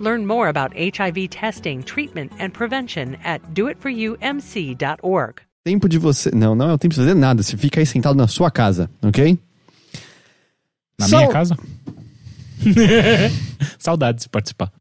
Learn more about HIV testing, treatment, and prevention at doitforumc.org. Tempo de você. Não, não é o tempo de fazer nada. Você fica aí sentado na sua casa, ok? Na So- minha casa? Saudades de participar.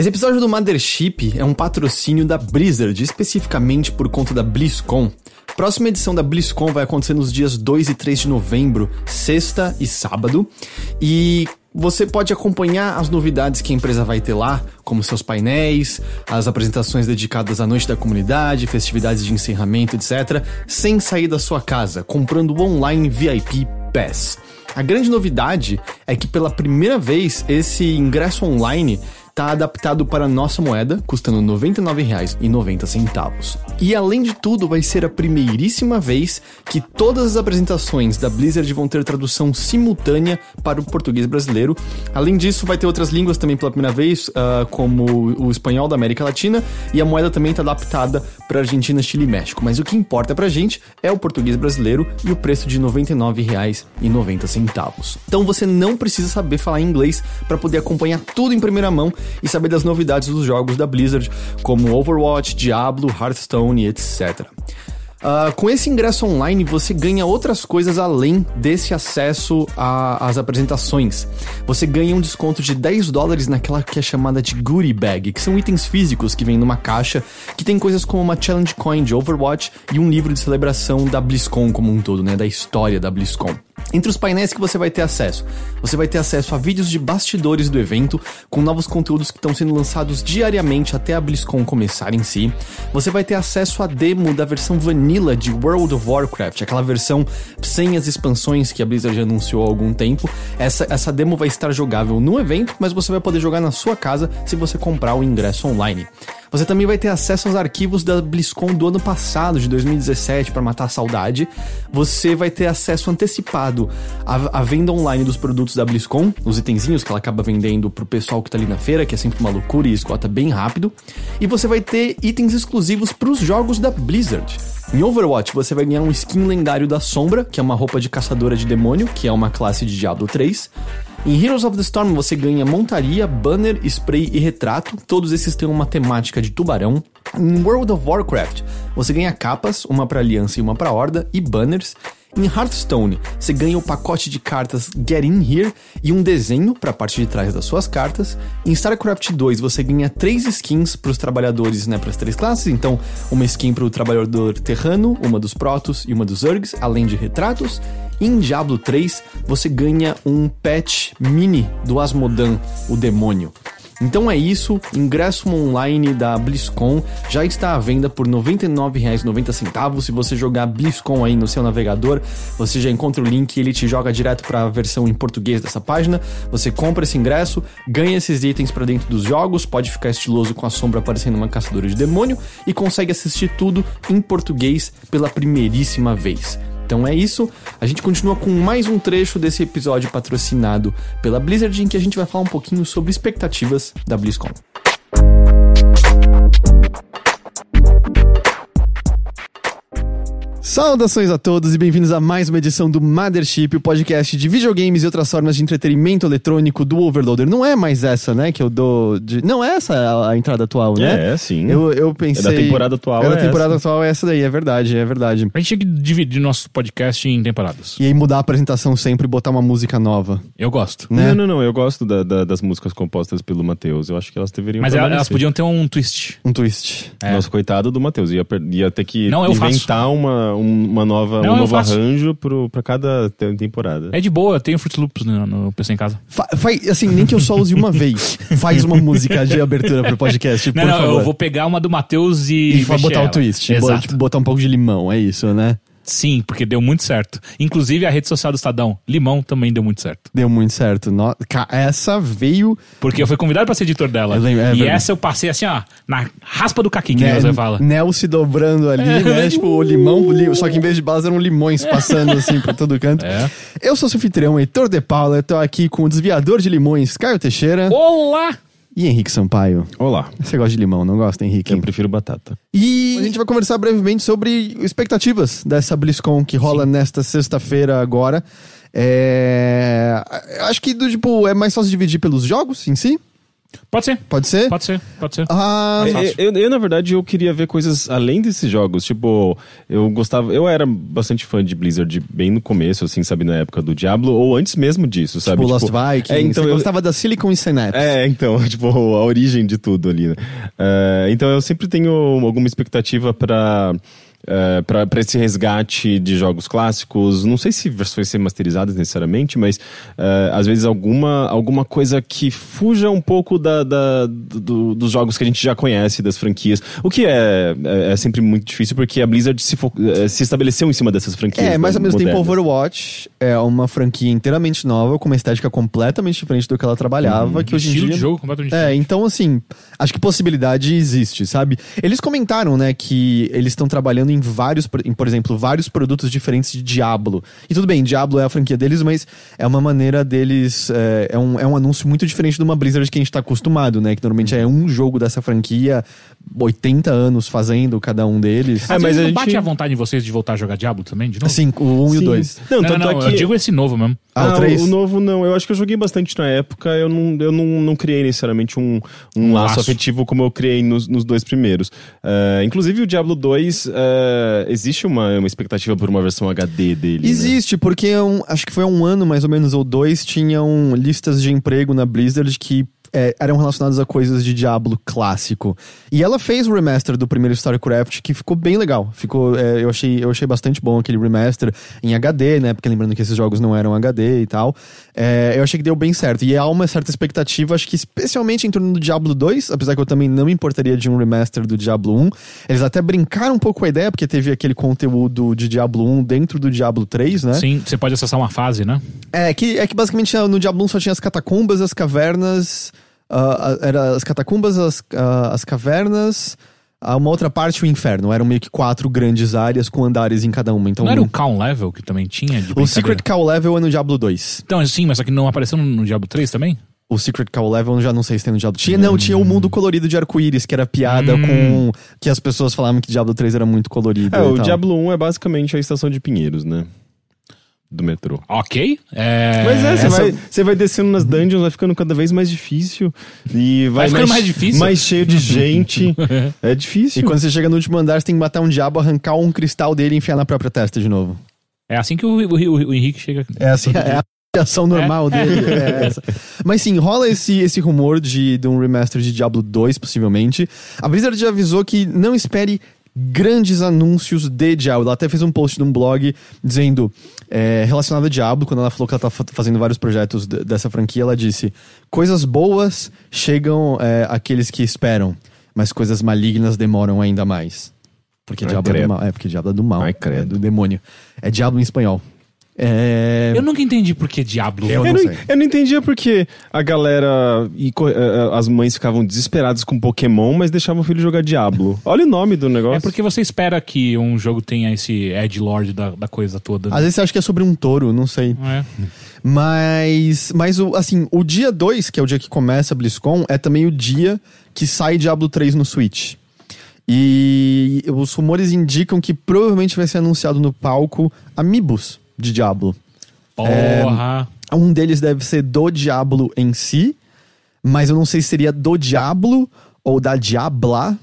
Esse episódio do Mothership é um patrocínio da Blizzard, especificamente por conta da BlizzCon. Próxima edição da BlizzCon vai acontecer nos dias 2 e 3 de novembro, sexta e sábado. E você pode acompanhar as novidades que a empresa vai ter lá, como seus painéis, as apresentações dedicadas à noite da comunidade, festividades de encerramento, etc., sem sair da sua casa, comprando online VIP Pass. A grande novidade é que pela primeira vez esse ingresso online está adaptado para nossa moeda, custando R$ 99,90. E além de tudo, vai ser a primeiríssima vez que todas as apresentações da Blizzard vão ter tradução simultânea para o português brasileiro. Além disso, vai ter outras línguas também pela primeira vez, ah, como o espanhol da América Latina, e a moeda também está adaptada para Argentina, Chile e México. Mas o que importa pra gente é o português brasileiro e o preço de R$ 99,90. Então você não precisa saber falar inglês para poder acompanhar tudo em primeira mão e saber das novidades dos jogos da Blizzard, como Overwatch, Diablo, Hearthstone etc. Ah, com esse ingresso online, você ganha outras coisas além desse acesso às apresentações. Você ganha um desconto de 10 dólares naquela que é chamada de Goodie Bag, que são itens físicos que vêm numa caixa, que tem coisas como uma Challenge Coin de Overwatch e um livro de celebração da BlizzCon como um todo, né? Da história da BlizzCon. Entre os painéis que você vai ter acesso, você vai ter acesso a vídeos de bastidores do evento, com novos conteúdos que estão sendo lançados diariamente até a BlizzCon começar em si. Você vai ter acesso à demo da versão vanilla de World of Warcraft, aquela versão sem as expansões que a Blizzard já anunciou há algum tempo. Essa, essa demo vai estar jogável no evento, mas você vai poder jogar na sua casa se você comprar o ingresso online. Você também vai ter acesso aos arquivos da BlizzCon do ano passado, de 2017, para matar a saudade. Você vai ter acesso antecipado à, à venda online dos produtos da BlizzCon, os itenzinhos que ela acaba vendendo pro pessoal que tá ali na feira, que é sempre uma loucura e esgota bem rápido. E você vai ter itens exclusivos pros jogos da Blizzard. Em Overwatch, você vai ganhar um skin lendário da Sombra, que é uma roupa de caçadora de demônio, que é uma classe de Diablo 3. Em Heroes of the Storm você ganha montaria, banner, spray e retrato. Todos esses têm uma temática de tubarão. Em World of Warcraft você ganha capas, uma para aliança e uma para horda, e banners. Em Hearthstone, você ganha o pacote de cartas Get In Here e um desenho para a parte de trás das suas cartas. Em StarCraft 2, você ganha três skins para os trabalhadores, né, para as três classes. Então, uma skin para o trabalhador terrano, uma dos Protoss e uma dos Zergs, além de retratos. Em Diablo 3, você ganha um patch mini do Asmodan, o demônio. Então é isso, ingresso online da BlizzCon já está à venda por R$ 99,90. Se você jogar BlizzCon aí no seu navegador, você já encontra o link e ele te joga direto para a versão em português dessa página. Você compra esse ingresso, ganha esses itens para dentro dos jogos, pode ficar estiloso com a sombra parecendo uma caçadora de demônio e consegue assistir tudo em português pela primeiríssima vez. Então é isso, a gente continua com mais um trecho desse episódio patrocinado pela Blizzard, em que a gente vai falar um pouquinho sobre expectativas da BlizzCon. Saudações a todos e bem-vindos a mais uma edição do Mothership, o podcast de videogames e outras formas de entretenimento eletrônico do Overloader. Não é mais essa, né, que eu dou de... Não é essa a, a entrada atual, né? É, sim. Eu, eu pensei... É da temporada atual, É da é temporada essa. atual, é essa daí, é verdade, é verdade. A gente tinha que dividir nosso podcast em temporadas. E aí mudar a apresentação sempre e botar uma música nova, Eu gosto. né? Não, não, não. Eu gosto da- da- das músicas compostas pelo Matheus. Eu acho que elas deveriam Mas elas, podiam ter um twist. Um twist. É. Nossa, coitado do Matheus. Ia, ia ter que Não, eu faço. inventar uma, uma, um, uma nova, Não, um eu novo faço. arranjo pro, pra cada te- temporada. É de boa, eu tenho Fruit Loops no, no PC em casa. Fa- faz- assim, nem que eu só use uma vez. Faz uma música de abertura pro podcast, Não, por não, favor. eu vou pegar uma do Matheus e. E vai mexer botar o ela. twist. bo- Exato. tipo, botar um pouco de limão, é isso, né? Sim, porque deu muito certo. Inclusive a rede social do Estadão, Limão, também deu muito certo. Deu muito certo. No- Essa veio. Porque eu fui convidado pra ser editor dela. Lembro, é e essa eu passei assim, ó, na raspa do caqui, que né, você fala. Nel se dobrando ali, né? Tipo, o limão, o li- só que em vez de balas eram limões passando assim por todo canto. É. Eu sou seu anfitrião, Heitor de Paula. Eu tô aqui com o desviador de limões, Caio Teixeira. Olá! E Henrique Sampaio. Olá, Você gosta de limão, não gosta, Henrique? eu prefiro batata. E a gente vai conversar brevemente sobre expectativas dessa BlizzCon que rola nesta sexta-feira agora. É... Acho que, do, tipo, é mais fácil dividir pelos jogos em si? Pode ser, Pode ser? pode ser, pode ser. Ah, Eu, eu- eu, na verdade, eu queria ver coisas além desses jogos. Tipo, eu gostava. Eu era bastante fã de Blizzard bem no começo, assim, sabe, na época do Diablo, ou antes mesmo disso, sabe? tipo, Lost Vikings. É, então Você eu, gostava da Silicon e Synapse. É, então, tipo, a origem de tudo ali, né? É, então eu sempre tenho alguma expectativa pra. É, pra pra esse resgate de jogos clássicos, não sei se versões remasterizadas necessariamente, mas é, às vezes alguma, alguma coisa que fuja um pouco da, da- do- dos jogos que a gente já conhece, das franquias. O que é, é, é sempre muito difícil porque a Blizzard se, fo- é, se estabeleceu em cima dessas franquias. É, mas né, ao mesmo tempo, modernas. Overwatch é uma franquia inteiramente nova, com uma estética completamente diferente do que ela trabalhava, que hoje em Estilo dia... de jogo completamente É, diferente. então assim, acho que possibilidade existe, sabe? Eles comentaram, né, que eles estão trabalhando em vários, em, por exemplo, vários produtos diferentes de Diablo. E tudo bem, Diablo é a franquia deles, mas é uma maneira deles. É, é um, é um anúncio muito diferente de uma Blizzard que a gente tá acostumado, né? Que normalmente é um jogo dessa franquia, 80 anos fazendo cada um deles. É, mas a não gente- bate a vontade de vocês de voltar a jogar Diablo também, de novo? Assim, o 1 e o Sim. 2. Não, não, tanto não, é que... eu digo esse novo mesmo. Ah, o Ah, três? o novo não. Eu acho que eu joguei bastante na época. Eu não, eu não, não criei necessariamente um, um, Um laço, laço. afetivo como eu criei nos, nos dois primeiros. Eh, inclusive, o Diablo 2, eh, existe uma, uma expectativa por uma versão HD dele. né? Existe, porque um, acho que foi um ano mais ou menos, ou dois, tinham listas de emprego na Blizzard que é, eram relacionadas a coisas de Diablo clássico. E ela fez o remaster do primeiro StarCraft que ficou bem legal. Ficou, é, eu, achei, eu achei bastante bom aquele remaster em HD, né? Porque lembrando que esses jogos não eram HD e tal. É, eu achei que deu bem certo. E há uma certa expectativa, acho que especialmente em torno do Diablo 2, apesar que eu também não me importaria de um remaster do Diablo 1. Eles até brincaram um pouco com a ideia, porque teve aquele conteúdo de Diablo 1 dentro do Diablo 3, né? Sim, você pode acessar uma fase, né? É que, é que basicamente no Diablo 1 só tinha as catacumbas, as cavernas. ah, ah, era as catacumbas, as, ah, as cavernas. Uma outra parte, o inferno. Eram meio que quatro grandes áreas com andares em cada uma. Então, Não era o Calm Level que também tinha? de o Secret brincadeira? Cow Level é no Diablo 2. Então, sim, mas só que não apareceu no, Diablo 3 também? O Secret Cow Level eu já não sei se tem no Diablo. Tinha, não, tinha o mundo colorido de arco-íris, que era piada Hum. com. Que as pessoas falavam que Diablo 3 era muito colorido. É, e o tal. Diablo 1 é basicamente a estação de Pinheiros, né? Do metrô. Ok. É... Mas é, você, essa- vai, você vai descendo nas dungeons, vai ficando cada vez mais difícil. E vai, Vai ficando mais difícil? Mais cheio de gente. é E difícil. quando você chega no último andar, você tem que matar um diabo, arrancar um cristal dele e enfiar na própria testa de novo. É assim que o, o- o- o Henrique chega. É assim, é a reação normal dele. é essa. Mas sim, rola esse, esse rumor de, de um remaster de Diablo 2, possivelmente. A Blizzard já avisou que não espere grandes anúncios de Diablo. Ela até fez um post num blog dizendo, é, relacionado a Diablo, quando ela falou que ela tá fa- fazendo vários projetos de- dessa franquia, ela disse: coisas boas chegam é, àqueles que esperam, mas coisas malignas demoram ainda mais. Porque Ai, Diablo é do mal. É, porque Diablo é do mal. Ai, credo. É do demônio. É Diablo em espanhol. É... Eu nunca entendi por que Diablo. Eu Eu não não, sei. eu não entendia porque a galera e eh, eh, as mães ficavam desesperadas com Pokémon, mas deixavam o filho jogar Diablo. Olha o nome do negócio. É porque você espera que um jogo tenha esse Ed Lord da, da coisa toda. Às vezes você acha que é sobre um touro, não sei. É. Mas, mas o, assim, o dia 2, que é o dia que começa a BlizzCon, é também o dia que sai Diablo 3 no Switch. E os rumores indicam que provavelmente vai ser anunciado no palco Amiibos de Diablo. Porra. Um deles deve ser do Diablo em si, mas eu não sei se seria do Diablo ou da Diabla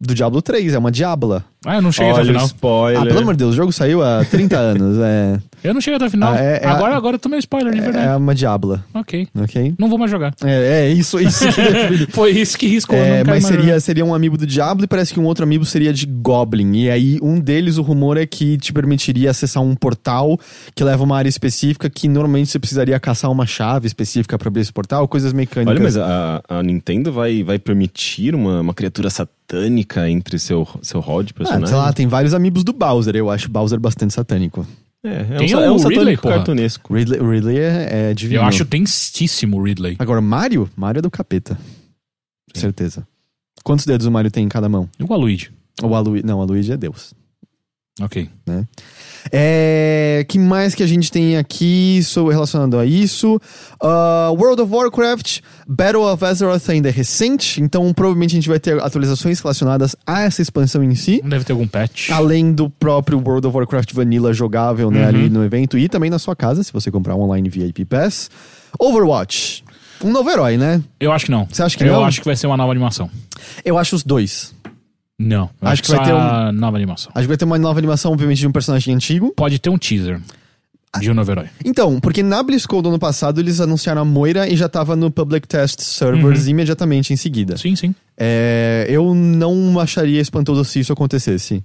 do Diablo 3, é uma Diabla. Ah, eu não cheguei até o Olha final. spoiler. Ah, pelo amor de Deus, o jogo saiu há 30 anos, é... Eu não cheguei até o final. Ah, é- é agora, a- agora eu tomei spoiler, de É verdade. uma Diabla, Ok. ok? Não vou mais jogar. É, é isso, isso. Foi isso que riscou. É, não quero mas mais seria, seria um amiibo do Diablo e parece que um outro amiibo seria de Goblin. E aí, um deles, o rumor é que te permitiria acessar um portal que leva a uma área específica que normalmente você precisaria caçar uma chave específica pra abrir esse portal, coisas mecânicas. Olha, mas a, a Nintendo vai, vai permitir uma, uma criatura satânica entre seu, seu hall Ah, sei lá, tem vários amigos do Bowser. Eu acho Bowser bastante satânico. É, é Tem um, o é um Ridley, satânico porra. cartunesco. Ridley, Ridley é, é divino. Eu acho tensíssimo o Ridley. Agora, Mario? Mario é do capeta. Com certeza. Quantos dedos o Mario tem em cada mão? O Luigi. O Aluigi, não, o Luigi é Deus. Ok. É, que mais que a gente tem aqui sobre relacionado a isso? Ah, World of Warcraft, Battle of Azeroth ainda é recente, então provavelmente a gente vai ter atualizações relacionadas a essa expansão em si. Deve ter algum patch. Além do próprio World of Warcraft Vanilla jogável, né, Uhum. ali no evento e também na sua casa, se você comprar online VIP Pass. Overwatch. Um novo herói, né? Eu acho que não. Você acha que eu não? acho que vai ser uma nova animação. Eu acho os dois. Não. eu Acho que vai ter um- a nova animação. Acho que vai ter uma nova animação, obviamente, de um personagem antigo. Pode ter um teaser de um novo herói. Então, porque na BlizzCon do ano passado eles anunciaram a Moira e já tava no Public Test Servers imediatamente em seguida. Uhum. Sim, sim. É, eu não acharia espantoso se isso acontecesse.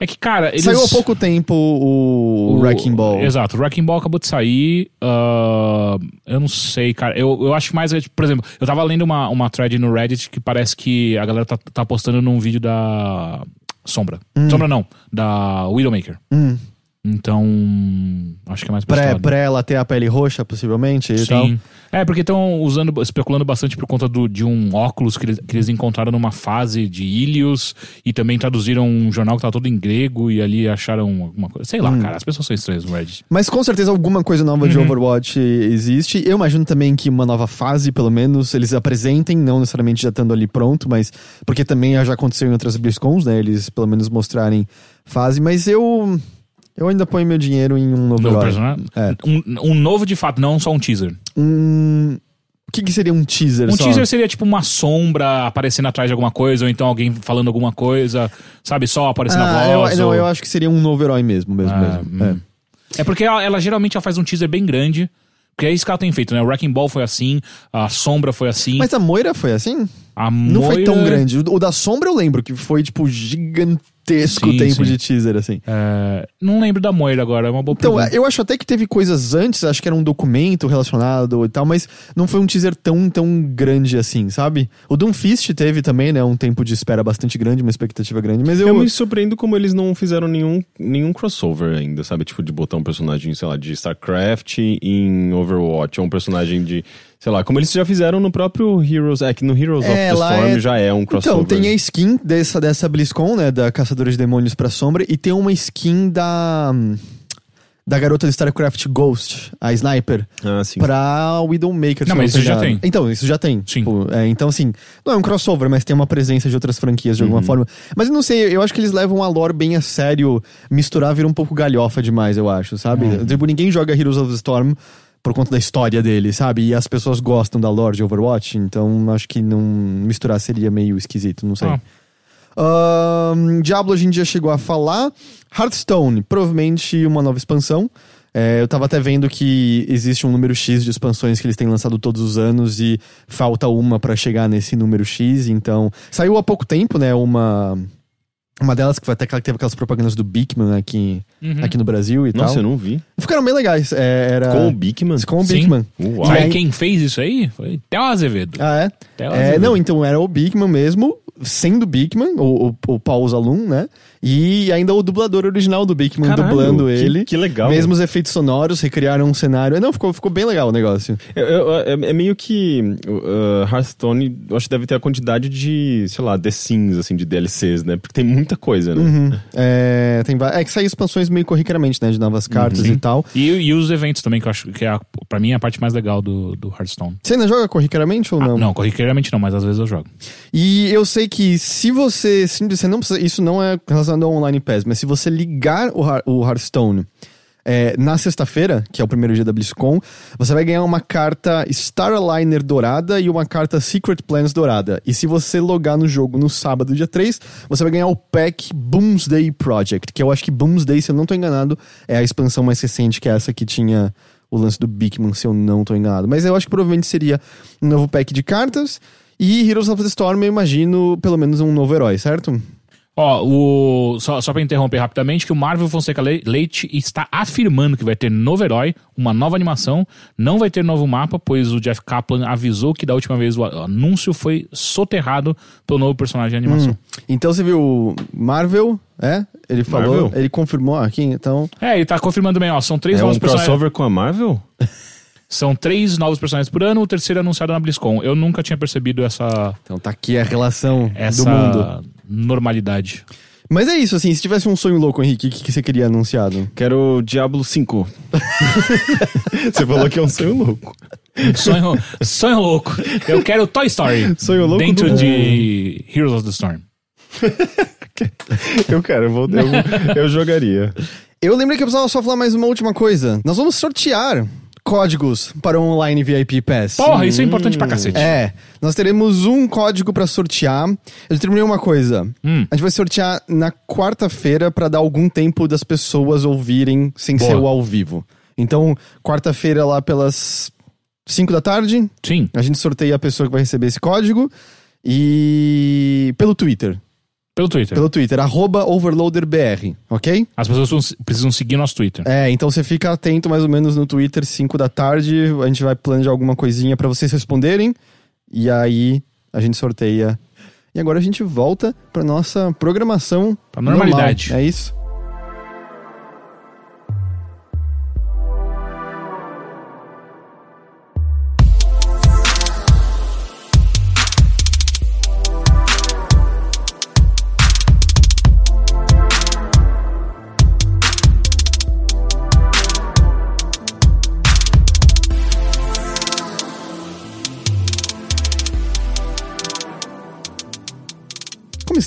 É que, cara, eles... Saiu há pouco tempo o, o Wrecking Ball. Exato, o Wrecking Ball acabou de sair. ah, eu não sei, cara. Eu, eu acho mais. é, Por exemplo, eu tava lendo uma, uma thread no Reddit que parece que a galera tá, tá postando num vídeo da Sombra. Sombra não, da Widowmaker. Hum. Então. Acho que é mais postado. pré ela ter a pele roxa, possivelmente, e tal. Sim. É, porque estão usando, especulando bastante por conta do, de um óculos que eles, que eles encontraram numa fase de Ilios e também traduziram um jornal que tava todo em grego e ali acharam alguma coisa. Sei lá, Hum. cara, as pessoas são estranhas no Reddit. Mas com certeza alguma coisa nova Uhum. de Overwatch existe. Eu imagino também que uma nova fase, pelo menos, eles apresentem, não necessariamente já estando ali pronto, mas porque também já aconteceu em outras BlizzCons, né? Eles pelo menos mostrarem fase, mas eu eu ainda ponho meu dinheiro em um novo, Novo herói. personagem? É. Um, um novo de fato, não só um teaser. Um o que, que seria um teaser Um só? teaser seria tipo uma sombra aparecendo atrás de alguma coisa, ou então alguém falando alguma coisa, sabe? Só aparecendo ah, a eu, voz. não, ou- eu acho que seria um novo herói mesmo, mesmo, Ah, mesmo. hum. É porque ela, ela geralmente ela faz um teaser bem grande. Porque é isso que ela tem feito, né? O Wrecking Ball foi assim, a Sombra foi assim. Mas a Moira foi assim? A Não foi tão Moira- grande. O, o da Sombra eu lembro que foi, tipo, gigantesco Sim, tempo sim. de teaser, assim. É, não lembro da Moira agora, é uma boa Então, pergunta. eu acho até que teve coisas antes, acho que era um documento relacionado e tal, mas não foi um teaser tão, tão grande assim, sabe? O Doomfist teve também, né, um tempo de espera bastante grande, uma expectativa grande, mas eu... Eu me surpreendo como eles não fizeram nenhum, nenhum crossover ainda, sabe? Tipo, de botar um personagem, sei lá, de StarCraft em Overwatch, ou um personagem de. Sei lá, como eles já fizeram no próprio Heroes. É que no Heroes of É, the lá Storm é- já é um crossover. Então, tem a skin dessa, dessa BlizzCon, né, da Caçadora de Demônios pra Sombra, e tem uma skin da... Da garota de StarCraft Ghost, a Sniper, Ah, sim. pra Widowmaker. Não, mas isso já tem. Então, isso já tem. Sim. Tipo, é, então, assim, não é um crossover, mas tem uma presença de outras franquias de Uhum. alguma forma. Mas eu não sei, eu acho que eles levam a lore bem a sério. Misturar vira um pouco galhofa demais, eu acho, sabe? Uhum. Tipo, ninguém joga Heroes of the Storm por conta da história dele, sabe? E as pessoas gostam da lore de Overwatch, então acho que não misturar seria meio esquisito, não sei. Ah. Ahn, Diablo a gente já chegou a falar. Hearthstone, provavelmente uma nova expansão. É, eu tava até vendo que existe um número X de expansões que eles têm lançado todos os anos e falta uma pra chegar nesse número X, então. Saiu há pouco tempo, né? Uma. Uma delas que foi até aquela que teve aquelas propagandas do Bigman aqui, Uhum. aqui no Brasil e Nossa, tal. eu não vi. Ficaram bem legais. É, era... Com o Bigman? Com o. Bigman. Uau. E aí- quem fez isso aí? Foi Theo Azevedo. Ah, é? Theo É, Azevedo. não, então era o Bigman mesmo, sendo Bigman, o, o, o Paul Zalum, né? E ainda o dublador original do Bigman Caralho, dublando que- ele. que legal. Mesmo os efeitos sonoros, recriaram um cenário. Não, ficou, ficou bem legal o negócio. Eu- é, é meio que uh, Hearthstone, eu acho que deve ter a quantidade de, sei lá, The Sims, assim, de DLCs, né? Porque tem muita coisa, né? Uhum. É, tem, é que saem expansões meio corriqueiramente, né? De novas cartas e tal. E, e os eventos também, que eu acho que é, a, pra mim, é a parte mais legal do, do Hearthstone. Você ainda joga corriqueiramente ou Ah, não? não, corriqueiramente não, mas às vezes eu jogo. E eu sei que se você. sim, você não precisa, isso não é relacionado ao Online Pass, mas se você ligar o, o Hearthstone é, na sexta-feira, que é o primeiro dia da BlizzCon, você vai ganhar uma carta Star Aligner dourada e uma carta Secret Plans dourada. E se você logar no jogo no sábado, dia 3, você vai ganhar o pack Boomsday Project, que eu acho que Boomsday, se eu não tô enganado, é a expansão mais recente, que é essa que tinha o lance do Bigman, se eu não tô enganado. Mas eu acho que provavelmente seria um novo pack de cartas. E Heroes of the Storm, eu imagino pelo menos um novo herói, certo? Ó, o, só, só pra interromper rapidamente, que o Marvel Fonseca Le- Leite está afirmando que vai ter novo herói, uma nova animação, não vai ter novo mapa, pois o Jeff Kaplan avisou que da última vez o anúncio foi soterrado pelo novo personagem de animação. Então você viu Marvel, é? Ele falou, Marvel? ele confirmou aqui, então. É, ele tá confirmando bem, ó, são três É novos um personagens. crossover com a Marvel? São três novos personagens por ano, o terceiro é anunciado na BlizzCon. Eu nunca tinha percebido essa, Então tá aqui a relação essa do mundo. normalidade. Mas é isso, assim, se tivesse um sonho louco, Henrique, o que, que você queria anunciado? Quero Diablo 5. Você falou que é um sonho louco. Sonho, sonho louco. Eu quero Toy Story. Sonho louco Dentro do- de Heroes of the Storm. Eu quero, eu, vou, eu, eu jogaria. Eu lembrei que eu precisava só falar mais uma última coisa. Nós vamos sortear códigos para o Online VIP Pass. Porra, isso é importante pra cacete. É, nós teremos um código pra sortear. Eu terminei uma coisa. Hum. A gente vai sortear na quarta-feira pra dar algum tempo das pessoas ouvirem sem Boa. ser o ao vivo. Então, quarta-feira lá pelas 5 da tarde, Sim. a gente sorteia a pessoa que vai receber esse código e pelo Twitter. Pelo Twitter. Pelo Twitter, arroba overloaderbr, ok? As pessoas precisam- seguir nosso Twitter. É, então você fica atento mais ou menos no Twitter, 5 da tarde. A gente vai planejar alguma coisinha pra vocês responderem. E aí a gente sorteia. E agora a gente volta pra nossa programação. Pra normalidade. normal. É isso?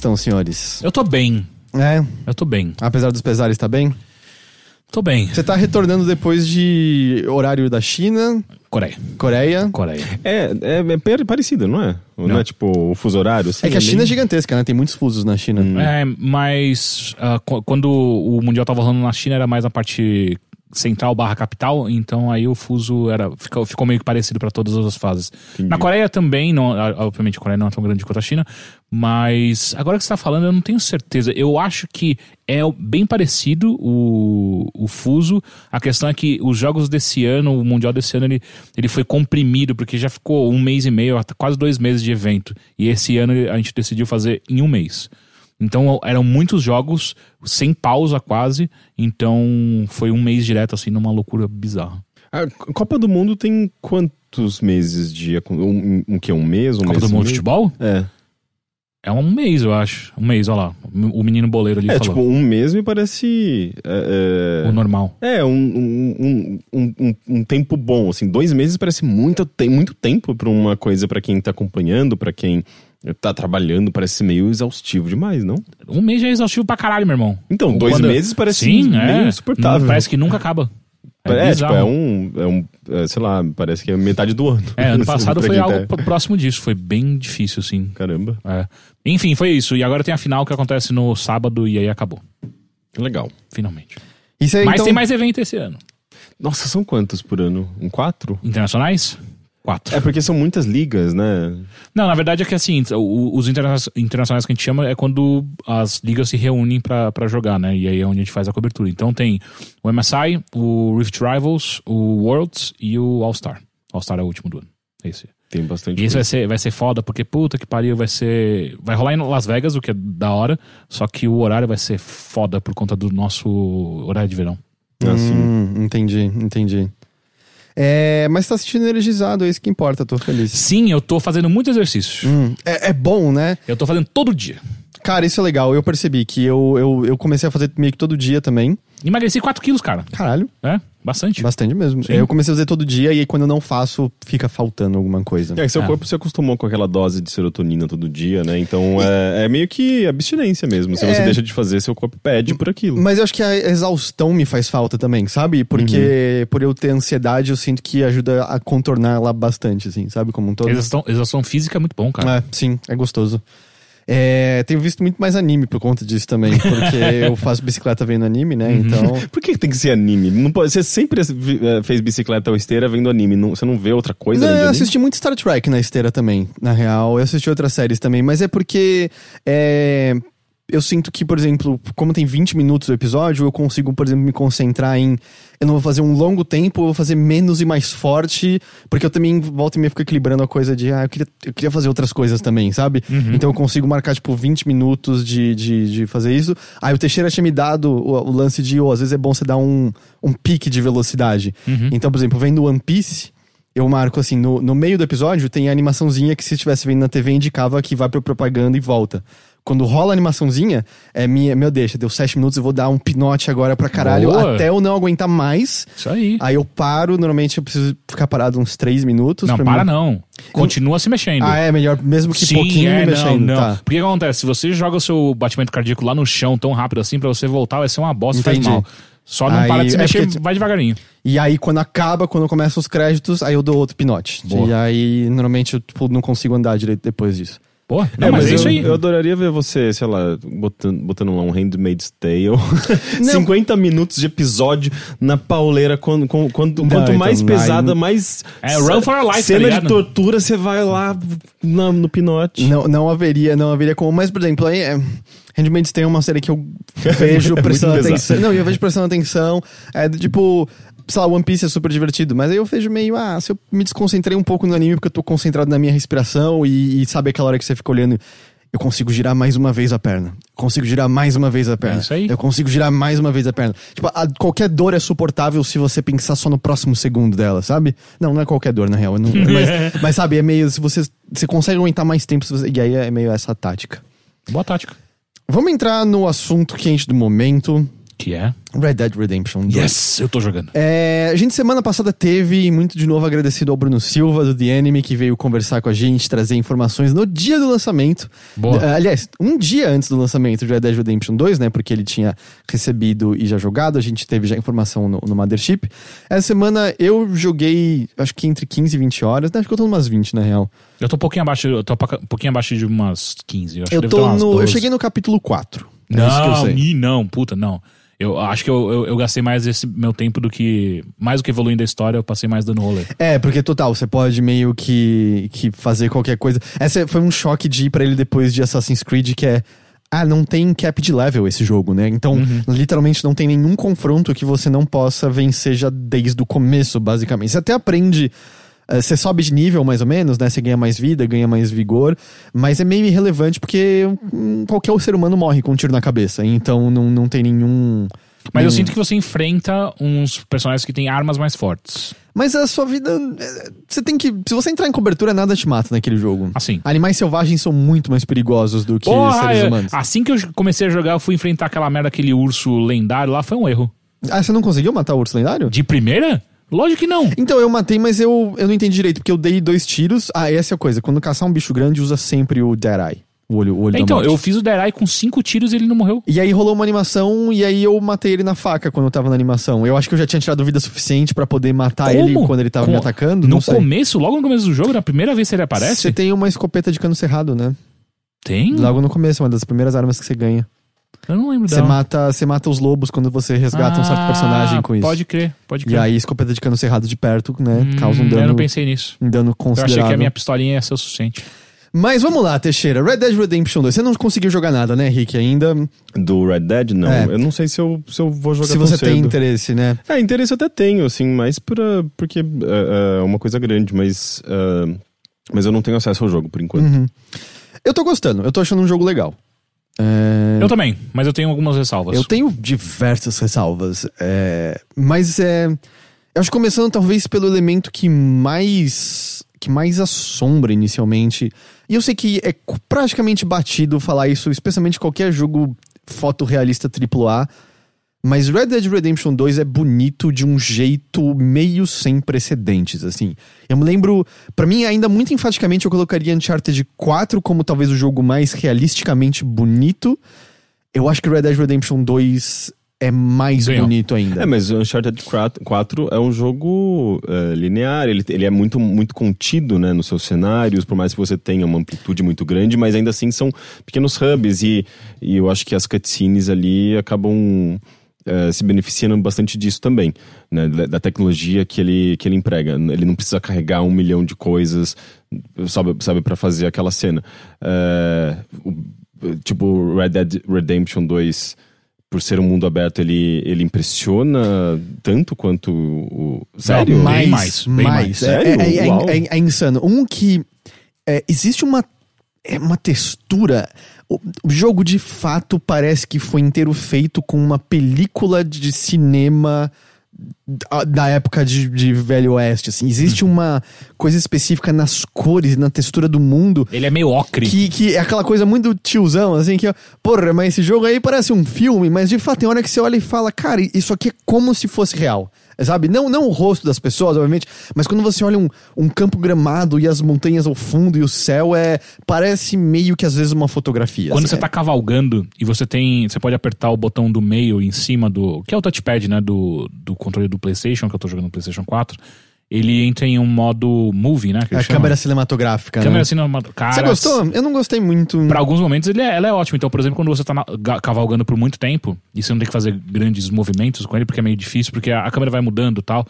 Estão, senhores? Eu tô bem. É, Eu tô bem. apesar dos pesares, tá bem? Tô bem. Você tá retornando depois de horário da China, Coreia. Coreia. Coreia. É, é, é parecido, não é? Não, é tipo o fuso horário? assim, É que a China é gigantesca, né? Tem muitos fusos na China. É, mas qu- quando o Mundial tava rolando na China era mais na parte central barra capital, então aí o fuso era ficou, ficou meio que parecido pra todas as fases. Na Coreia também, não, obviamente a Coreia não é tão grande quanto a China, mas agora que você tá falando eu não tenho certeza. Eu acho que é bem parecido o, o fuso. A questão é que os jogos desse ano, o Mundial desse ano, ele, ele foi comprimido, porque já ficou um mês e meio, quase dois meses de evento. E esse ano a gente decidiu fazer em um mês. Então eram muitos jogos, sem pausa quase. Então foi um mês direto, assim, numa loucura bizarra. A Copa do Mundo tem quantos meses de. Um, um, que? Um mês? Um Copa mês do Mundo de? Futebol? É. É um mês, eu acho. Um mês, olha lá. O menino boleiro ali É, falou. tipo, um mês me parece. É, O normal. é um, um, um, um, tempo bom, assim. Dois meses parece muito, tem muito tempo pra uma coisa pra quem tá acompanhando, pra quem tá trabalhando, parece meio exaustivo demais, não? Um mês já é exaustivo pra caralho, meu irmão. Então, dois Quando- meses parece Sim, meio é. insuportável. Parece que nunca acaba. É, É, tipo, é um, é um. é, sei lá, parece que é metade do ano. É, ano passado foi algo tá- próximo disso. Foi bem difícil, assim. Caramba, É. Enfim, foi isso. E agora tem a final que acontece no sábado e aí acabou. legal. Finalmente. Isso aí, Mas então... tem mais evento esse ano. Nossa, são quantos por ano? Um quatro? Internacionais? Quatro. É porque são muitas ligas, né? Não, na verdade é que assim, os interna- internacionais que a gente chama é quando as ligas se reúnem pra pra jogar, né? E aí é onde a gente faz a cobertura. Então tem o MSI, o Rift Rivals, o Worlds e o All-Star. All-Star é o último do ano. Esse. Tem bastante E esse vai ser, vai ser foda, porque puta que pariu, vai ser. Vai rolar em Las Vegas, o que é da hora. Só que o horário vai ser foda por conta do nosso horário de verão. Assim. Hum, entendi, entendi. É, mas tá assistindo energizado, é isso que importa, tô feliz. Sim, eu tô fazendo muito exercício. Hum, é, é bom, né? Eu tô fazendo todo dia. Cara, isso é legal. Eu percebi que eu, eu, eu comecei a fazer meio que todo dia também. Emagreci 4 quilos, cara. Caralho. É? Bastante. Bastante mesmo. Sim. Eu comecei a fazer todo dia e aí quando eu não faço, fica faltando alguma coisa. É, que seu Ah. corpo se acostumou com aquela dose de serotonina todo dia, né? Então é, é meio que abstinência mesmo. Se você É. deixa de fazer, seu corpo pede por aquilo. Mas eu acho que a exaustão me faz falta também, sabe? Porque por eu ter ansiedade, eu sinto que ajuda a contornar ela bastante, assim, sabe? Como um todo. Exaustão, exaustão física é muito bom, cara. É, sim, é gostoso. É, tenho visto muito mais anime por conta disso também, porque eu faço bicicleta vendo anime, né? Então. Por que tem que ser anime? Não pode, você sempre eh, fez bicicleta ou esteira vendo anime. Não- você não vê outra coisa Não, eu assisti muito Star Trek na esteira também, na real. Eu assisti outras séries também, mas é porque é, eu sinto que, por exemplo, como tem 20 minutos o episódio, eu consigo, por exemplo, me concentrar em. Eu não vou fazer um longo tempo, eu vou fazer menos e mais forte, porque eu também volto e meio fico equilibrando a coisa de, ah, eu queria, eu queria fazer outras coisas também, sabe? Então eu consigo marcar, tipo, 20 minutos de, de, de fazer isso. Aí o Teixeira tinha me dado o, o lance de, oh, às vezes é bom você dar um, um pique de velocidade. Então, por exemplo, vendo One Piece. Eu marco assim, no, no meio do episódio tem a animaçãozinha que se estivesse vendo na TV indicava que vai pra propaganda e volta. Quando rola a animaçãozinha, é minha, meu deixa, deu sete minutos, eu vou dar um pinote agora pra caralho, Boa. até eu não aguentar mais. Isso aí. Aí eu paro, normalmente eu preciso ficar parado uns três minutos. não, para mim- não. Continua se mexendo. Ah, é melhor, mesmo que Sim, pouquinho é, me mexendo, não, não. tá. Porque o que acontece? Se você joga o seu batimento cardíaco lá no chão tão rápido assim, pra você voltar vai ser uma bosta e faz Entendi. mal. Só não Aí, para de se é mexer, porque- vai devagarinho. E aí, quando acaba, quando começam os créditos, aí eu dou outro pinote. Boa. E aí, normalmente, eu tipo, não consigo andar direito depois disso. Pô, não, É, mas, é eu, isso aí. eu adoraria ver você, sei lá, botando, botando lá um Handmaid's Tale. 50 minutos de episódio na pauleira. Quando, quando- Não, quanto então, mais pesada, mais. É, run for your life, tá Cena de ligado? tortura, você vai lá na- no pinote. Não, não haveria, não haveria como. Mas, por exemplo, aí, é, Handmaid's tem uma série que eu vejo muito prestando atenção. Não, eu vejo prestando atenção. É tipo, sei lá, One Piece é super divertido, mas aí eu vejo meio, ah, se eu me desconcentrei um pouco no anime porque eu tô concentrado na minha respiração e, e sabe aquela hora que você fica olhando. Eu consigo girar mais uma vez a perna. Consigo girar mais uma vez a perna. É isso aí. Eu consigo girar mais uma vez a perna. Tipo, a- qualquer dor é suportável se você pensar só no próximo segundo dela, sabe? Não, não é qualquer dor, na real. não- mas, mas sabe, é meio. Se você, você consegue aguentar mais tempo, você- e aí é meio essa tática. Boa tática. Vamos entrar no assunto quente do momento: Que é? Red Dead Redemption 2. Yes, eu tô jogando. É, a gente semana passada teve, e muito de novo agradecido ao Bruno Silva do The Enemy, que veio conversar com a gente, trazer informações no dia do lançamento. Boa. Uh, aliás, um dia antes do lançamento de Red Dead Redemption 2, né? Porque ele tinha recebido e já jogado, a gente teve já informação no, no Mothership. Essa semana eu joguei, acho que entre 15 e 20 horas, né? Acho que eu tô umas 20 na real. Eu tô um pouquinho abaixo, eu tô um pouquinho abaixo de umas 15. Eu, acho Eu que tô no. Eu 12. cheguei no capítulo 4. É Não, ih, não, puta, não. Eu acho que eu, eu, eu gastei mais esse meu tempo do que. Mais do que evoluindo a história, eu passei mais dando rolê. É, porque total, você pode meio que, que fazer qualquer coisa. Essa foi um choque de ir pra ele depois de Assassin's Creed, que é. Ah, não tem cap de level esse jogo, né? Então, literalmente não tem nenhum confronto que você não possa vencer já desde o começo, basicamente. Você até aprende. Eh, Você sobe de nível, mais ou menos, né? Você ganha mais vida, ganha mais vigor. Mas é meio irrelevante porque hum, qualquer ser humano morre com um tiro na cabeça. Então não, não tem nenhum. Mas eu sinto que você enfrenta uns personagens que têm armas mais fortes. Mas a sua vida. eh, Você tem que. Se você entrar em cobertura, nada te mata naquele jogo. Assim. Animais selvagens são muito mais perigosos do que Porra, seres é- humanos. assim que eu comecei a jogar, eu fui enfrentar aquela merda, aquele urso lendário lá, foi um erro. Ah, você não conseguiu matar o urso lendário? De primeira? Lógico que não. Então, eu matei, mas eu, eu não entendi direito, porque eu dei dois tiros. Ah, essa é a coisa. Quando caçar um bicho grande, usa sempre o Dead Eye. O olho, o olho Então, eu fiz o Derai com cinco tiros e ele não morreu. E aí rolou uma animação, e aí eu matei ele na faca quando eu tava na animação. Eu acho que eu já tinha tirado vida suficiente pra poder matar ele quando ele tava Com- me atacando. No começo, logo no começo do jogo, na primeira vez que ele aparece? Você tem uma escopeta de cano cerrado, né? Tem? Logo no começo, uma das primeiras armas que você ganha. Eu não lembro Você dela. mata, você mata os lobos quando você resgata um certo Ah, personagem com isso. Pode crer, pode E crer. aí, escopeta de cano cerrado de perto, né? Hum, causa um Eu dano, não pensei nisso. um dano Eu considerável. achei que a minha pistolinha ia ser o suficiente. Mas vamos lá, Teixeira. Red Dead Redemption 2. Você não conseguiu jogar nada, né, Rick, ainda? Do Red Dead, não. É. Eu não sei se eu, se eu vou jogar Se tão você tem cedo. interesse, né? É, interesse eu até tenho, assim, mas pra, porque é, é uma coisa grande, mas, é, mas eu não tenho acesso ao jogo por enquanto. Uhum. Eu tô gostando. Eu tô achando um jogo legal. É, Eu também, mas eu tenho algumas ressalvas. Eu tenho diversas ressalvas. é, Mas é. Eu acho que começando talvez pelo elemento que mais. que mais assombra inicialmente. E eu sei que é praticamente batido falar isso, especialmente qualquer jogo fotorrealista AAA. Mas Red Dead Redemption 2 é bonito de um jeito meio sem precedentes, assim. Eu me lembro, pra mim, ainda muito enfaticamente, eu colocaria Uncharted 4 como talvez o jogo mais realisticamente bonito. Eu acho que Red Dead Redemption 2 é mais bonito ainda. É, mas o Uncharted 4 4 é um jogo é, linear, ele, ele é muito, muito contido né, nos seus cenários, por mais que você tenha uma amplitude muito grande, mas ainda assim são pequenos hubs e, e eu acho que as cutscenes ali acabam é, se beneficiando bastante disso também, né, da, da tecnologia que ele, que ele emprega. Ele não precisa carregar um milhão de coisas, sabe, sabe para fazer aquela cena. É, o- tipo, Red Dead Redemption 2 por ser um mundo aberto, ele, ele impressiona tanto quanto o. Sério? Não, mais, bem mais, bem mais. É, Sério? é- é- é- é insano. Um que é, existe uma é uma textura. O, jogo de fato parece que foi inteiro feito com uma película de cinema da, época de, de Velho Oeste. Assim. Existe uma coisa específica nas cores, na textura do mundo. Ele é meio ocre. Que, que é aquela coisa muito tiozão, assim, que, porra, mas esse jogo aí parece um filme, mas de fato tem hora que você olha e fala, cara, isso aqui é como se fosse real. Sabe? Não, não o rosto das pessoas, obviamente, mas quando você olha um, um campo gramado e as montanhas ao fundo e o céu, é parece meio que às vezes uma fotografia. Quando assim, você tá cavalgando e você tem. Você pode apertar o botão do meio em cima do. Que é o touchpad, né? Do, do controle do PlayStation, que eu tô jogando no PlayStation 4. Ele entra em um modo movie, né? Que É, a câmera cinematográfica. Câmera né? cinematográfica. Você gostou? Eu não gostei muito. Pra alguns momentos ele é, ela é ótima. Então, por exemplo, quando você tá na- ga- cavalgando por muito tempo e você não tem que fazer grandes movimentos com ele, porque é meio difícil, porque a, a câmera vai mudando e tal.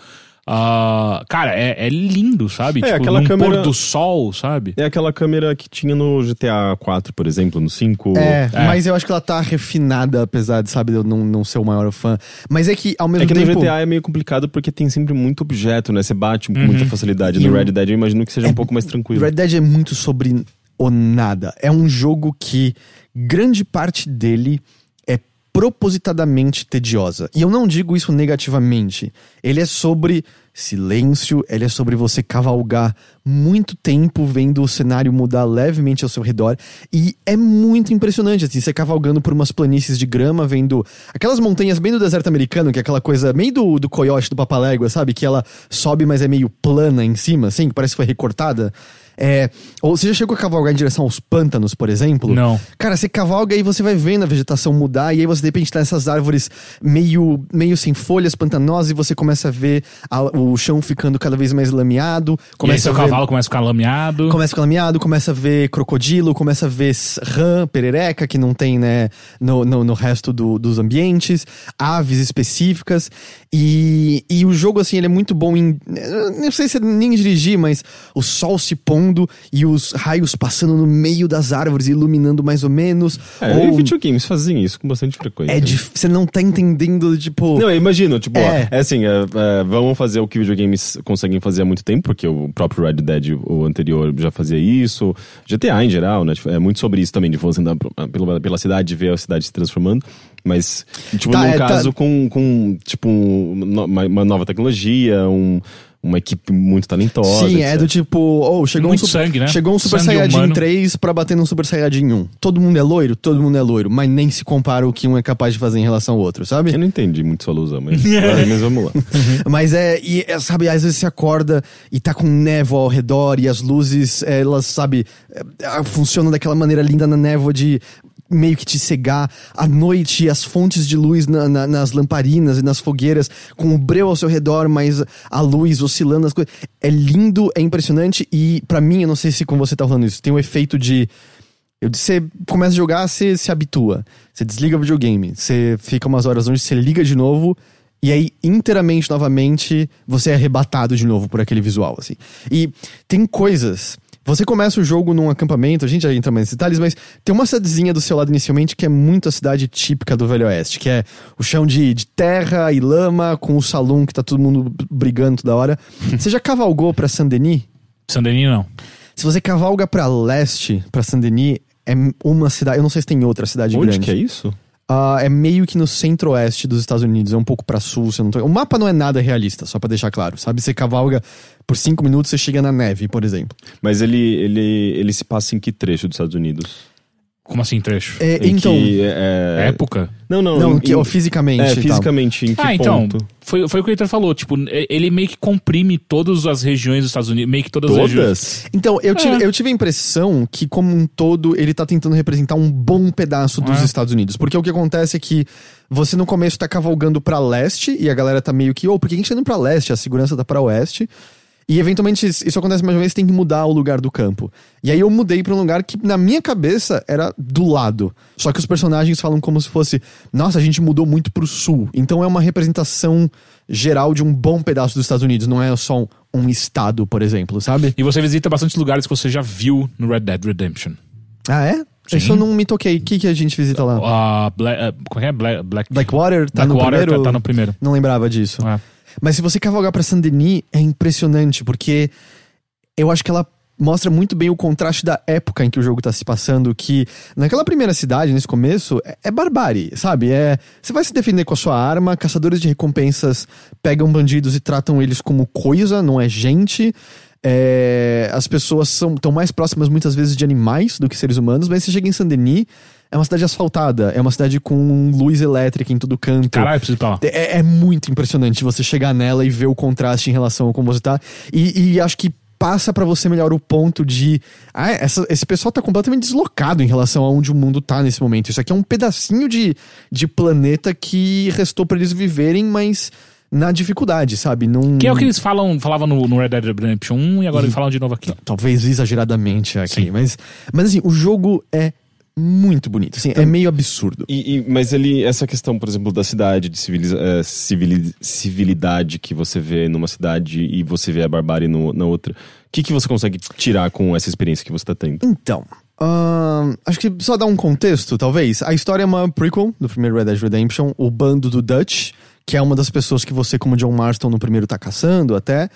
Ah, cara, é, é lindo, sabe? É, tipo, aquela num câmera- pôr do sol, sabe? É aquela câmera que tinha no GTA 4, por exemplo, no 5. É, É. mas eu acho que ela tá refinada, apesar de, sabe, de eu não, não ser o maior fã. Mas é que, ao mesmo É que no tempo... GTA é meio complicado porque tem sempre muito objeto, né? Você bate com Uhum. muita facilidade. E No Red Dead eu imagino que seja um pouco mais tranquilo. Red Dead é muito sobre o nada. É um jogo que grande parte dele é propositadamente tediosa. E eu não digo isso negativamente. Ele é sobre silêncio, ele é sobre você cavalgar muito tempo vendo o cenário mudar levemente ao seu redor. E é muito impressionante, assim, você cavalgando por umas planícies de grama, vendo aquelas montanhas bem do deserto americano, que é aquela coisa meio do, do coiote do Papalégua, sabe? Que ela sobe, mas é meio plana em cima, assim, que parece que foi recortada. É, ou você já chegou a cavalgar em direção aos pântanos, por exemplo? Não. Cara, você cavalga e você vai vendo a vegetação mudar, e aí você de repente tá nessas árvores meio, meio sem folhas, pantanosas, e você começa a ver a- o chão ficando cada vez mais lameado. e aí Começa seu a ver, cavalo começa a ficar lameado. Começa a ficar lameado, começa a ver crocodilo, começa a ver rã, perereca, que não tem, né, no, no, no resto do- dos ambientes, aves específicas. E, e o jogo, assim, ele é muito bom em. Não sei se é nem dirigir, mas o sol se pondo e os raios passando no meio das árvores, iluminando mais ou menos. É, ou e videogames fazem isso com bastante frequência. é dif- Você não tá entendendo, tipo. Não, eu imagino, tipo, É. é, assim, é, é, vamos fazer o que videogames conseguem fazer há muito tempo, porque o próprio Red Dead, o anterior, já fazia isso. GTA em geral, né? tipo, é muito sobre isso também, de você andar pela, pela cidade e ver a cidade se transformando. Mas, tipo, Tá, num é, tá. caso com, com, tipo, um- uma nova tecnologia, um- uma equipe muito talentosa. Sim, é etc. do tipo, oh, chegou Muito um super, sangue, né? Chegou um Super Sangue Saiyajin humano. 3 pra bater num Super Saiyajin 1. Todo mundo é loiro? Todo mundo é loiro, mas nem se compara o que um é capaz de fazer em relação ao outro, sabe? Eu não entendi muito sua alusão, mas, mas vamos lá. Mas é, e, é, sabe, às vezes você acorda e tá com névoa ao redor e as luzes, elas, sabe, é, funcionam daquela maneira linda na névoa de meio que te cegar. À noite, as fontes de luz na- na- nas lamparinas e nas fogueiras, com o breu ao seu redor, mas a luz oscilando as coisas. É lindo, é impressionante e pra mim, eu não sei se com você tá falando isso, tem o efeito de você começa a jogar, você se habitua. Você desliga o videogame, você fica umas horas longe, você liga de novo, e aí, inteiramente, novamente, você é arrebatado de novo por aquele visual, assim. E tem coisas. Você começa o jogo num acampamento, a gente já entra mais nesses detalhes, mas tem uma cidadezinha do seu lado inicialmente que é muito a cidade típica do Velho Oeste, que é o chão de, de terra e lama, com o salão que tá todo mundo brigando toda hora. Você já cavalgou pra Saint-Denis? Sandeninho não. Se você cavalga pra leste, pra Saint-Denis, é uma cidade. Eu não sei se tem outra cidade Onde grande. que é isso? Ah, é meio que no centro-oeste dos Estados Unidos, é um pouco pra sul. Você não tô... O mapa não é nada realista, só pra deixar claro, sabe? Você cavalga por cinco minutos, você chega na neve, por exemplo. Mas ele, ele, ele se passa em que trecho dos Estados Unidos? Como assim, trecho? É, Em então. que, é... Época? Não, não. Não, em- que, ó, fisicamente. É, e tal. fisicamente, em que ah, então. ponto? Foi, foi o que o Heitor falou. Tipo, ele meio que comprime todas as regiões dos Estados Unidos. Meio que todas, as regiões. Todas? Então, eu tive, É. eu tive a impressão que, como um todo, ele tá tentando representar um bom pedaço dos É. Estados Unidos. Porque o que acontece é que você no começo tá cavalgando pra leste e a galera tá meio que, ô, por que a gente tá indo pra leste? A segurança tá pra oeste. E eventualmente isso acontece mais uma vez, tem que mudar o lugar do campo. E aí eu mudei pra um lugar que na minha cabeça era do lado. Só que os personagens falam como se fosse, nossa, a gente mudou muito pro sul. Então é uma representação geral de um bom pedaço dos Estados Unidos, não é só um, um estado, por exemplo, sabe? E você visita bastante lugares que você já viu no Red Dead Redemption. Ah, é? Sim. Isso eu não me toquei. O que, que a gente visita lá? Ah, Bla- ah, como é que é? Black, Black, Blackwater tá no Blackwater primeiro? tá, tá no primeiro. Não lembrava disso. É. Mas se você cavalgar pra Saint-Denis, é impressionante, porque eu acho que ela mostra muito bem o contraste da época em que o jogo tá se passando, que naquela primeira cidade, nesse começo, é, é barbárie, sabe? É, você vai se defender com a sua arma, caçadores de recompensas pegam bandidos e tratam eles como coisa, não é gente. É, as pessoas são estão mais próximas muitas vezes de animais do que seres humanos, mas você chega em Saint-Denis, é uma cidade asfaltada, é uma cidade com luz elétrica em todo canto. Caralho, preciso pra lá. É, é muito impressionante você chegar nela e ver o contraste em relação a como você tá. E, e acho que passa pra você melhor o ponto de. Ah, essa- esse pessoal tá completamente deslocado em relação a onde o mundo tá nesse momento. Isso aqui é um pedacinho de, de planeta que restou pra eles viverem, mas na dificuldade, sabe? Não, Que é o que eles falam, falavam no, no Red Dead Redemption 1 e agora eles falam de novo aqui. Talvez exageradamente aqui, Sim. mas, mas assim, o jogo é muito bonito. Assim, é meio absurdo. E, e- mas ele, essa questão, por exemplo, da cidade, de civiliza- eh, civili- civilidade que você vê numa cidade e você vê a barbárie no- na outra, o que, que você consegue tirar com essa experiência que você tá tendo? Então, ahn, acho que só dar um contexto, talvez. A história é uma prequel do primeiro Red Dead Redemption, o bando do Dutch, que é uma das pessoas que você, como John Marston, no primeiro tá caçando até.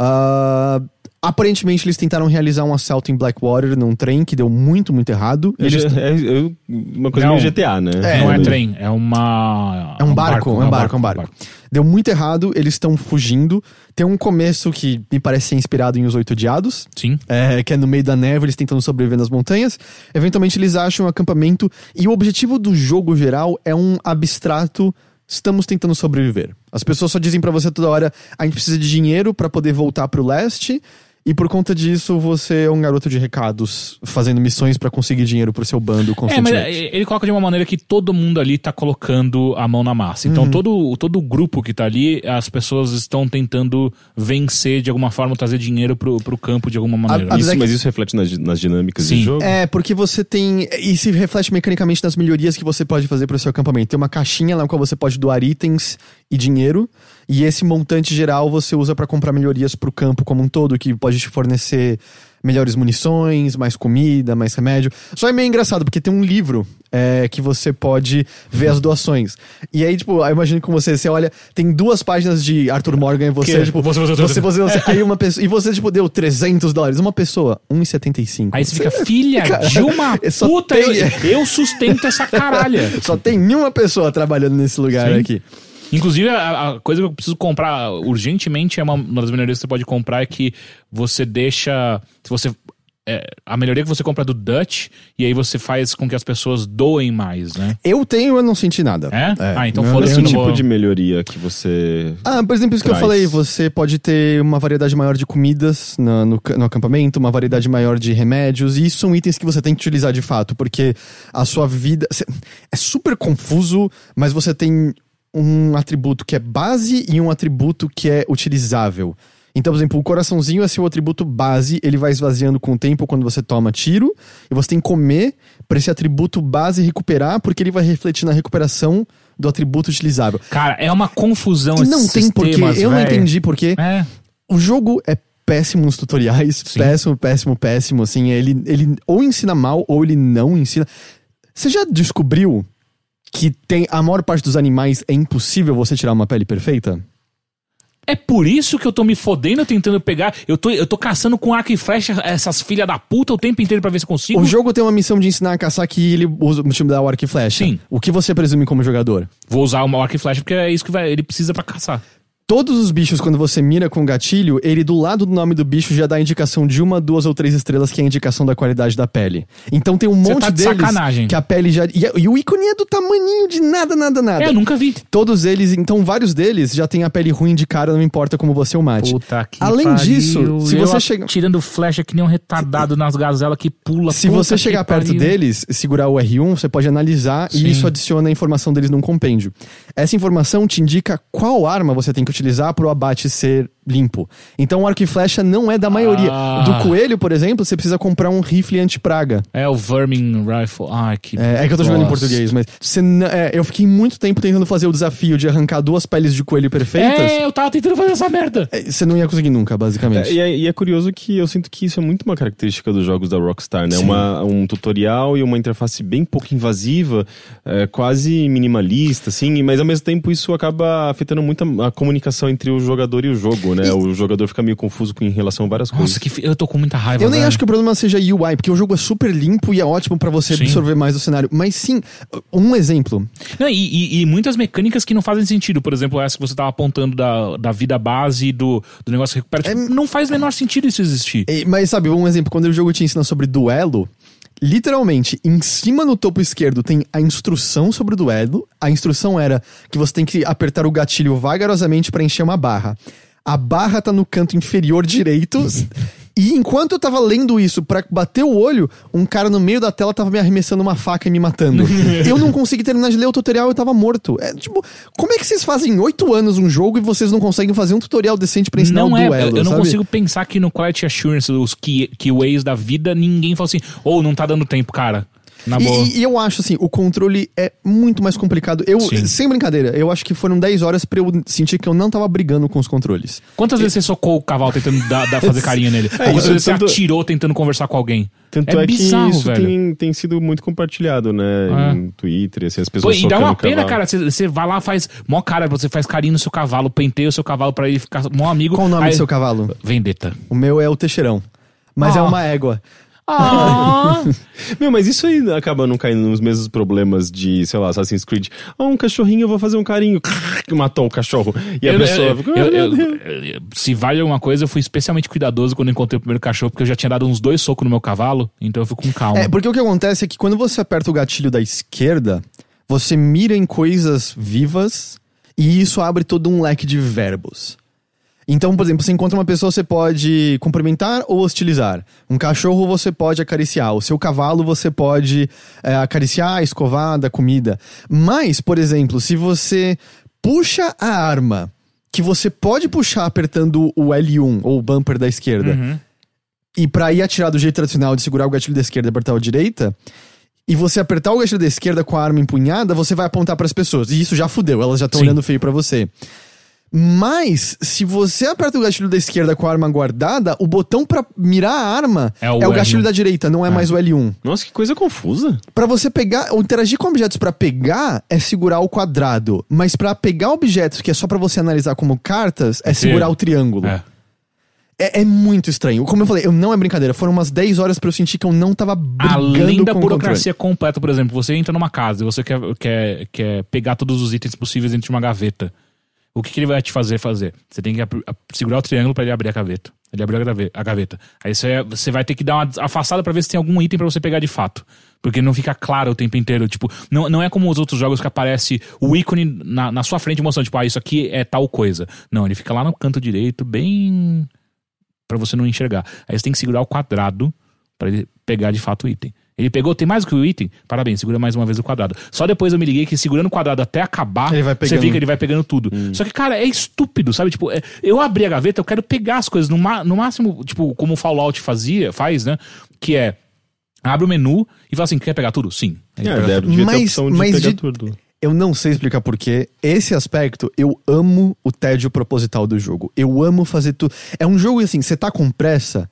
Ah, aparentemente, eles tentaram realizar um assalto em Blackwater num trem que deu muito, muito errado. Eles- É, é- é uma coisa Não. meio GTA, né? É, não é trem, é uma. É um barco, é um barco, é um barco. Deu muito errado, eles estão fugindo. Tem um começo que me parece ser inspirado em Os Oito Odiados. Sim. É, que é no meio da neve, eles tentando sobreviver nas montanhas. Eventualmente eles acham um acampamento. E o objetivo do jogo geral é um abstrato. Estamos tentando sobreviver. As pessoas só dizem pra você toda hora: a gente precisa de dinheiro pra poder voltar pro leste. E por conta disso, você é um garoto de recados fazendo missões pra conseguir dinheiro pro seu bando É, mas constantemente. ele coloca de uma maneira que todo mundo ali tá colocando a mão na massa. Então, Uhum. todo, todo o grupo que tá ali, as pessoas estão tentando vencer de alguma forma, trazer dinheiro pro, pro campo de alguma maneira. a- Isso, Apesar mas que- isso reflete nas, nas dinâmicas Sim. do jogo? É, porque você tem. E se reflete mecanicamente nas melhorias que você pode fazer pro seu acampamento. Tem uma caixinha na qual você pode doar itens e dinheiro. E esse montante geral você usa pra comprar melhorias pro campo como um todo, que pode te fornecer melhores munições, mais comida, mais remédio. Só é meio engraçado, porque tem um livro é, que você pode ver as doações. E aí, tipo, eu imagino com você, você olha, tem duas páginas de Arthur Morgan e você, Que- tipo, você- você- você, você, você- aí uma pessoa, e você, tipo, deu 300 dólares. Uma pessoa, 1,75. Aí você fica, filha de uma só puta, tem- eu, eu sustento essa caralha. Só tem uma pessoa trabalhando nesse lugar Sim. aqui. Inclusive, a, a coisa que eu preciso comprar urgentemente é uma, uma das melhorias que você pode comprar é que você deixa. Se você. é, a melhoria que você compra é do Dutch, e aí você faz com que as pessoas doem mais, né? Eu tenho, eu não senti nada. É? Ah, então foda-se, não tipo vou- de melhoria que você. Ah, por exemplo, isso que eu Traz. falei, você pode ter uma variedade maior de comidas na- no, no acampamento, uma variedade maior de remédios, e isso são itens que você tem que utilizar de fato, porque a sua vida. cê- É super confuso, mas você tem um atributo que é base e um atributo que é utilizável. Então, por exemplo, o coraçãozinho é seu atributo base, ele vai esvaziando com o tempo quando você toma tiro, e você tem que comer pra esse atributo base recuperar, porque ele vai refletir na recuperação do atributo utilizável. Cara, é uma confusão E não tem porquê, eu não véi. entendi porquê. É. O jogo é péssimo nos tutoriais, Sim. péssimo, péssimo, péssimo, assim, ele, ele ou ensina mal ou ele não ensina. Você já descobriu que tem a maior parte dos animais é impossível você tirar uma pele perfeita? É por isso que eu tô me fodendo tentando pegar. Eu tô, eu tô caçando com arco e flecha essas filhas da puta o tempo inteiro pra ver se consigo. O jogo tem uma missão de ensinar a caçar que ele usa o time da arco e flecha. Sim. O que você presume como jogador? Vou usar uma arco e flecha porque é isso que vai, ele precisa pra caçar. Todos os bichos, quando você mira com o gatilho, ele do lado do nome do bicho já dá a indicação de uma, duas ou três estrelas, que é a indicação da qualidade da pele. Então tem um monte tá de deles sacanagem. que a pele já. E, e o ícone é do tamaninho de nada, nada, nada. É, eu nunca vi. Todos eles, então vários deles já tem a pele ruim de cara, não importa como você o mate. Puta que Além pariu. disso, se Eu você chega. Tirando flecha que nem um retardado nas gazelas que pula. Se você chegar perto pariu. deles, segurar o R1, você pode analisar Sim. e isso adiciona a informação deles num compêndio. Essa informação te indica qual arma você tem que utilizar para o abate ser limpo. Então o arco e flecha não é da maioria. Ah. Do coelho, por exemplo, você precisa comprar um rifle anti-praga. É o Vermin Rifle. Ai, que. É, é que eu tô jogando em português, mas você é, eu fiquei muito tempo tentando fazer o desafio de arrancar duas peles de coelho perfeitas. É, eu tava tentando fazer essa merda. É, Você não ia conseguir nunca, basicamente. É, e, é, e é curioso que eu sinto que isso é muito uma característica dos jogos da Rockstar, né? Sim. Uma, um tutorial e uma interface bem pouco invasiva, é, quase minimalista, assim, mas ao mesmo tempo isso acaba afetando muito a, a comunicação entre o jogador e o jogo, né? O jogador fica meio confuso com, em relação a várias coisas. Nossa, que fi- eu tô com muita raiva. Eu nem velho. acho que o problema seja UI, porque o jogo é super limpo e é ótimo pra você Sim. absorver mais do cenário. Mas sim, um exemplo. Não, e, e- e muitas mecânicas que não fazem sentido. Por exemplo, essa que você tava apontando da, da vida base do, do negócio que recupera. Tipo, Não faz o menor sentido isso existir. E- Mas sabe, um exemplo, quando o jogo te ensina sobre duelo, literalmente, em cima no topo esquerdo tem a instrução sobre o duelo. A instrução era que você tem que apertar o gatilho vagarosamente pra encher uma barra. A barra tá no canto inferior direito. E enquanto eu tava lendo isso pra bater o olho, um cara no meio da tela tava me arremessando uma faca e me matando. eu não consegui terminar de ler o tutorial, eu tava morto. É tipo, como é que vocês fazem oito anos um jogo e vocês não conseguem fazer um tutorial decente pra ensinar não um é, duelo? eu não sabe? consigo pensar que no Quality Assurance, os key, keyways da vida, ninguém fala assim, ou não tá dando tempo, cara. Na boa. E, e eu acho assim, o controle é muito mais complicado. Eu, Sim. sem brincadeira, eu acho que foram 10 horas pra eu sentir que eu não tava brigando com os controles. Quantas vezes você socou o cavalo tentando dar, dar- fazer carinho nele? É, Ou quantas vezes você tanto- atirou tentando conversar com alguém? Tanto é, é, bizarro, que isso velho. tem, tem sido muito compartilhado, né? É. Em Twitter, assim, as Pô, pessoas e dá uma pena, cara. Você, você vai lá, faz mó cara, você faz carinho no seu cavalo, penteia o seu cavalo pra ele ficar mó amigo. Qual o nome aí- do seu cavalo? Vendetta. O meu é o Teixeirão. Mas Ah. é uma égua. Ah, Meu, mas isso aí acaba não caindo nos mesmos problemas de, sei lá, Assassin's Creed. Ah, um cachorrinho, eu vou fazer um carinho. Matou o cachorro. E a Eu- pessoa eu- eu- se vale alguma coisa, eu fui especialmente cuidadoso quando encontrei o primeiro cachorro, porque eu já tinha dado uns dois socos no meu cavalo, então eu fico com calma. É, porque o que acontece é que quando você aperta o gatilho da esquerda, você mira em coisas vivas e isso abre todo um leque de verbos. Então, por exemplo, você encontra uma pessoa, você pode cumprimentar ou hostilizar. Um cachorro você pode acariciar. O seu cavalo você pode é, acariciar, escovar, dar comida. Mas, por exemplo, se você puxa a arma, que você pode puxar apertando o L1 ou o bumper da esquerda, Uhum. e pra ir atirar do jeito tradicional de segurar o gatilho da esquerda e apertar o direita, e você apertar o gatilho da esquerda com a arma empunhada, você vai apontar pras pessoas. E isso já fudeu, elas já estão olhando feio pra você. Mas, se você aperta o gatilho da esquerda com a arma guardada, o botão pra mirar a arma É é o o, gatilho L1. da direita, não é, mais o L1. Nossa, que coisa confusa. Pra você pegar, ou interagir com objetos pra pegar é segurar o quadrado, mas pra pegar objetos que é só pra você analisar como cartas é segurar o triângulo. É. É, é muito estranho. Como eu falei, eu não é brincadeira. Foram umas 10 horas pra eu sentir que eu não tava brigando Além da o burocracia completa, por exemplo, você entra numa casa e você quer, quer, quer pegar todos os itens possíveis dentro de uma gaveta. O que, que ele vai te fazer fazer? Você tem que segurar o triângulo pra ele abrir a gaveta. Ele abriu a gaveta. Aí você, você vai ter que dar uma afastada pra ver se tem algum item pra você pegar de fato. Porque não fica claro o tempo inteiro. Tipo, não, não é como os outros jogos que aparece o ícone na, na sua frente mostrando, tipo, ah, isso aqui é tal coisa. Não, ele fica lá no canto direito, bem. pra você não enxergar. Aí você tem que segurar o quadrado pra ele pegar de fato o item. Ele pegou, tem mais do que o item? Parabéns, segura mais uma vez o quadrado. Só depois eu me liguei que segurando o quadrado até acabar, Ele vai você pegando. vê que ele vai pegando tudo. Só que, cara, é estúpido, sabe? Tipo, é- eu abri a gaveta, eu quero pegar as coisas. No, no máximo, tipo, como o Fallout fazia, faz, né? Que é. Abre o menu e fala assim: quer pegar tudo? Sim. É, tudo. Mas- opção de mas pegar de- tudo. Eu não sei explicar porquê. Esse aspecto, eu amo o tédio proposital do jogo. Eu amo fazer tudo. É um jogo assim, você tá com pressa,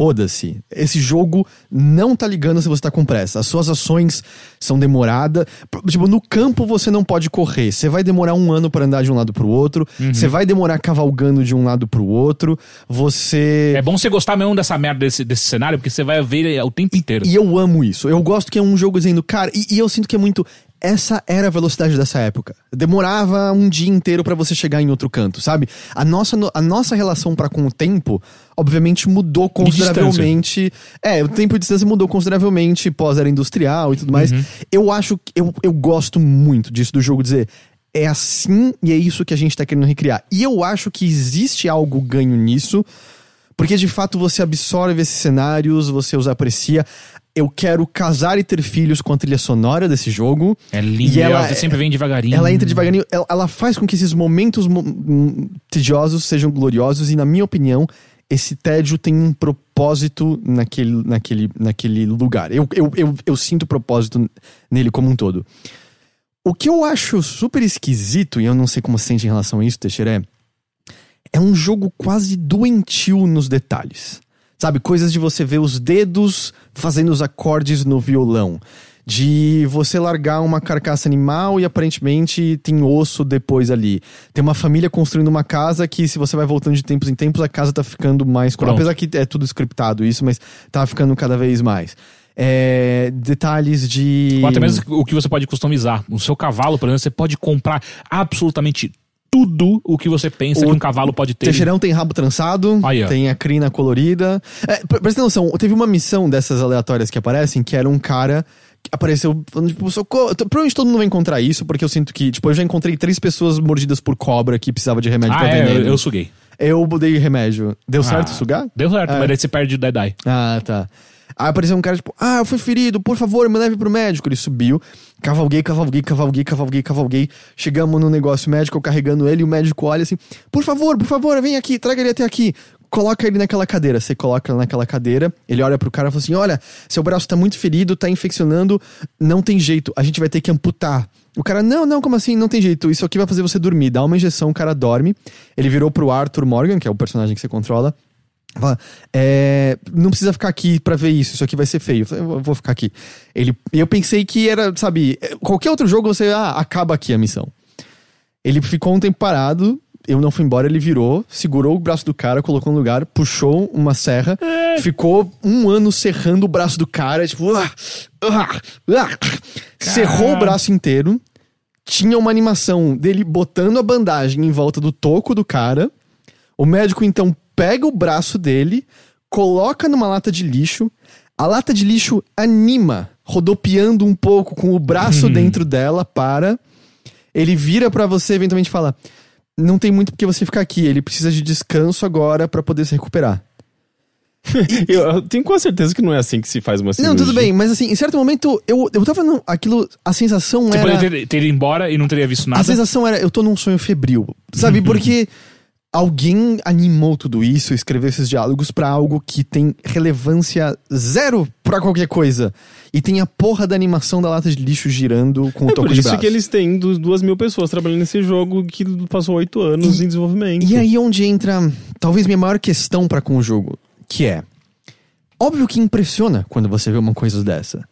foda-se. Esse jogo não tá ligando se você tá com pressa. As suas ações são demoradas. Tipo, no campo você não pode correr. Você vai demorar um ano pra andar de um lado pro outro. Você vai demorar cavalgando de um lado pro outro. Você. É bom você gostar mesmo dessa merda desse, desse cenário, porque você vai ver o tempo inteiro. E eu amo isso. Eu gosto que é um jogo dizendo, cara, e, e eu sinto que é muito. Essa era a velocidade dessa época. Demorava um dia inteiro pra você chegar em outro canto, sabe? A nossa, no- a nossa relação para com o tempo, obviamente, mudou consideravelmente. É, o tempo de distância mudou consideravelmente pós-era industrial e tudo mais. Eu acho que. Eu, eu gosto muito disso do jogo dizer. É assim e é isso que a gente tá querendo recriar. E eu acho que existe algo ganho nisso. Porque de fato você absorve esses cenários, você os aprecia. Eu quero casar e ter filhos com a trilha sonora desse jogo. É lindo, E ela ela sempre vem devagarinho. Ela entra devagarinho, ela, ela faz com que esses momentos mo- hum, tediosos sejam gloriosos, e na minha opinião, esse tédio tem um propósito naquele, naquele, naquele lugar. Eu, eu, eu, eu sinto propósito nele como um todo. O que eu acho super esquisito, e eu não sei como você sente em relação a isso, Teixeira, é, é um jogo quase doentio nos detalhes. Sabe, coisas de você ver os dedos fazendo os acordes no violão. De você largar uma carcaça animal e aparentemente tem osso depois ali. Tem uma família construindo uma casa que, se você vai voltando de tempos em tempos, a casa tá ficando mais. Pronto. Apesar que é tudo scriptado isso, mas tá ficando cada vez mais. É, detalhes de. Ou até mesmo o que você pode customizar. O seu cavalo, por exemplo, você pode comprar absolutamente tudo o que você pensa O que um cavalo pode ter. Teixeirão tem rabo trançado, Aí, tem a crina colorida. É, pre- presta atenção, teve uma missão dessas aleatórias que aparecem que era um cara que apareceu falando, tipo, socorro. Provavelmente todo mundo vai encontrar isso, porque eu sinto que, tipo, eu já encontrei três pessoas mordidas por cobra que precisava de remédio Ah, pra é, veneno. eu, eu suguei. Eu dei remédio. Deu certo Ah, sugar? Deu certo, É. mas daí você perde o Eye. Ah, tá. Aí apareceu um cara, tipo, ah, eu fui ferido, por favor, me leve pro médico. Ele subiu, cavalguei, cavalguei, cavalguei, cavalguei, cavalguei. Chegamos no negócio médico, eu carregando ele, e o médico olha assim, por favor, por favor, vem aqui, traga ele até aqui. Coloca ele naquela cadeira. Você coloca ele naquela cadeira, ele olha pro cara e fala assim: olha, seu braço tá muito ferido, tá infeccionando, não tem jeito, a gente vai ter que amputar. O cara, não, não, como assim? Não tem jeito, isso aqui vai fazer você dormir. Dá uma injeção, o cara dorme. Ele virou pro Arthur Morgan, que é o personagem que você controla. Fala, é, não precisa ficar aqui pra ver isso, isso aqui vai ser feio. Eu vou ficar aqui. Ele, eu pensei que era, sabe, qualquer outro jogo você, ah, acaba aqui a missão. Ele ficou um tempo parado, eu não fui embora, ele virou, segurou o braço do cara, colocou no lugar, puxou uma serra, ficou um ano serrando o braço do cara, tipo, ah, ah, ah, serrou o braço inteiro. Tinha uma animação dele botando a bandagem em volta do toco do cara. O médico então pega o braço dele, coloca numa lata de lixo. A lata de lixo anima, rodopiando um pouco com o braço dentro dela para. Ele vira pra você eventualmente fala: Não tem muito porque você ficar aqui, ele precisa de descanso agora pra poder se recuperar. Eu, eu tenho quase certeza que não é assim que se faz uma cirurgia. Não, tudo bem, mas assim, em certo momento eu, eu tava. Não, aquilo. A sensação Você era. poderia ter, ter ido embora e não teria visto A nada. sensação era, eu tô num sonho febril. Sabe? Porque alguém animou tudo isso, escreveu esses diálogos pra algo que tem relevância zero pra qualquer coisa. E tem a porra da animação da lata de lixo girando com o É toco por de isso braço. que eles têm du- duas mil pessoas trabalhando nesse jogo que passou oito anos E- em desenvolvimento. E aí onde entra talvez minha maior questão pra com o jogo, que é óbvio que impressiona quando você vê uma coisa dessa.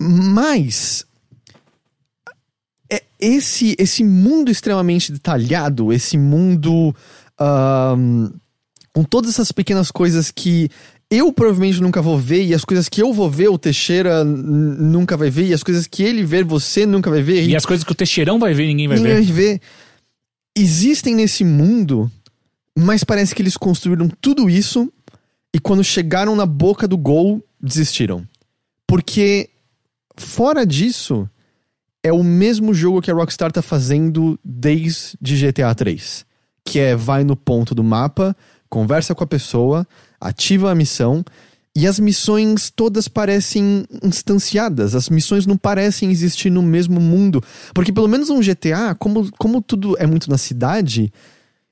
Mas é esse esse mundo extremamente detalhado, esse mundo ahn, com todas essas pequenas coisas que eu provavelmente nunca vou ver, e as coisas que eu vou ver, o Teixeira nunca vai ver, e as coisas que ele ver, você nunca vai ver. E as coisas que o Teixeirão vai ver, ninguém vai Ninguém ver. vai ver. Existem nesse mundo, mas parece que eles construíram tudo isso e quando chegaram na boca do gol, desistiram. Porque, fora disso, é o mesmo jogo que a Rockstar tá fazendo desde GTA 3. Que é vai no ponto do mapa, conversa com a pessoa, ativa a missão. E as missões todas parecem instanciadas. As missões não parecem existir no mesmo mundo. Porque pelo menos um GTA, como, como tudo é muito na cidade,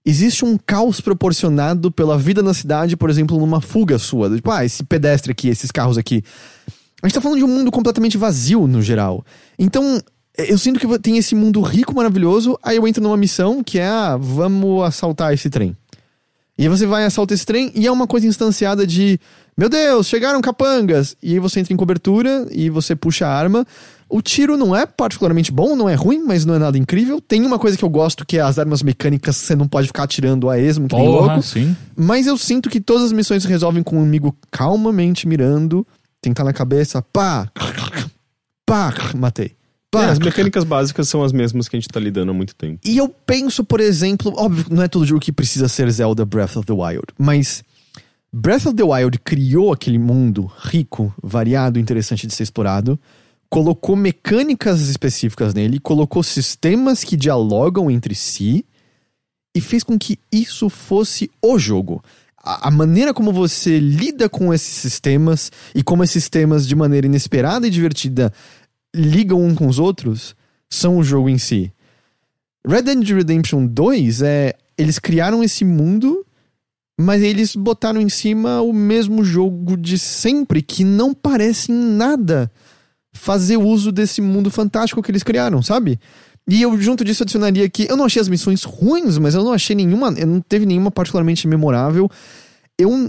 existe um caos proporcionado pela vida na cidade, por exemplo, numa fuga sua. Tipo, ah, esse pedestre aqui, esses carros aqui. A gente tá falando de um mundo completamente vazio, no geral. Então, eu sinto que tem esse mundo rico, maravilhoso, aí eu entro numa missão que é, ah, vamos assaltar esse trem. E aí você vai assaltar esse trem e é uma coisa instanciada de, meu Deus, chegaram capangas. E aí você entra em cobertura e você puxa a arma. O tiro não é particularmente bom, não é ruim, mas não é nada incrível. Tem uma coisa que eu gosto que é as armas mecânicas, você não pode ficar atirando a esmo, que nem Porra, louco. sim. Mas eu sinto que todas as missões se resolvem com um amigo calmamente mirando, tentar na cabeça, pá, pá, matei. Pá, É, as mecânicas básicas são as mesmas que a gente tá lidando há muito tempo. E eu penso, por exemplo, óbvio, não é todo jogo que precisa ser Zelda Breath of the Wild, mas Breath of the Wild criou aquele mundo rico, variado, interessante de ser explorado, colocou mecânicas específicas nele, colocou sistemas que dialogam entre si e fez com que isso fosse o jogo. A, a maneira como você lida com esses sistemas e como esses sistemas, de maneira inesperada e divertida, ligam um com os outros, são o jogo em si. Red Dead Redemption 2 é. Eles criaram esse mundo, mas eles botaram em cima o mesmo jogo de sempre, que não parece em nada fazer uso desse mundo fantástico que eles criaram, sabe? E eu, junto disso, adicionaria que eu não achei as missões ruins, mas eu não achei nenhuma. Não teve nenhuma particularmente memorável. Eu.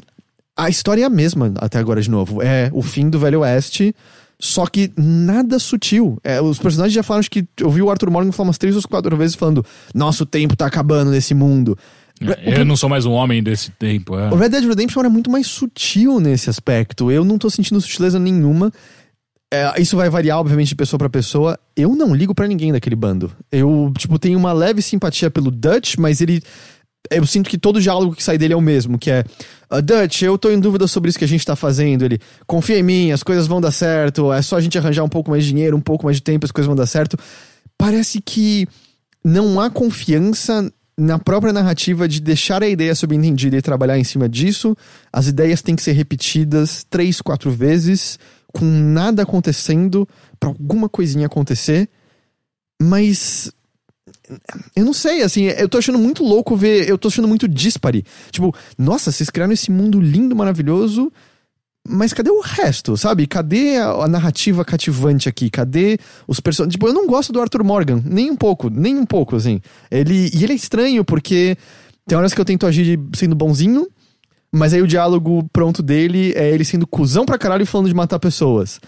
A história é a mesma até agora, de novo. É o fim do Velho Oeste. Só que nada sutil. É, os personagens já falaram acho que. Eu vi o Arthur Morgan falar umas três ou quatro vezes falando: Nosso tempo tá acabando nesse mundo. Eu não sou mais um homem desse tempo. é. O Red Dead Redemption era muito mais sutil nesse aspecto. Eu não tô sentindo sutileza nenhuma. É, isso vai variar, obviamente, de pessoa pra pessoa. Eu não ligo pra ninguém daquele bando. Eu, tipo, tenho uma leve simpatia pelo Dutch, mas ele. Eu sinto que todo diálogo que sai dele é o mesmo, que é "Ah, Dutch, eu tô em dúvida sobre isso que a gente tá fazendo. Ele, confia em mim, as coisas vão dar certo, é só a gente arranjar um pouco mais de dinheiro, um pouco mais de tempo, as coisas vão dar certo. Parece que não há confiança na própria narrativa de deixar a ideia subentendida e trabalhar em cima disso. As ideias têm que ser repetidas três, quatro vezes, com nada acontecendo, pra alguma coisinha acontecer. Mas. Eu não sei, assim, eu tô achando muito louco ver. Eu tô achando muito dispare. Tipo, nossa, vocês criaram esse mundo lindo, maravilhoso. Mas cadê o resto, sabe? Cadê a, a narrativa cativante aqui? Cadê os personagens? Tipo, eu não gosto do Arthur Morgan, nem um pouco, nem um pouco, assim. Ele, e ele é estranho porque tem horas que eu tento agir sendo bonzinho, mas aí o diálogo pronto dele é ele sendo cuzão pra caralho e falando de matar pessoas.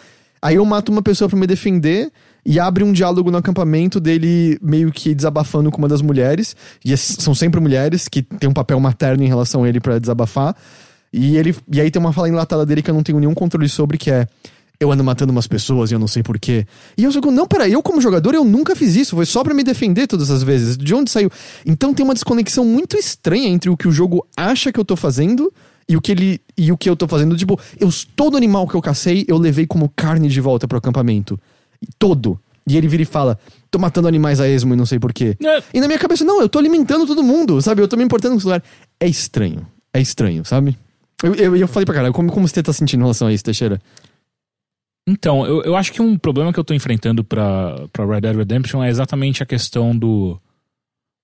Aí eu mato uma pessoa pra me defender e abre um diálogo no acampamento dele meio que desabafando com uma das mulheres. E são sempre mulheres que tem um papel materno em relação a ele pra desabafar. E ele e aí tem uma fala enlatada dele que eu não tenho nenhum controle sobre, que é eu ando matando umas pessoas e eu não sei porquê. E eu fico, não, peraí, eu como jogador eu nunca fiz isso, foi só pra me defender todas as vezes. De onde saiu? Então tem uma desconexão muito estranha entre o que o jogo acha que eu tô fazendo e o que ele e o que eu tô fazendo. Tipo, eu todo animal que eu cacei, eu levei como carne de volta pro acampamento. Todo. E ele vira e fala: tô matando animais a esmo e não sei porquê. É. E na minha cabeça, não, eu tô alimentando todo mundo, sabe? Eu tô me importando com o celular. É estranho. É estranho, sabe? Eu, eu, eu falei pra caralho, como, como você tá sentindo em relação a isso, Teixeira? Então, eu, eu acho que um problema que eu tô enfrentando pra, pra Red Dead Redemption é exatamente a questão do,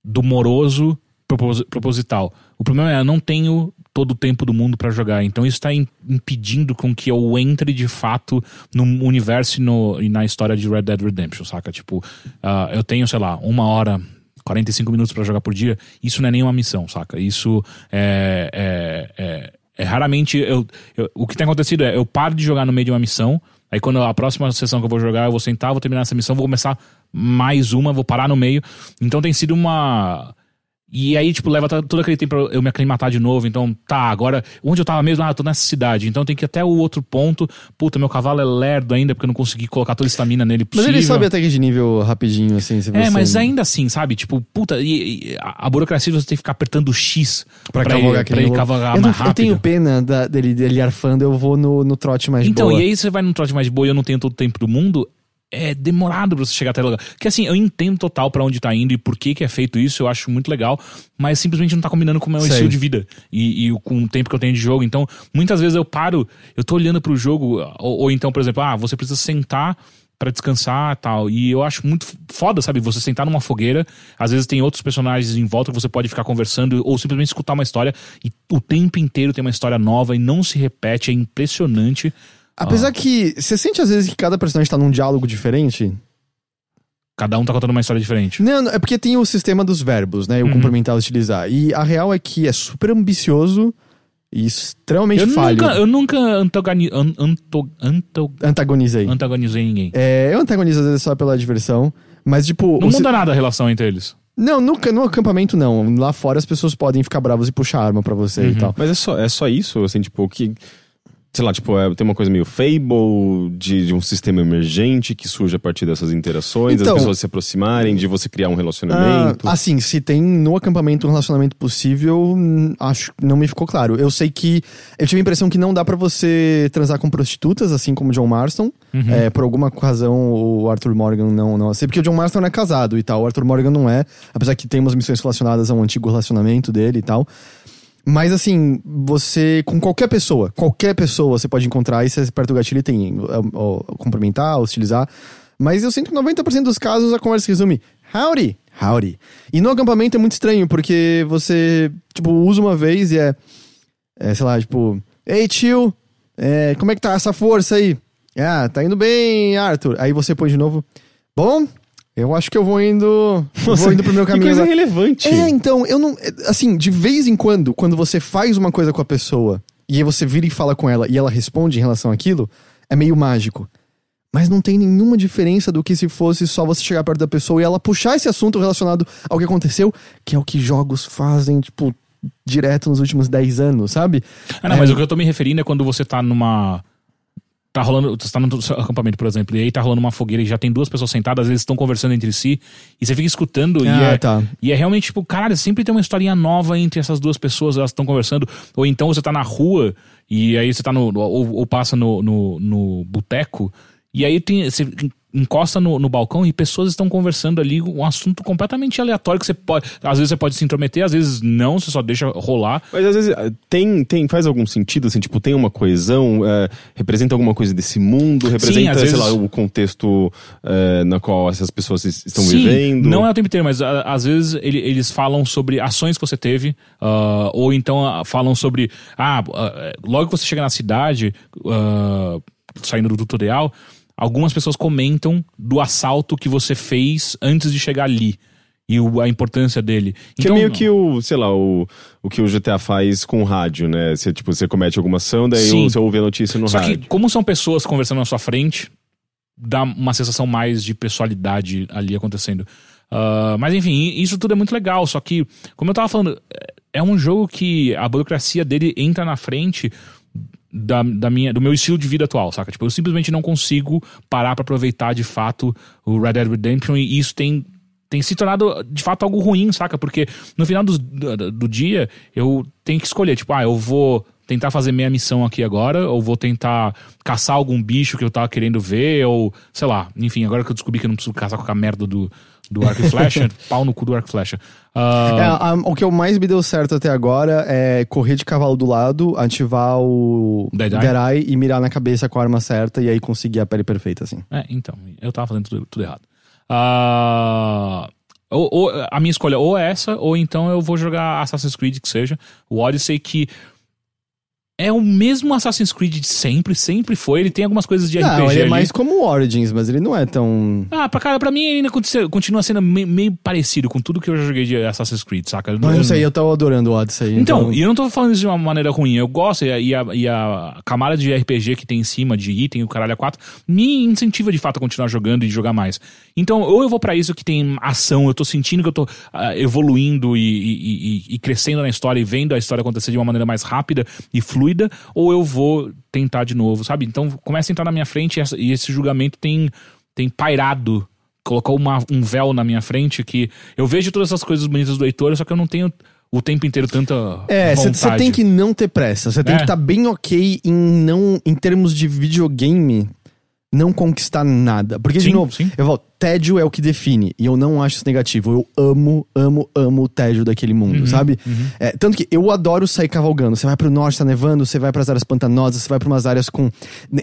do moroso propos- proposital. O problema é, eu não tenho todo o tempo do mundo pra jogar, então isso tá im- impedindo com que eu entre de fato no universo e, no, e na história de Red Dead Redemption, saca? Tipo, ah, eu tenho, sei lá, uma hora 45 minutos pra jogar por dia, isso não é nenhuma missão, saca? Isso é. é, é, é raramente. Eu, eu- o que tem acontecido é eu paro de jogar no meio de uma missão, aí quando a próxima sessão que eu vou jogar, eu vou sentar, vou terminar essa missão, vou começar mais uma, vou parar no meio. Então tem sido uma. E aí, tipo, leva to- todo aquele tempo pra eu me aclimatar de novo. Então, tá, agora, onde eu tava mesmo? Ah, eu tô nessa cidade. Então tem que ir até o outro ponto. Puta, meu cavalo é lerdo ainda, porque eu não consegui colocar toda a estamina nele Mas possível. ele sobe até que de nível rapidinho, assim, se É, você- mas ainda assim, sabe? Tipo, puta, e, e a, a burocracia você tem que ficar apertando o X Pra, pra, cavalgar ele, pra ele cavalgar eu, não- mais eu rápido. tenho pena da- dele, dele arfando, eu vou no, no trote mais Então, boa. e aí você vai num trote mais boa e eu não tenho todo o tempo do mundo. É demorado pra você chegar até lugar. Que assim, eu entendo total pra onde tá indo e por que que é feito isso, eu acho muito legal, mas simplesmente não tá combinando com o meu Sei. estilo de vida e, e com o tempo que eu tenho de jogo. Então, muitas vezes eu paro, eu tô olhando pro jogo, ou, ou então, por exemplo, ah, você precisa sentar pra descansar e tal. E eu acho muito foda, sabe? Você sentar numa fogueira, às vezes tem outros personagens em volta que você pode ficar conversando ou simplesmente escutar uma história e o tempo inteiro tem uma história nova e não se repete, é impressionante. Apesar que você sente às vezes que cada personagem tá num diálogo diferente. Cada um tá contando uma história diferente. Não, não, é porque tem o sistema dos verbos, né? E o Uhum. complementar e utilizar. E a real é que é super ambicioso e extremamente Eu falho. nunca, eu nunca antagoni, an, anto, anto, Antagonizei. antagonizei ninguém. É, eu antagonizo às vezes só pela diversão. Mas, tipo. Não muda nada a relação entre eles. Não, no, no acampamento não. Lá fora as pessoas podem ficar bravas e puxar arma pra você Uhum. e tal. Mas é só, é só isso, assim, tipo, que. Sei lá, tipo, é, tem uma coisa meio Fable, de, de um sistema emergente que surge a partir dessas interações, Então- as pessoas se aproximarem, de você criar um Ah, relacionamento. assim, se tem no acampamento um relacionamento possível, hum, acho que não me ficou claro. Eu sei que. Eu tive a impressão que não dá pra você transar com prostitutas, assim como John Marston. É, por alguma razão, o Arthur Morgan não, não. Sei porque o John Marston é casado e tal. O Arthur Morgan não é. Apesar que tem umas missões relacionadas a um antigo relacionamento dele e tal. Mas assim, você, com qualquer pessoa, qualquer pessoa você pode encontrar e você aperta o gatilho e tem ó, ó, cumprimentar, hostilizar. Mas eu sinto que 90% dos casos a conversa se resume howdy, howdy. E no acampamento é muito estranho, porque você, tipo, usa uma vez e é, é sei lá, tipo, ei tio, é, como é que tá essa força aí? Ah, tá indo bem, Arthur. Aí você põe de novo, bom, eu acho que eu vou indo, eu vou indo pro meu que caminho. coisa agora." relevante. É, então, eu não. Assim, de vez em quando, quando você faz uma coisa com a pessoa e aí você vira e fala com ela e ela responde em relação àquilo, é meio mágico. Mas não tem nenhuma diferença do que se fosse só você chegar perto da pessoa e ela puxar esse assunto relacionado ao que aconteceu, que é o que jogos fazem, tipo, direto nos últimos 10 anos, sabe? Ah, não, É. mas o que eu tô me referindo é quando você tá numa. Tá rolando. Você tá no seu acampamento, por exemplo, e aí tá rolando uma fogueira e já tem duas pessoas sentadas, às vezes estão conversando entre si, e você fica escutando e, Ah, é, tá. e é realmente, tipo, caralho, sempre tem uma historinha nova entre essas duas pessoas, elas estão conversando. Ou então você tá na rua e aí você tá no. Ou, ou passa no, no, no boteco, e aí tem. Você encosta no, no balcão e pessoas estão conversando ali um assunto completamente aleatório que você pode. Às vezes você pode se intrometer, às vezes não, você só deixa rolar. Mas às vezes eh, tem, tem, faz algum sentido, assim, tipo, tem uma coesão, eh, representa alguma coisa desse mundo, representa, sei vezes- lá, o contexto eh, na qual essas pessoas es- estão Sim, vivendo. Não é o tempo inteiro, mas a- às vezes ele- eles falam sobre ações que você teve, ah, ou então ah, falam sobre. Ah, ah, logo que você chega na cidade, ah, saindo do tutorial, algumas pessoas comentam do assalto que você fez antes de chegar ali. E o- a importância dele. Que Então, é meio que o, sei lá, o, o que o GTA faz com o rádio, né? Você, tipo, você comete alguma ação, daí Sim. você ouve a notícia no Só rádio. que, como são pessoas conversando na sua frente, dá uma sensação mais de pessoalidade ali acontecendo. Ah, mas enfim, isso tudo é muito legal. Só que, como eu tava falando, é- é um jogo que a burocracia dele entra na frente da, da minha, do meu estilo de vida atual, saca? Tipo, eu simplesmente não consigo parar pra aproveitar de fato o Red Dead Redemption e isso tem tem se tornado de fato algo ruim, saca? Porque no final do, do, do dia eu tenho que escolher, tipo, ah, eu vou tentar fazer minha missão aqui agora, ou vou tentar caçar algum bicho que eu tava querendo ver, ou sei lá, enfim, agora que eu descobri que eu não preciso caçar com a merda do, do arco e flecha, pau no cu do arco e flecha. Ah, É, a- o que eu mais me deu certo até agora é correr de cavalo do lado, ativar o Dead Eye. Dead Eye e mirar na cabeça com a arma certa e aí conseguir a pele perfeita, assim. É, então, eu tava fazendo tudo, tudo errado. Ah, ou, ou- a minha escolha ou é essa, ou então eu vou jogar Assassin's Creed, que seja. O Odyssey, que é o mesmo Assassin's Creed de sempre, sempre foi. Ele tem algumas coisas de Não, RPG ele é ali. mais como Origins, mas ele não é tão... Ah, pra, cara, pra mim ele ainda continua, sendo me- meio parecido com tudo que eu já joguei de Assassin's Creed, saca? Mas não sei, eu tô adorando o Odyssey. Então, e eu não tô falando isso de uma maneira ruim. Eu gosto, e a, e a, e a camada de RPG que tem em cima, de item, o caralho a 4, me incentiva de fato a continuar jogando e jogar mais. Então, ou eu vou pra isso que tem ação, eu tô sentindo que eu tô ah, evoluindo e, e- e- e crescendo na história e vendo a história acontecer de uma maneira mais rápida e fluida, ou eu vou tentar de novo, sabe? Então, começa a entrar na minha frente e, esse julgamento tem, tem pairado colocou uma- um véu na minha frente que eu vejo todas essas coisas bonitas do Heitor, só que eu não tenho o tempo inteiro tanta É, você tem que não ter pressa. Você tem É. que estar bem ok em não, em termos de videogame, não conquistar nada. Porque, de Sim, novo, sim. eu falo, tédio é o que define. E eu não acho isso negativo. Eu amo, amo, amo o tédio daquele mundo, Uhum, sabe? É, tanto que eu adoro sair cavalgando. Você vai pro norte, tá nevando, você vai pras áreas pantanosas, você vai pra umas áreas com.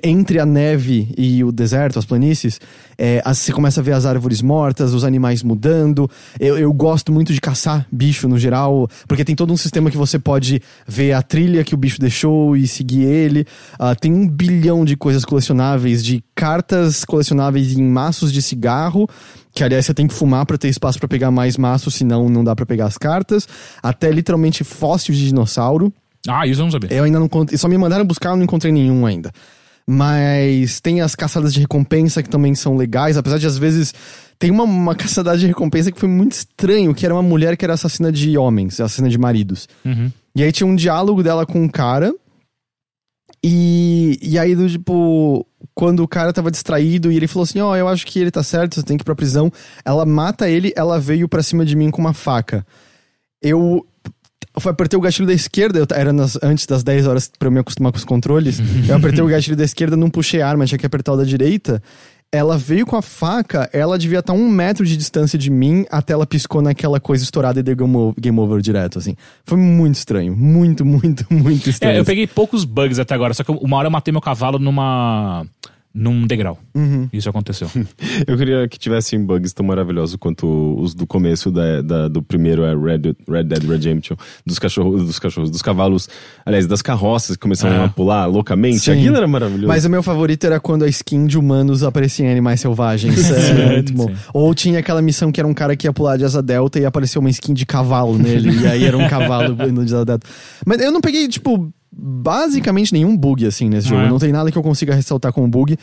Entre a neve e o deserto, as planícies, é, você começa a ver as árvores mortas, os animais mudando. Eu, eu gosto muito de caçar bicho no geral, porque tem todo um sistema que você pode ver a trilha que o bicho deixou e seguir ele. Ah, tem um bilhão de coisas colecionáveis, de cartas colecionáveis em maços de cigarro. Que aliás você tem que fumar pra ter espaço pra pegar mais maços, senão não dá pra pegar as cartas. Até literalmente fóssil de dinossauro. Ah, isso eu não sabia. Eu ainda não encontrei. Só me mandaram buscar, eu não encontrei nenhum ainda. Mas tem as caçadas de recompensa que também são legais, apesar de às vezes. Tem uma, uma caçada de recompensa que foi muito estranho, que era uma mulher que era assassina de homens, assassina de maridos. Uhum. E aí tinha um diálogo dela com um cara. E, e aí, do tipo, quando o cara tava distraído e ele falou assim: Ó, eu acho que ele tá certo, você tem que ir pra prisão. Ela mata ele, ela veio pra cima de mim com uma faca. Eu. Eu apertei o gatilho da esquerda, eu, era nas- antes das 10 horas pra eu me acostumar com os controles. eu apertei o gatilho da esquerda, não puxei a arma, tinha que apertar o da direita. Ela veio com a faca, ela devia estar um metro de distância de mim, até ela piscou naquela coisa estourada e deu game over, game over direto, assim. Foi muito estranho. Muito, muito, muito estranho. É, eu peguei poucos bugs até agora, só que uma hora eu matei meu cavalo numa. Num degrau. Uhum. Isso aconteceu. Eu queria que tivessem bugs tão maravilhosos quanto os do começo da, da- do primeiro é Red, Red Dead Redemption, dos cachorros, dos cachorros, dos cavalos, aliás, das carroças que começaram É. a pular loucamente. Sim. Aquilo era maravilhoso. Mas o meu favorito era quando a skin de humanos aparecia em animais selvagens. É, muito bom. sim. Ou tinha aquela missão que era um cara que ia pular de asa delta e apareceu uma skin de cavalo nele. e aí era um cavalo indo de asa delta. Mas eu não peguei, tipo, basicamente nenhum bug assim nesse jogo. É. Não tem nada que eu consiga ressaltar como bug.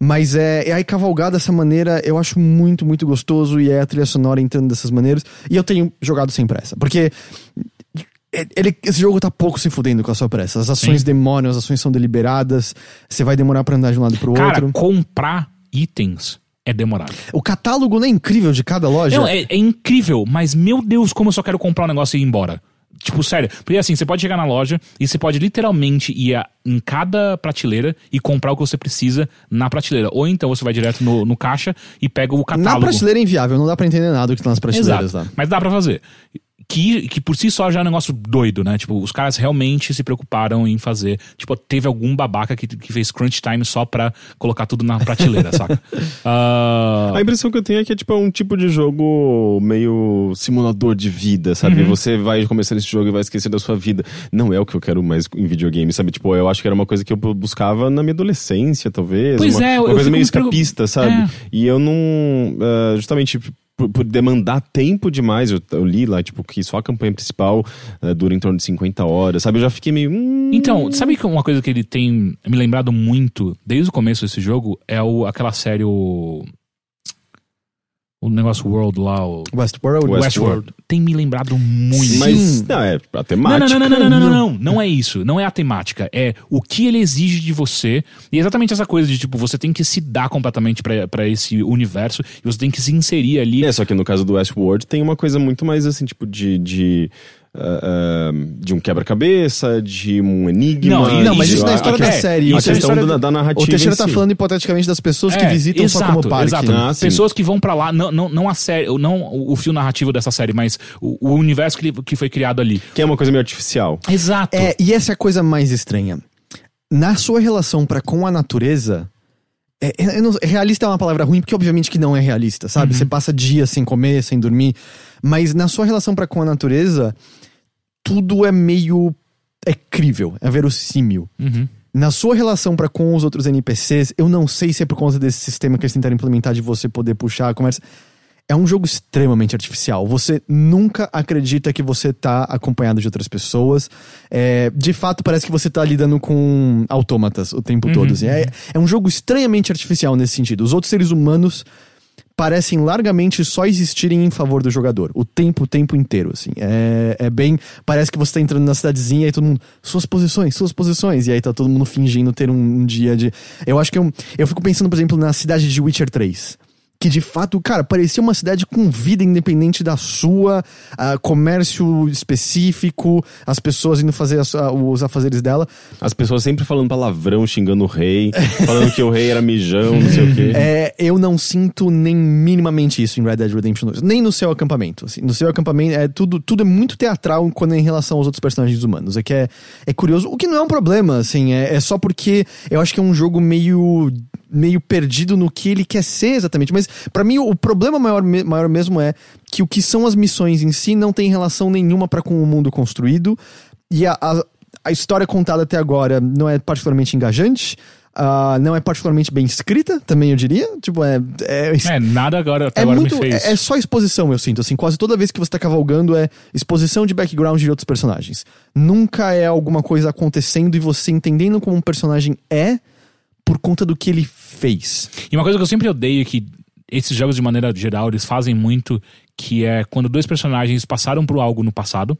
Mas é, é aí cavalgar dessa maneira, eu acho muito, muito gostoso. E é a trilha sonora entrando dessas maneiras. E eu tenho jogado sem pressa. Porque. Ele, esse jogo tá pouco se fudendo com a sua pressa. As ações Sim. demoram, as ações são deliberadas. Você vai demorar pra andar de um lado pro Cara, outro. comprar itens é demorado. O catálogo não é incrível de cada loja. Não, é, é incrível, mas meu Deus, como eu só quero comprar um negócio e ir embora. Tipo, sério. Porque assim, você pode chegar na loja e você pode literalmente ir a- em cada prateleira e comprar o que você precisa na prateleira. Ou então você vai direto no, no caixa e pega o Na catálogo. prateleira é inviável, não dá pra entender nada do que tá nas prateleiras Exato. lá. Mas dá pra fazer. Que, que por si só já é um negócio doido, né? Tipo, os caras realmente se preocuparam em fazer. Tipo, teve algum babaca que, que fez crunch time só pra colocar tudo na prateleira, saca? Ah, A impressão que eu tenho é que é tipo um tipo de jogo meio simulador de vida, sabe? Uhum. Você vai começar esse jogo e vai esquecer da sua vida. Não é o que eu quero mais em videogame, sabe? Tipo, eu acho que era uma coisa que eu buscava na minha adolescência, talvez. Pois uma, é, uma eu coisa meio pregu- escapista, sabe? É. E eu não. ah, justamente. Por, por demandar tempo demais, eu, eu li lá, tipo, que só a campanha principal ah, dura em torno de 50 horas, sabe? Eu já fiquei meio. hum, Então, sabe que uma coisa que ele tem me lembrado muito desde o começo desse jogo é o, aquela série o o negócio World lá, o Westworld. West- Westworld. Tem me lembrado muito. Mas, não, é a Não, temática. não, não, não, não, não, não, não, não é isso. Não é a temática. É o que ele exige de você. E é exatamente essa coisa de, tipo, você tem que se dar completamente pra pra esse universo e você tem que se inserir ali. É, só que no caso do Westworld tem uma coisa muito mais assim, tipo, de. de ah, de um quebra-cabeça, de um enigma. Não, Não, mas isso não é a história da que- série. Isso é a questão história da, da narrativa. O Teixeira em tá si. falando hipoteticamente das pessoas que É, visitam exato, só como parque. Exato. Ah. Pessoas que vão pra lá, não, não, não a série, não o fio narrativo dessa série, mas o, o universo que, que foi criado ali. Que é uma coisa meio artificial. Exato. É, e essa é a coisa mais estranha. Na sua relação para com a natureza, é, eu não- realista é uma palavra ruim, porque obviamente que não é realista, sabe? Você passa dias sem comer, sem dormir, mas na sua relação para com a natureza, tudo é meio é crível, é verossímil. Uhum. Na sua relação para com os outros NPCs, eu não sei se é por conta desse sistema que eles tentaram implementar de você poder puxar a conversa. É um jogo extremamente artificial. Você nunca acredita que você tá acompanhado de outras pessoas. É, de fato, parece que você tá lidando com autômatas o tempo todo. assim. É, é um jogo estranhamente artificial nesse sentido. Os outros seres humanos parecem largamente só existirem em favor do jogador. O tempo, o tempo inteiro, assim. É, é bem... Parece que você tá entrando na cidadezinha e todo mundo... Suas posições, suas posições. E aí tá todo mundo fingindo ter um, um dia de... Eu acho que eu, eu fico pensando, por exemplo, na cidade de Witcher 3. Que de fato, cara, parecia uma cidade com vida independente da sua, ah, comércio específico, as pessoas indo fazer as- ah, os afazeres dela. As pessoas sempre falando palavrão, xingando o rei, falando que o rei era mijão, não sei o quê. É, eu não sinto nem minimamente isso em Red Dead Redemption 2. Nem no seu acampamento. assim. no seu acampamento, é tudo, tudo é muito teatral quando é em relação aos outros personagens humanos. É que é, é curioso, o que não é um problema, assim. É, é só porque eu acho que é um jogo meio meio perdido no que ele quer ser exatamente. Mas pra mim o problema maior, maior mesmo é que o que são as missões em si não tem relação nenhuma pra com o mundo construído. E a, a, a história contada até agora não é particularmente engajante. ah, não é particularmente bem escrita, também eu diria. Tipo, é. É, É, nada agora, até é agora muito. me fez. É, é só exposição, eu sinto. Assim, quase toda vez que você tá cavalgando é exposição de background de outros personagens. Nunca é alguma coisa acontecendo e você entendendo como um personagem é por conta do que ele fez. E uma coisa que eu sempre odeio que esses jogos, de maneira geral, eles fazem muito, que é quando dois personagens passaram por algo no passado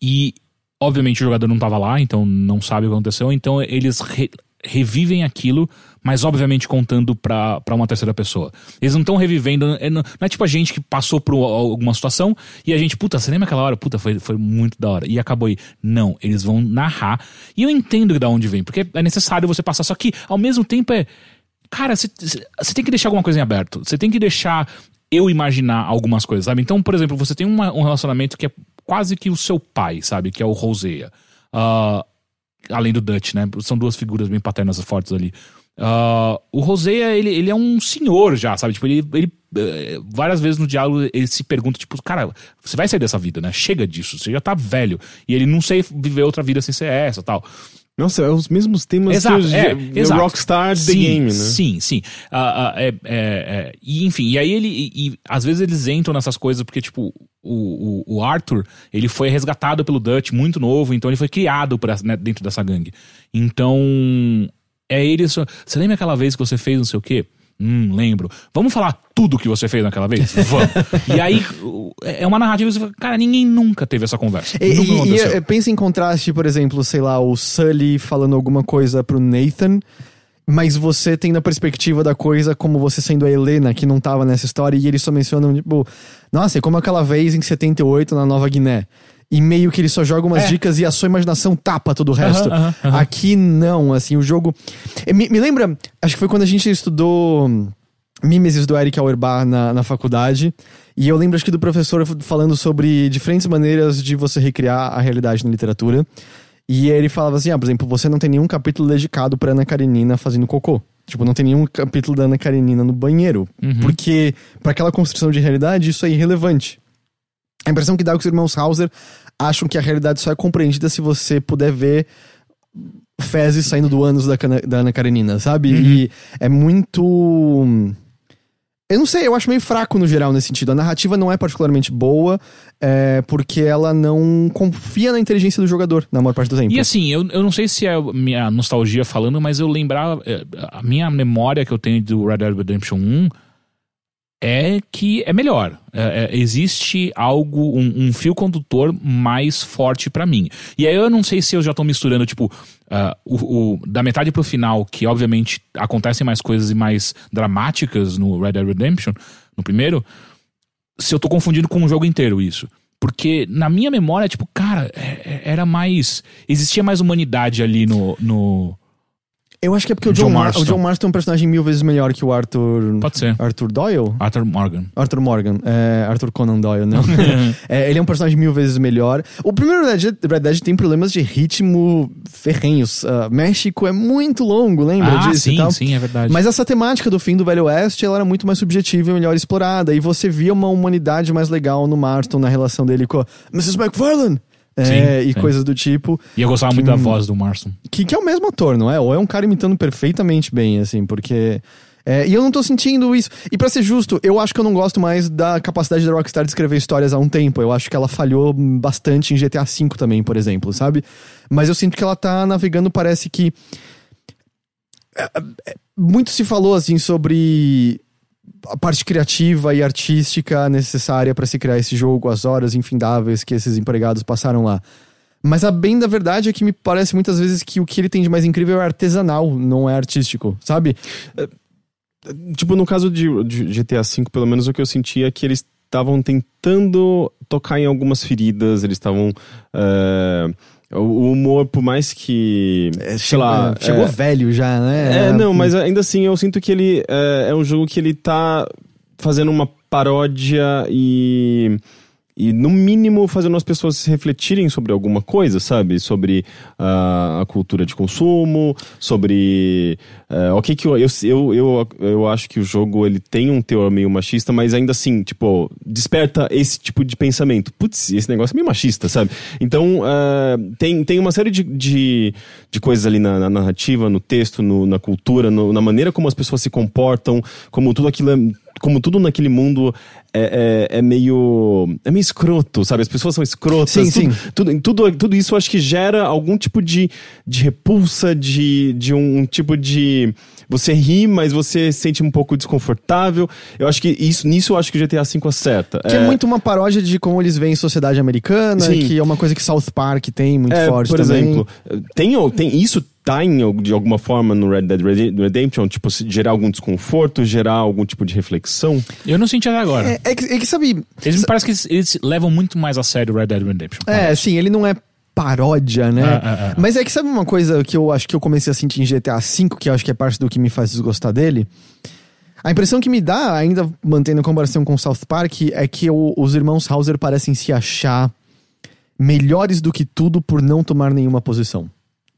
e obviamente o jogador não tava lá, então não sabe o que aconteceu, então eles re- revivem aquilo, mas obviamente contando pra uma terceira pessoa. Eles não estão revivendo, é, não, é tipo a gente que passou por alguma situação e a gente, puta, você lembra aquela hora? Puta, foi, foi muito da hora. E acabou aí. Não, eles vão narrar. E eu entendo da onde vem, porque é necessário você passar, só que ao mesmo tempo é. Cara, você tem que deixar alguma coisa em aberto. Você tem que deixar eu imaginar algumas coisas, sabe? Então, por exemplo, você tem uma- um relacionamento que é quase que o seu pai, sabe? Que é o Rosea. Ah, além do Dutch, né? São duas figuras bem paternas fortes ali. Ah, o Rosea, ele, ele é um senhor já, sabe? Tipo, ele, ele eh, várias vezes no diálogo ele se pergunta, tipo, cara, você vai sair dessa vida, né? Chega disso, você já tá velho. E ele não sei viver outra vida sem ser essa tal. Nossa, é os mesmos temas Exato, que os é, o exato. Rockstar The sim, Game, né? Sim, sim. Ah, ah, é, é, é, e enfim, e aí ele. E, e às vezes eles entram nessas coisas porque, tipo, o, o, o Arthur, ele foi resgatado pelo Dutch muito novo, então ele foi criado essa- né, dentro dessa gangue. Então. É ele. só- Você lembra aquela vez que você fez não sei o quê? Hum, lembro. Vamos falar tudo que você fez naquela vez? Vamos. e aí, o- é uma narrativa que você fala, cara, ninguém nunca teve essa conversa. E, nunca e- e, é, pensa em contraste, por exemplo, sei lá, o Sully falando alguma coisa pro Nathan, mas você tendo a perspectiva da coisa como você sendo a Helena, que não tava nessa história, e eles só mencionam, tipo, nossa, é como aquela vez em 78 na Nova Guiné. E meio que ele só joga umas É. dicas e a sua imaginação tapa todo o resto. Aqui não, assim, o jogo. Eh, Me, me lembra, acho que foi quando a gente estudou Mimesis do Eric Auerbach na, na faculdade. E eu lembro, acho que, do professor falando sobre diferentes maneiras de você recriar a realidade na literatura. E ele falava assim: ah, por exemplo, você não tem nenhum capítulo dedicado pra Ana Karenina fazendo cocô. Tipo, não tem nenhum capítulo da Ana Karenina no banheiro. Porque, pra aquela construção de realidade, isso é irrelevante. A impressão que dá é que os irmãos Hauser acham que a realidade só é compreendida se você puder ver fezes saindo do ânus da, Cana- da Ana Karenina, sabe? E é muito. Eu não sei, eu acho meio fraco no geral nesse sentido. A narrativa não é particularmente boa, é, porque ela não confia na inteligência do jogador, na maior parte do tempo. E assim, eu, eu não sei se é minha nostalgia falando, mas eu lembrar. eh, A minha memória que eu tenho do Red Dead Redemption 1 é que é melhor. É, é, existe algo, um, um fio condutor mais forte pra mim. E aí eu não sei se eu já tô misturando, tipo, ah, o, o- da metade pro final, que obviamente acontecem mais coisas e mais dramáticas no Red Dead Redemption, no primeiro, se eu tô confundindo com o jogo inteiro isso. Porque na minha memória, tipo, cara, é- é- era mais. Existia mais humanidade ali no. no Eu acho que é porque o John John, Mar Marston. o John Marston é um personagem mil vezes melhor que o Arthur. Pode ser. Arthur Doyle? Arthur Morgan. Arthur Morgan. É, Arthur Conan Doyle, não. É, ele é um personagem mil vezes melhor. O primeiro Red Dead, Red Dead tem problemas de ritmo ferrenhos. Ah, México é muito longo, lembra Ah, disso e sim, tal? sim, é verdade. Mas essa temática do fim do Velho Oeste, ela era muito mais subjetiva e melhor explorada. E você via uma humanidade mais legal no Marston, na relação dele com a Mrs. McFarlane. É, Sim, e sim. coisas do tipo. E eu gostava muito da voz do Marston. Que, que é o mesmo ator, não é? Ou é um cara imitando perfeitamente bem, assim, porque. é, e eu não tô sentindo isso. E pra ser justo, eu acho que eu não gosto mais da capacidade da Rockstar de escrever histórias há um tempo. Eu acho que ela falhou bastante em GTA V também, por exemplo, sabe? Mas eu sinto que ela tá navegando, parece que. é, é, Muito se falou, assim, sobre a parte criativa e artística necessária pra se criar esse jogo, as horas infindáveis que esses empregados passaram lá. Mas a bem da verdade é que me parece muitas vezes que o que ele tem de mais incrível é artesanal, não é artístico, sabe? Tipo, no caso de, de GTA V, pelo menos o que eu sentia é que eles estavam tentando tocar em algumas feridas, eles estavam. é, o humor, por mais que. sei lá. É, chegou é, velho já, né? É, não, mas ainda assim eu sinto que ele é, é um jogo que ele tá fazendo uma paródia e. E, no mínimo, fazendo as pessoas refletirem sobre alguma coisa, sabe? Sobre ah, a cultura de consumo, sobre. eh, o que que eu, eu, eu, eu, acho que o jogo ele tem um teor meio machista, mas ainda assim, tipo, desperta esse tipo de pensamento. Putz, esse negócio é meio machista, sabe? Então, ah, tem, tem uma série de, de, de coisas ali na, na narrativa, no texto, no- na cultura, no- na maneira como as pessoas se comportam, como tudo aquilo é como tudo naquele mundo é, é, é meio. é meio escroto, sabe? As pessoas são escrotas. Sim, tudo, sim. Tudo, tudo, tudo isso acho que gera algum tipo de, de repulsa, de, de um tipo de. Você ri, mas você se sente um pouco desconfortável. Eu acho que isso, nisso eu acho que o GTA V acerta. Que é, muito uma paródia de como eles veem sociedade americana, Sim. que é uma coisa que South Park tem muito É, forte por também. exemplo, tem, tem isso tá em, de alguma forma no Red Dead Redemption, tipo, gerar algum desconforto, gerar algum tipo de reflexão. Eu não senti até agora. É, é que, é que, sabe. Eles me parece que eles, eles levam muito mais a sério o Red Dead Redemption. É, sim, ele não é paródia, né? Ah, ah, ah. Mas é que sabe uma coisa que eu acho que eu comecei a sentir em GTA V, que eu acho que é parte do que me faz desgostar dele? A impressão que me dá, ainda mantendo a comparação com South Park, é que o- os irmãos Hauser parecem se achar melhores do que tudo por não tomar nenhuma posição.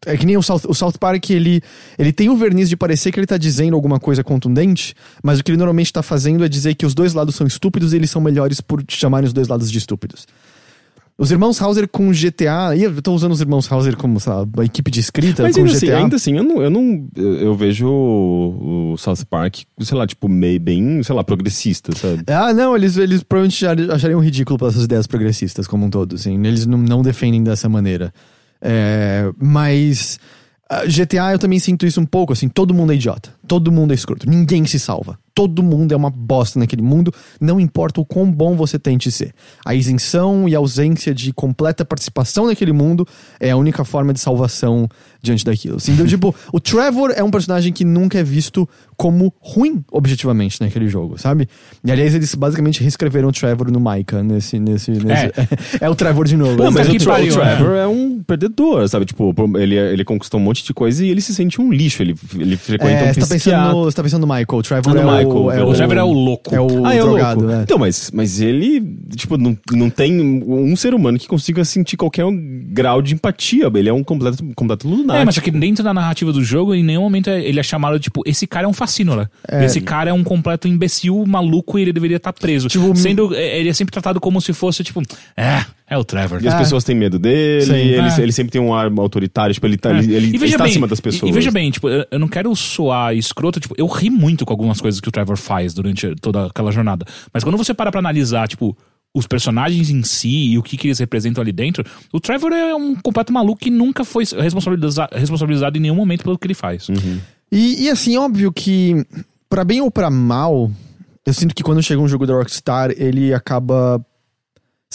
É que nem o South, o South Park, ele, ele tem o verniz de parecer que ele tá dizendo alguma coisa contundente, mas o que ele normalmente tá fazendo é dizer que os dois lados são estúpidos e eles são melhores por chamarem os dois lados de estúpidos. Os irmãos Hauser com GTA, e eu tô usando os irmãos Hauser como, lá, uma equipe de escrita Mas com ainda GTA. assim, ainda assim, eu não, eu não. Eu vejo o, South Park, sei lá, tipo, meio bem, sei lá, progressista, sabe? Ah, não, eles, eles provavelmente achar- achariam ridículo pelas ideias progressistas como um todo, assim. Eles não, não defendem dessa maneira. É, mas ah, GTA eu também sinto isso um pouco, assim, todo mundo é idiota. Todo mundo é escroto. Ninguém se salva. Todo mundo é uma bosta naquele mundo, não importa o quão bom você tente ser. A isenção e a ausência de completa participação naquele mundo é a única forma de salvação diante daquilo. Assim, então, tipo, o Trevor é um personagem que nunca é visto como ruim, objetivamente, naquele jogo, sabe? E aliás, eles basicamente reescreveram o Trevor no Micah nesse. nesse, nesse... É. o Trevor de novo. Pô, mas o, Tra- pariu, o Trevor é um perdedor, sabe? Tipo, ele, ele conquistou um monte de coisa e ele se sente um lixo. Ele, ele frequenta É, um pensando no, você tá pensando no Michael. O Trevor Ah, no é, Michael, o, é. O Trevor é o louco. É o Ah, é drogado, louco. né? Então, mas, mas ele, tipo, não, não tem um ser humano que consiga sentir qualquer grau de empatia. Ele é um completo, completo lunático. É, mas aqui dentro da narrativa do jogo, em nenhum momento é- ele é chamado, tipo, esse cara é um fascínora. Esse cara é um completo imbecil, maluco e ele deveria estar preso. Tipo, Sendo, é, ele é sempre tratado como se fosse, tipo, é, é o Trevor. E as Ah. pessoas têm medo dele, Sim. ele, Ah. ele sempre tem um ar autoritário, tipo, ele, tá, É. ele, ele E veja está bem, acima das pessoas. E, veja bem, tipo, eu, eu não quero soar escroto, tipo, eu ri muito com algumas coisas que o Trevor faz durante toda aquela jornada. Mas quando você para pra analisar, tipo, os personagens em si e o que, que eles representam ali dentro, o Trevor é um completo maluco que nunca foi responsabiliza- responsabilizado em nenhum momento pelo que ele faz. E, e, assim, óbvio que, pra bem ou pra mal, eu sinto que quando chega um jogo da Rockstar, ele acaba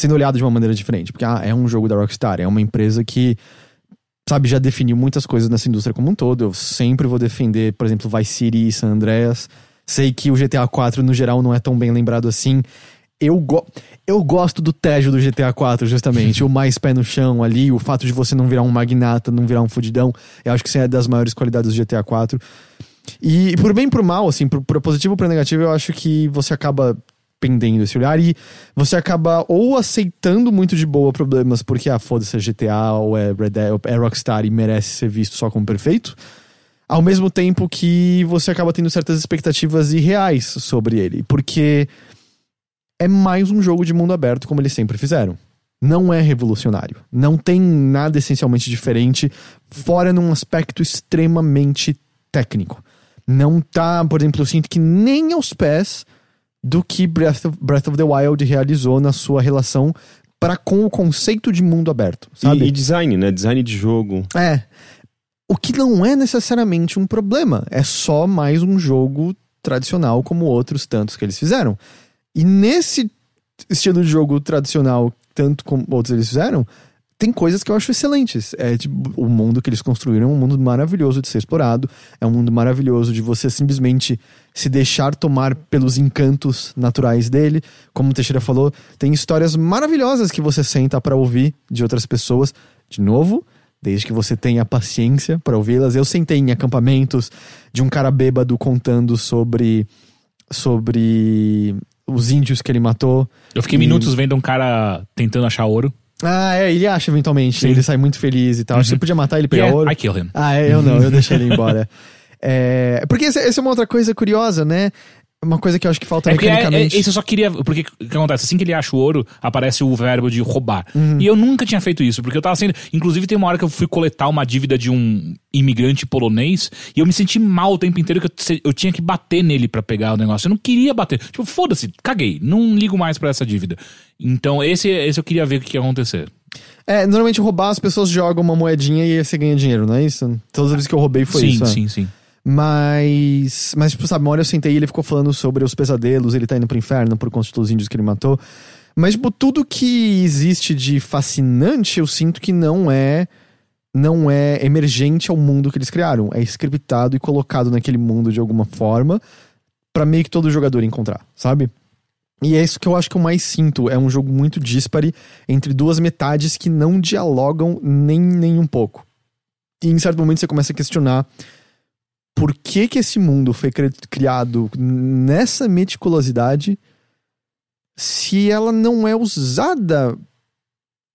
sendo olhado de uma maneira diferente. Porque, ah, é um jogo da Rockstar, é uma empresa que, sabe, já definiu muitas coisas nessa indústria como um todo. Eu sempre vou defender, por exemplo, Vice City e San Andreas. Sei que o GTA 4, no geral, não é tão bem lembrado assim. Eu, go eu gosto do tédio do GTA 4, justamente. o mais pé no chão ali, o fato de você não virar um magnata, não virar um fudidão. Eu acho que isso é das maiores qualidades do GTA 4. E por bem e por mal, assim, por, por positivo ou por negativo, eu acho que você acaba pendendo esse olhar e você acaba ou aceitando muito de boa problemas porque, ah, foda-se, é GTA ou é, Red Dead, é Rockstar e merece ser visto só como perfeito. Ao mesmo tempo que você acaba tendo certas expectativas irreais sobre ele, porque é mais um jogo de mundo aberto como eles sempre fizeram. Não é revolucionário. Não tem nada essencialmente diferente, fora num aspecto extremamente técnico. Não tá, por exemplo, eu sinto que nem aos pés do que Breath of, Breath of the Wild realizou na sua relação para com o conceito de mundo aberto, sabe? E, e design, né? Design de jogo. É. O que não é necessariamente um problema. É só mais um jogo tradicional como outros tantos que eles fizeram. E nesse estilo de jogo tradicional, tanto como outros eles fizeram, tem coisas que eu acho excelentes. É tipo, o mundo que eles construíram é um mundo maravilhoso de ser explorado. É um mundo maravilhoso de você simplesmente se deixar tomar pelos encantos naturais dele. Como o Teixeira falou, tem histórias maravilhosas que você senta para ouvir de outras pessoas. De novo, desde que você tenha paciência para ouvi-las. Eu sentei em acampamentos de um cara bêbado contando sobre sobre os índios que ele matou. Eu fiquei E- minutos vendo um cara tentando achar ouro. Ah, é, ele acha eventualmente, Sim. ele sai muito feliz e tal. Acho que você podia matar ele pegar Yeah, ouro. I kill him. Ah, é, eu não, eu deixei ele embora. É, porque essa é uma outra coisa curiosa, né? Uma coisa que eu acho que falta É é, é, mecanicamente. isso eu só queria. Porque o que acontece? Assim que ele acha o ouro, aparece o verbo de roubar. Uhum. E eu nunca tinha feito isso, porque eu tava sendo. Inclusive, tem uma hora que eu fui coletar uma dívida de um imigrante polonês e eu me senti mal o tempo inteiro que eu, eu tinha que bater nele pra pegar o negócio. Eu não queria bater. Tipo, foda-se, caguei. Não ligo mais pra essa dívida. Então, esse, esse eu queria ver o que ia acontecer. É, normalmente roubar as pessoas jogam uma moedinha e você ganha dinheiro, não é isso? Todas as vezes que eu roubei foi sim, isso. é. sim, sim. Mas, mas tipo, sabe, uma hora eu sentei e ele ficou falando sobre os pesadelos, ele tá indo pro inferno por conta dos índios que ele matou. Mas, tipo, tudo que existe de fascinante, eu sinto que não é não é emergente ao mundo que eles criaram. É scriptado e colocado naquele mundo de alguma forma pra meio que todo jogador encontrar, sabe? E é isso que eu acho que eu mais sinto. É um jogo muito díspare entre duas metades que não dialogam nem, nem um pouco. E em certo momento você começa a questionar por que que esse mundo foi cri- criado nessa meticulosidade se ela não é usada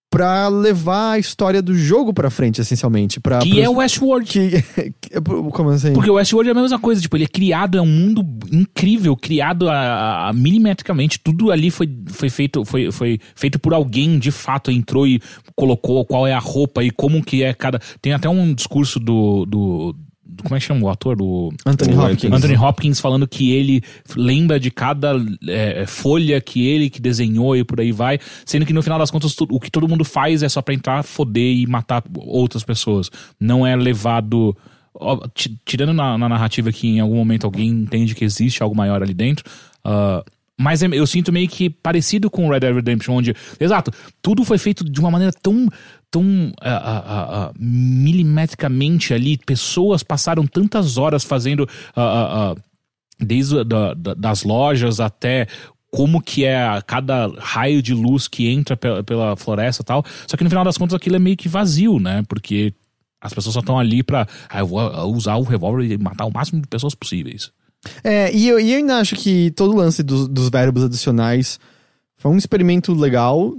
pra levar a história do jogo pra frente, essencialmente. Pra, Que pros- é o Westworld. que, que- Como assim? Porque o Westworld é a mesma coisa, tipo, ele é criado, é um mundo incrível, criado a, a- milimetricamente, tudo ali foi, foi, feito, foi, foi feito por alguém, de fato, entrou e colocou qual é a roupa e como que é cada... Tem até um discurso do do- como é que chama o ator? Do Anthony O Hopkins. Anthony Hopkins falando que ele lembra de cada é, folha que ele que desenhou e por aí vai, sendo que no final das contas tu- o que todo mundo faz é só pra entrar, foder e matar outras pessoas. Não é levado. ó, ti- Tirando na, na narrativa que em algum momento alguém entende que existe algo maior ali dentro. ah, mas é- eu sinto meio que parecido com Red Dead Redemption, onde, exato, tudo foi feito de uma maneira tão, tão milimetricamente ali, pessoas passaram tantas horas fazendo desde da- da- das lojas até como que é cada raio de luz que entra pela, pela floresta e tal. Só que no final das contas aquilo é meio que vazio, né? Porque as pessoas só estão ali pra ah, eu vou usar o revólver e matar o máximo de pessoas possíveis. É, e eu, e eu ainda acho que todo o lance dos verbos adicionais foi um experimento legal.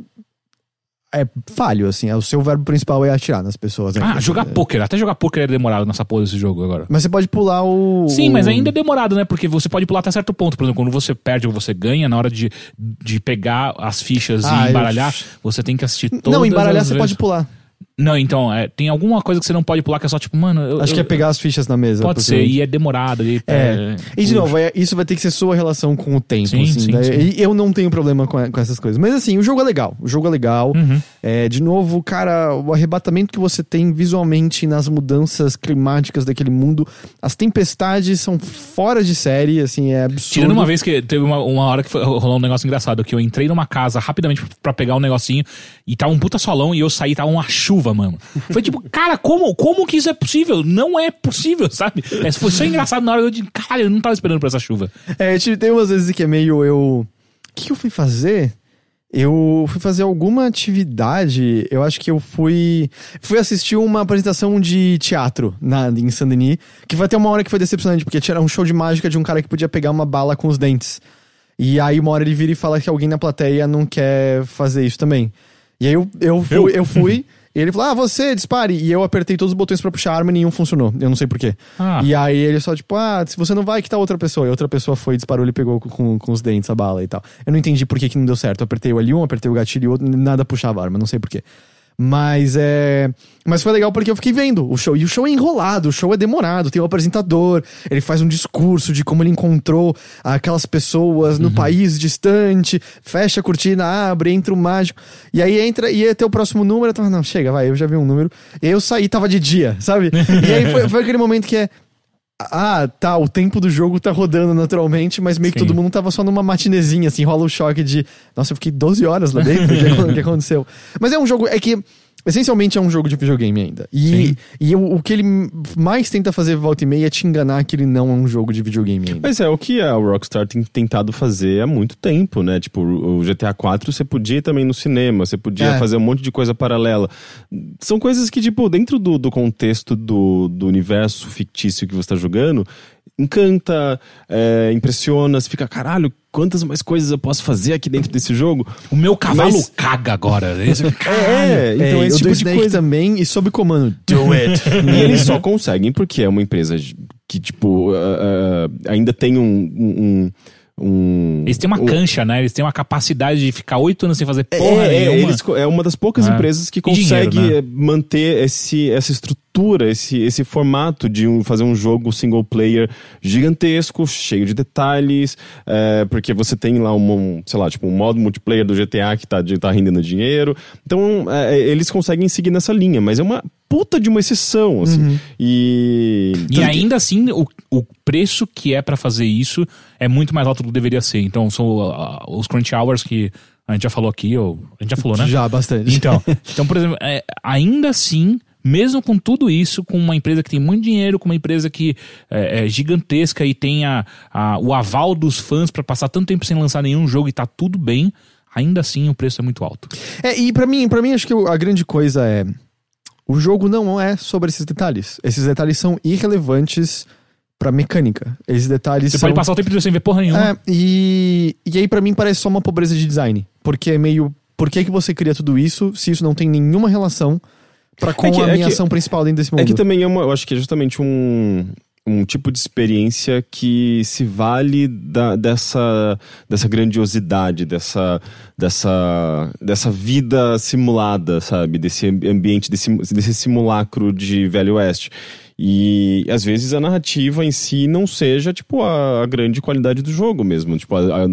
É falho, assim. É, o seu verbo principal é atirar nas pessoas. né? Ah, jogar poker. Até jogar poker é demorado nessa porra desse jogo agora. Mas você pode pular o. Sim, o- mas ainda é demorado, né? Porque você pode pular até certo ponto. Por exemplo, quando você perde ou você ganha, na hora de, de pegar as fichas Ah, e eu- embaralhar, você tem que assistir todas Não, embaralhar você vezes. pode pular. Não, então, é, tem alguma coisa que você não pode pular que é só tipo, mano. eu- Acho que eu- é pegar as fichas na mesa. Pode ser, e é demorado. E, É. E de novo, é- isso vai ter que ser sua relação com o tempo. Sim, assim, sim, né? sim. E eu não tenho problema com, com essas coisas. Mas assim, o jogo é legal. O jogo é legal. Uhum. É, de novo, cara, o arrebatamento que você tem visualmente nas mudanças climáticas daquele mundo. As tempestades são fora de série, assim, é absurdo. Tirando uma vez que teve uma, uma hora que foi- rolou um negócio engraçado, que eu entrei numa casa rapidamente pra pegar um negocinho e tava um puta solão e eu saí, tava uma chuva, mano. Foi tipo, cara, como, como que isso é possível? Não é possível, sabe? É, foi só engraçado na hora eu de caralho, eu não tava esperando por essa chuva. É, tipo, tem umas vezes que é meio eu. O que, que eu fui fazer? Eu fui fazer alguma atividade. Eu acho que eu fui. Fui assistir uma apresentação de teatro na, em Saint-Denis. Que vai ter uma hora que foi decepcionante, porque tinha um show de mágica de um cara que podia pegar uma bala com os dentes. E aí uma hora ele vira e fala que alguém na plateia não quer fazer isso também. E aí eu, eu fui. Eu fui e ele falou: Ah, você, dispare. E eu apertei todos os botões pra puxar a arma e nenhum funcionou. Eu não sei porquê. Ah. E aí ele só, tipo, ah, se você não vai, que tá outra pessoa. E outra pessoa foi, disparou, ele pegou com, com, os dentes a bala e tal. Eu não entendi por que, que não deu certo. Eu apertei o L1, apertei o gatilho e o outro, nada puxava a arma, não sei porquê. Mas é. Mas foi legal porque eu fiquei vendo o show. E o show é enrolado, o show é demorado. Tem o apresentador, ele faz um discurso de como ele encontrou aquelas pessoas no país distante, fecha a cortina, abre, entra o mágico. E aí entra, e ter o próximo número. Eu tava, não, chega, vai, eu já vi um número. E aí eu saí, tava de dia, sabe? e aí foi, foi aquele momento que é. Ah, tá, o tempo do jogo tá rodando naturalmente, mas meio que Sim. todo mundo tava só numa matinezinha, assim, rola o choque de. Nossa, eu fiquei 12 horas lá dentro, que, o que aconteceu? Mas é um jogo, é que. Essencialmente é um jogo de videogame ainda. E, e o, o que ele mais tenta fazer volta e meia é te enganar que ele não é um jogo de videogame ainda. Mas é o que a Rockstar tem tentado fazer há muito tempo, né? Tipo, o GTA 4 você podia ir também no cinema, você podia É. fazer um monte de coisa paralela. São coisas que, tipo, dentro do, do contexto do, do universo fictício que você tá jogando, encanta, é, impressiona, você fica, caralho, quantas mais coisas eu posso fazer aqui dentro desse jogo? O meu cavalo Mas- caga agora. Esse- É, então é, esse tipo do de Snake coisa. também, e sob comando, do it. E eles só conseguem porque é uma empresa que, tipo, ah, ah, ainda tem um. um, um Eles têm uma um- cancha, né? Eles têm uma capacidade de ficar oito anos sem fazer porra É, é, nenhuma. eles co- é uma das poucas É. empresas que E dinheiro, consegue né? eh, manter esse, essa estrutura, esse, esse formato de um- fazer um jogo single player gigantesco, cheio de detalhes, é, porque você tem lá um, um, sei lá, tipo um modo multiplayer do GTA que tá, de- tá rendendo dinheiro. Então, é, eles conseguem seguir nessa linha, mas é uma puta de uma exceção, assim. E. E ainda assim, o, o preço que é pra fazer isso é muito mais alto do que deveria ser. Então, são ah, os crunch hours que a gente já falou aqui, ou a gente já falou, né? Já, bastante. Então, então por exemplo, é, ainda assim, mesmo com tudo isso, com uma empresa que tem muito dinheiro, com uma empresa que é, é gigantesca e tem a, a- o aval dos fãs pra passar tanto tempo sem lançar nenhum jogo e tá tudo bem, ainda assim o preço é muito alto. É, e pra mim, para mim acho que a grande coisa é o jogo não é sobre esses detalhes. Esses detalhes são irrelevantes pra mecânica. Esses detalhes Você são pode passar o tempo inteiro sem ver porra nenhuma. É, e, e aí pra mim parece só uma pobreza de design. Porque é meio. Por que, que você cria tudo isso se isso não tem nenhuma relação pra com É que- a é minha que- ação principal dentro desse mundo? É que também é uma, eu acho que é justamente um, um tipo de experiência que se vale da- dessa, dessa grandiosidade, dessa, dessa, dessa vida simulada, sabe? Desse ambiente, desse, desse simulacro de Velho Oeste. E às vezes a narrativa em si não seja, tipo, a, a grande qualidade do jogo mesmo. Tipo, a,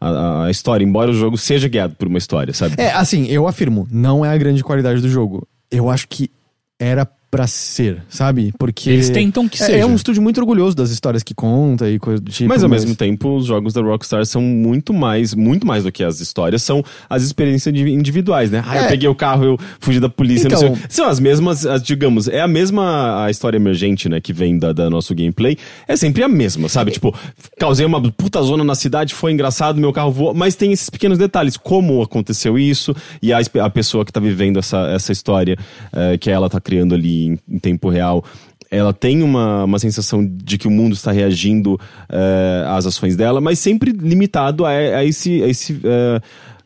a, a história, embora o jogo seja guiado por uma história, sabe? É, assim, eu afirmo, não é a grande qualidade do jogo. Eu acho que era pra ser, sabe? Porque. Eles tentam que é, seja. É um estúdio muito orgulhoso das histórias que conta e coisa do tipo. Mas ao mesmo tempo, os jogos da Rockstar são muito mais, muito mais do que as histórias, são as experiências indivi- individuais, né? Ah, eu É. peguei o carro, eu fugi da polícia, Então- não sei. o- São as mesmas, as, digamos, é a mesma a história emergente, né, que vem da, da nosso gameplay, é sempre a mesma, sabe? Tipo, causei uma puta zona na cidade, foi engraçado, meu carro voou, mas tem esses pequenos detalhes, como aconteceu isso, e a, a pessoa que tá vivendo essa, essa história, eh, que ela tá criando ali em, em tempo real, ela tem uma, uma sensação de que o mundo está reagindo eh, às ações dela, mas sempre limitado a, a esse. A esse eh,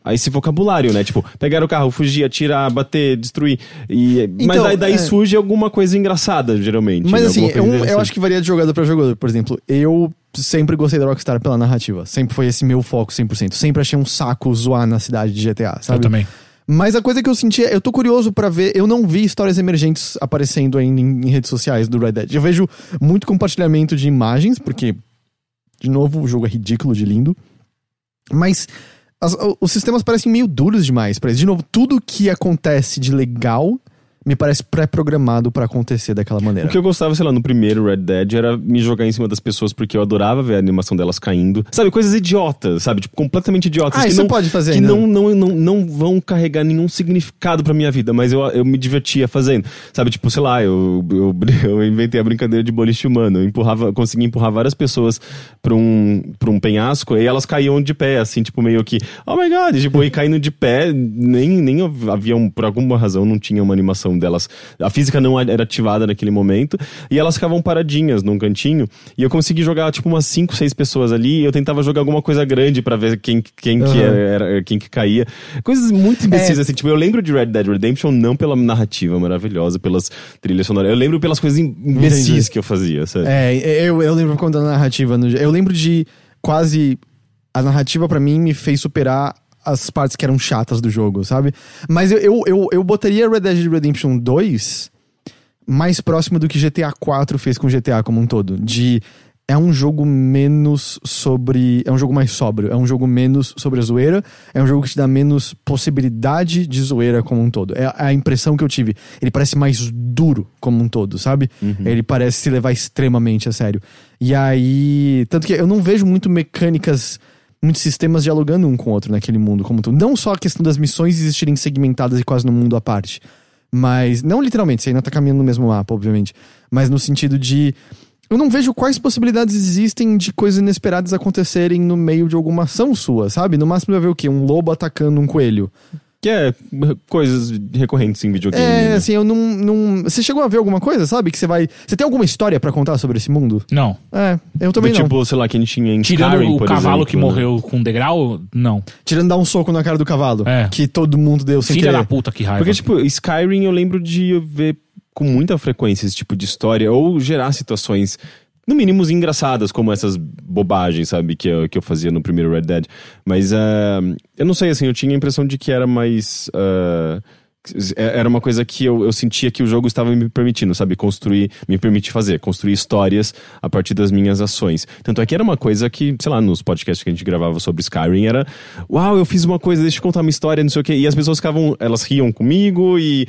a esse vocabulário, né? Tipo, pegar o carro, fugir, atirar, bater, destruir. E, mas Então, daí, daí é. surge alguma coisa engraçada, geralmente. Mas né? assim, eu, eu acho que varia de jogador pra jogador. Por exemplo, eu sempre gostei da Rockstar pela narrativa. Sempre foi esse meu foco 100%. Sempre achei um saco zoar na cidade de GTA, sabe? Eu também. Mas a coisa que eu senti é, eu tô curioso pra ver, eu não vi histórias emergentes aparecendo ainda em, em redes sociais do Red Dead. Eu vejo muito compartilhamento de imagens, porque, de novo, o jogo é ridículo de lindo. Mas as- os sistemas parecem meio duros demais pra isso. De novo, tudo que acontece de legal me parece pré-programado pra acontecer daquela maneira. O que eu gostava, sei lá, no primeiro Red Dead era me jogar em cima das pessoas porque eu adorava ver a animação delas caindo. Sabe, coisas idiotas, sabe? Tipo, completamente idiotas. Ah, que isso não, pode fazer Que ainda. não, não, não, não vão carregar nenhum significado pra minha vida, mas eu, eu me divertia fazendo. Sabe, tipo, sei lá, eu, eu, eu inventei a brincadeira de boliche humano. Eu empurrava, consegui empurrar várias pessoas pra um, pra um penhasco e elas caíam de pé, assim, tipo, meio que, oh my god, tipo, e caindo de pé, nem, nem havia, um, por alguma razão, não tinha uma animação delas. A física não era ativada naquele momento, e elas ficavam paradinhas num cantinho, e eu consegui jogar, tipo, umas 5, 6 pessoas ali, e eu tentava jogar alguma coisa grande pra ver quem, quem, que Aham. era, quem que caía. Coisas muito imbecis, É. assim, tipo, eu lembro de Red Dead Redemption não pela narrativa maravilhosa, pelas trilhas sonoras, eu lembro pelas coisas imbecis Entendi. que eu fazia, sabe? É, eu, eu lembro quando a narrativa. no- eu lembro de quase. A narrativa pra mim me fez superar as partes que eram chatas do jogo, sabe? Mas eu, eu, eu, eu botaria Red Dead Redemption 2 mais próximo do que GTA 4 fez com GTA como um todo. De. É um jogo menos sobre. É um jogo mais sóbrio. É um jogo menos sobre a zoeira. É um jogo que te dá menos possibilidade de zoeira como um todo. É a impressão que eu tive. Ele parece mais duro como um todo, sabe? Ele parece se levar extremamente a sério. E aí. Tanto que eu não vejo muito mecânicas. Muitos sistemas dialogando um com o outro naquele mundo como todo. Não só a questão das missões existirem segmentadas e quase no mundo à parte. Mas, não literalmente, você ainda tá caminhando no mesmo mapa, obviamente. Mas no sentido de. Eu não vejo quais possibilidades existem de coisas inesperadas acontecerem no meio de alguma ação sua, sabe? No máximo vai ver o quê? Um lobo atacando um coelho. Que é coisas recorrentes em videogame. É, né? assim, eu não, não. Você chegou a ver alguma coisa, sabe? Que você vai. Você tem alguma história pra contar sobre esse mundo? Não. É, eu Do também não. tipo, sei lá, que a gente tinha em Tirando Skyrim, o por cavalo exemplo, que né? morreu com degrau, não. Tirando dar um soco na cara do cavalo. É. Que todo mundo deu sem Filha querer. da puta, que raiva. Porque, tipo, Skyrim eu lembro de ver com muita frequência esse tipo de história, ou gerar situações, no mínimo, engraçadas, como essas bobagens, sabe, que eu, que eu fazia no primeiro Red Dead. Mas, ah, eu não sei, assim, eu tinha a impressão de que era mais. ah, era uma coisa que eu, eu sentia que o jogo estava me permitindo, sabe? Construir, me permitir fazer, construir histórias a partir das minhas ações. Tanto é que era uma coisa que, sei lá, nos podcasts que a gente gravava sobre Skyrim, era uau, eu fiz uma coisa, deixa eu contar uma história, não sei o quê. E as pessoas ficavam, elas riam comigo e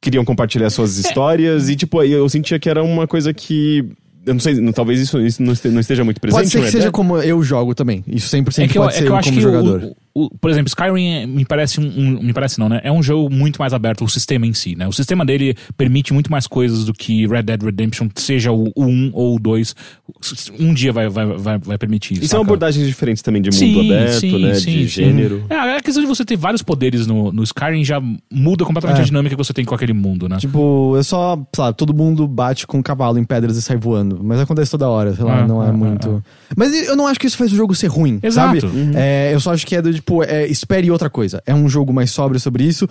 queriam compartilhar suas histórias. E, tipo, eu sentia que era uma coisa que Eu não sei, não- talvez isso, isso não este- não esteja muito presente. Pode ser que Red seja como eu jogo também. Isso 100% É que eu, pode é ser que eu como que, jogador. O, por exemplo, Skyrim é- me parece um, um- Me parece não, né? É um jogo muito mais aberto, o sistema em si, né? O sistema dele permite muito mais coisas do que Red Dead Redemption, seja o 1 ou o 2. Um dia vai, vai, vai, vai permitir isso. E são saca? abordagens diferentes também de mundo Sim, aberto, sim, né? sim, de gênero. É, a questão de você ter vários poderes no, no Skyrim já muda completamente É. a dinâmica que você tem com aquele mundo, né? Tipo, é só, sabe, todo mundo bate com um cavalo em pedras e sai voando. Mas acontece toda hora, sei lá, Ah, não é ah, muito. Mas eu não acho que isso faz o jogo ser ruim, Exato. sabe? Uhum. É, eu só acho que é do tipo, é, espere outra coisa. É um jogo mais sóbrio sobre isso.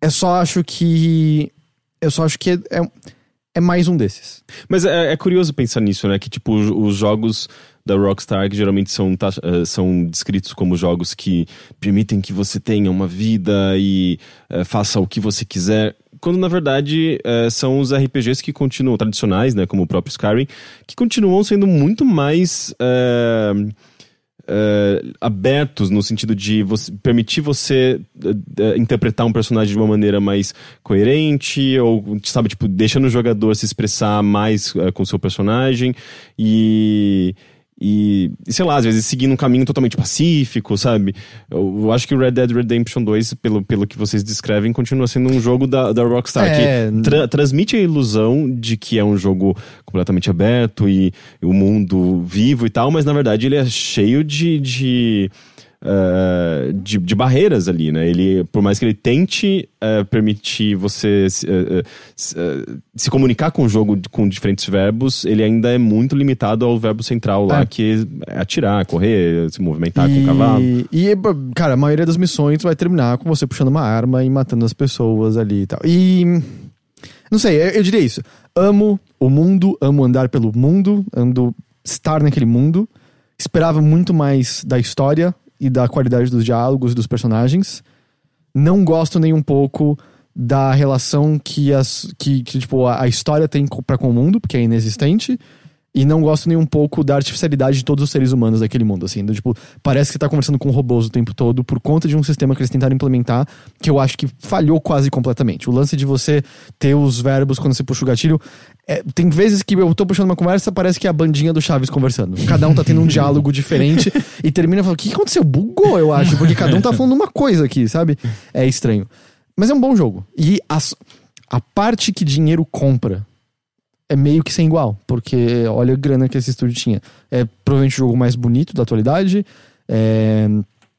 Eu só acho que. Eu só acho que é, é, é mais um desses. Mas é, é curioso pensar nisso, né? Que, tipo, os, os jogos da Rockstar, que geralmente são, eh, são descritos como jogos que permitem que você tenha uma vida e eh, faça o que você quiser. Quando, na verdade, eh, são os RPGs que continuam, tradicionais, né? Como o próprio Skyrim, que continuam sendo muito mais... eh, abertos no sentido de você, permitir você eh, interpretar um personagem de uma maneira mais coerente ou sabe tipo deixando o jogador se expressar mais com o seu personagem. E e, sei lá, às vezes seguindo um caminho totalmente pacífico, sabe? Eu, eu acho que o Red Dead Redemption 2, pelo, pelo que vocês descrevem, continua sendo um jogo da, da Rockstar É. que tra- transmite a ilusão de que é um jogo completamente aberto e o mundo vivo e tal, mas na verdade ele é cheio de. de de, de barreiras ali, né? Ele, por mais que ele tente eh, permitir você se, eh, se, comunicar com o jogo com diferentes verbos, ele ainda é muito limitado ao verbo central lá, É. que é atirar, correr, se movimentar com e, o cavalo. E, cara, a maioria das missões vai terminar com você puxando uma arma e matando as pessoas ali e tal. E. Não sei, eu, eu diria isso. Amo o mundo, amo andar pelo mundo, ando estar naquele mundo. Esperava muito mais da história e da qualidade dos diálogos dos personagens. Não gosto nem um pouco da relação que, as, que, que, tipo, a, a história tem pra com o mundo, porque é inexistente. E não gosto nem um pouco da artificialidade de todos os seres humanos daquele mundo, assim. do tipo, parece que você tá conversando com robôs o tempo todo por conta de um sistema que eles tentaram implementar que eu acho que falhou quase completamente. O lance de você ter os verbos quando você puxa o gatilho. é, tem vezes que eu tô puxando uma conversa, parece que é a bandinha do Chaves conversando. Cada um tá tendo um diálogo diferente e termina falando: o que aconteceu? Bugou, eu acho, porque cada um tá falando uma coisa aqui, sabe? É estranho. Mas é um bom jogo. E as- a parte que dinheiro compra é meio que sem igual, porque olha a grana que esse estúdio tinha. É provavelmente o jogo mais bonito da atualidade. é,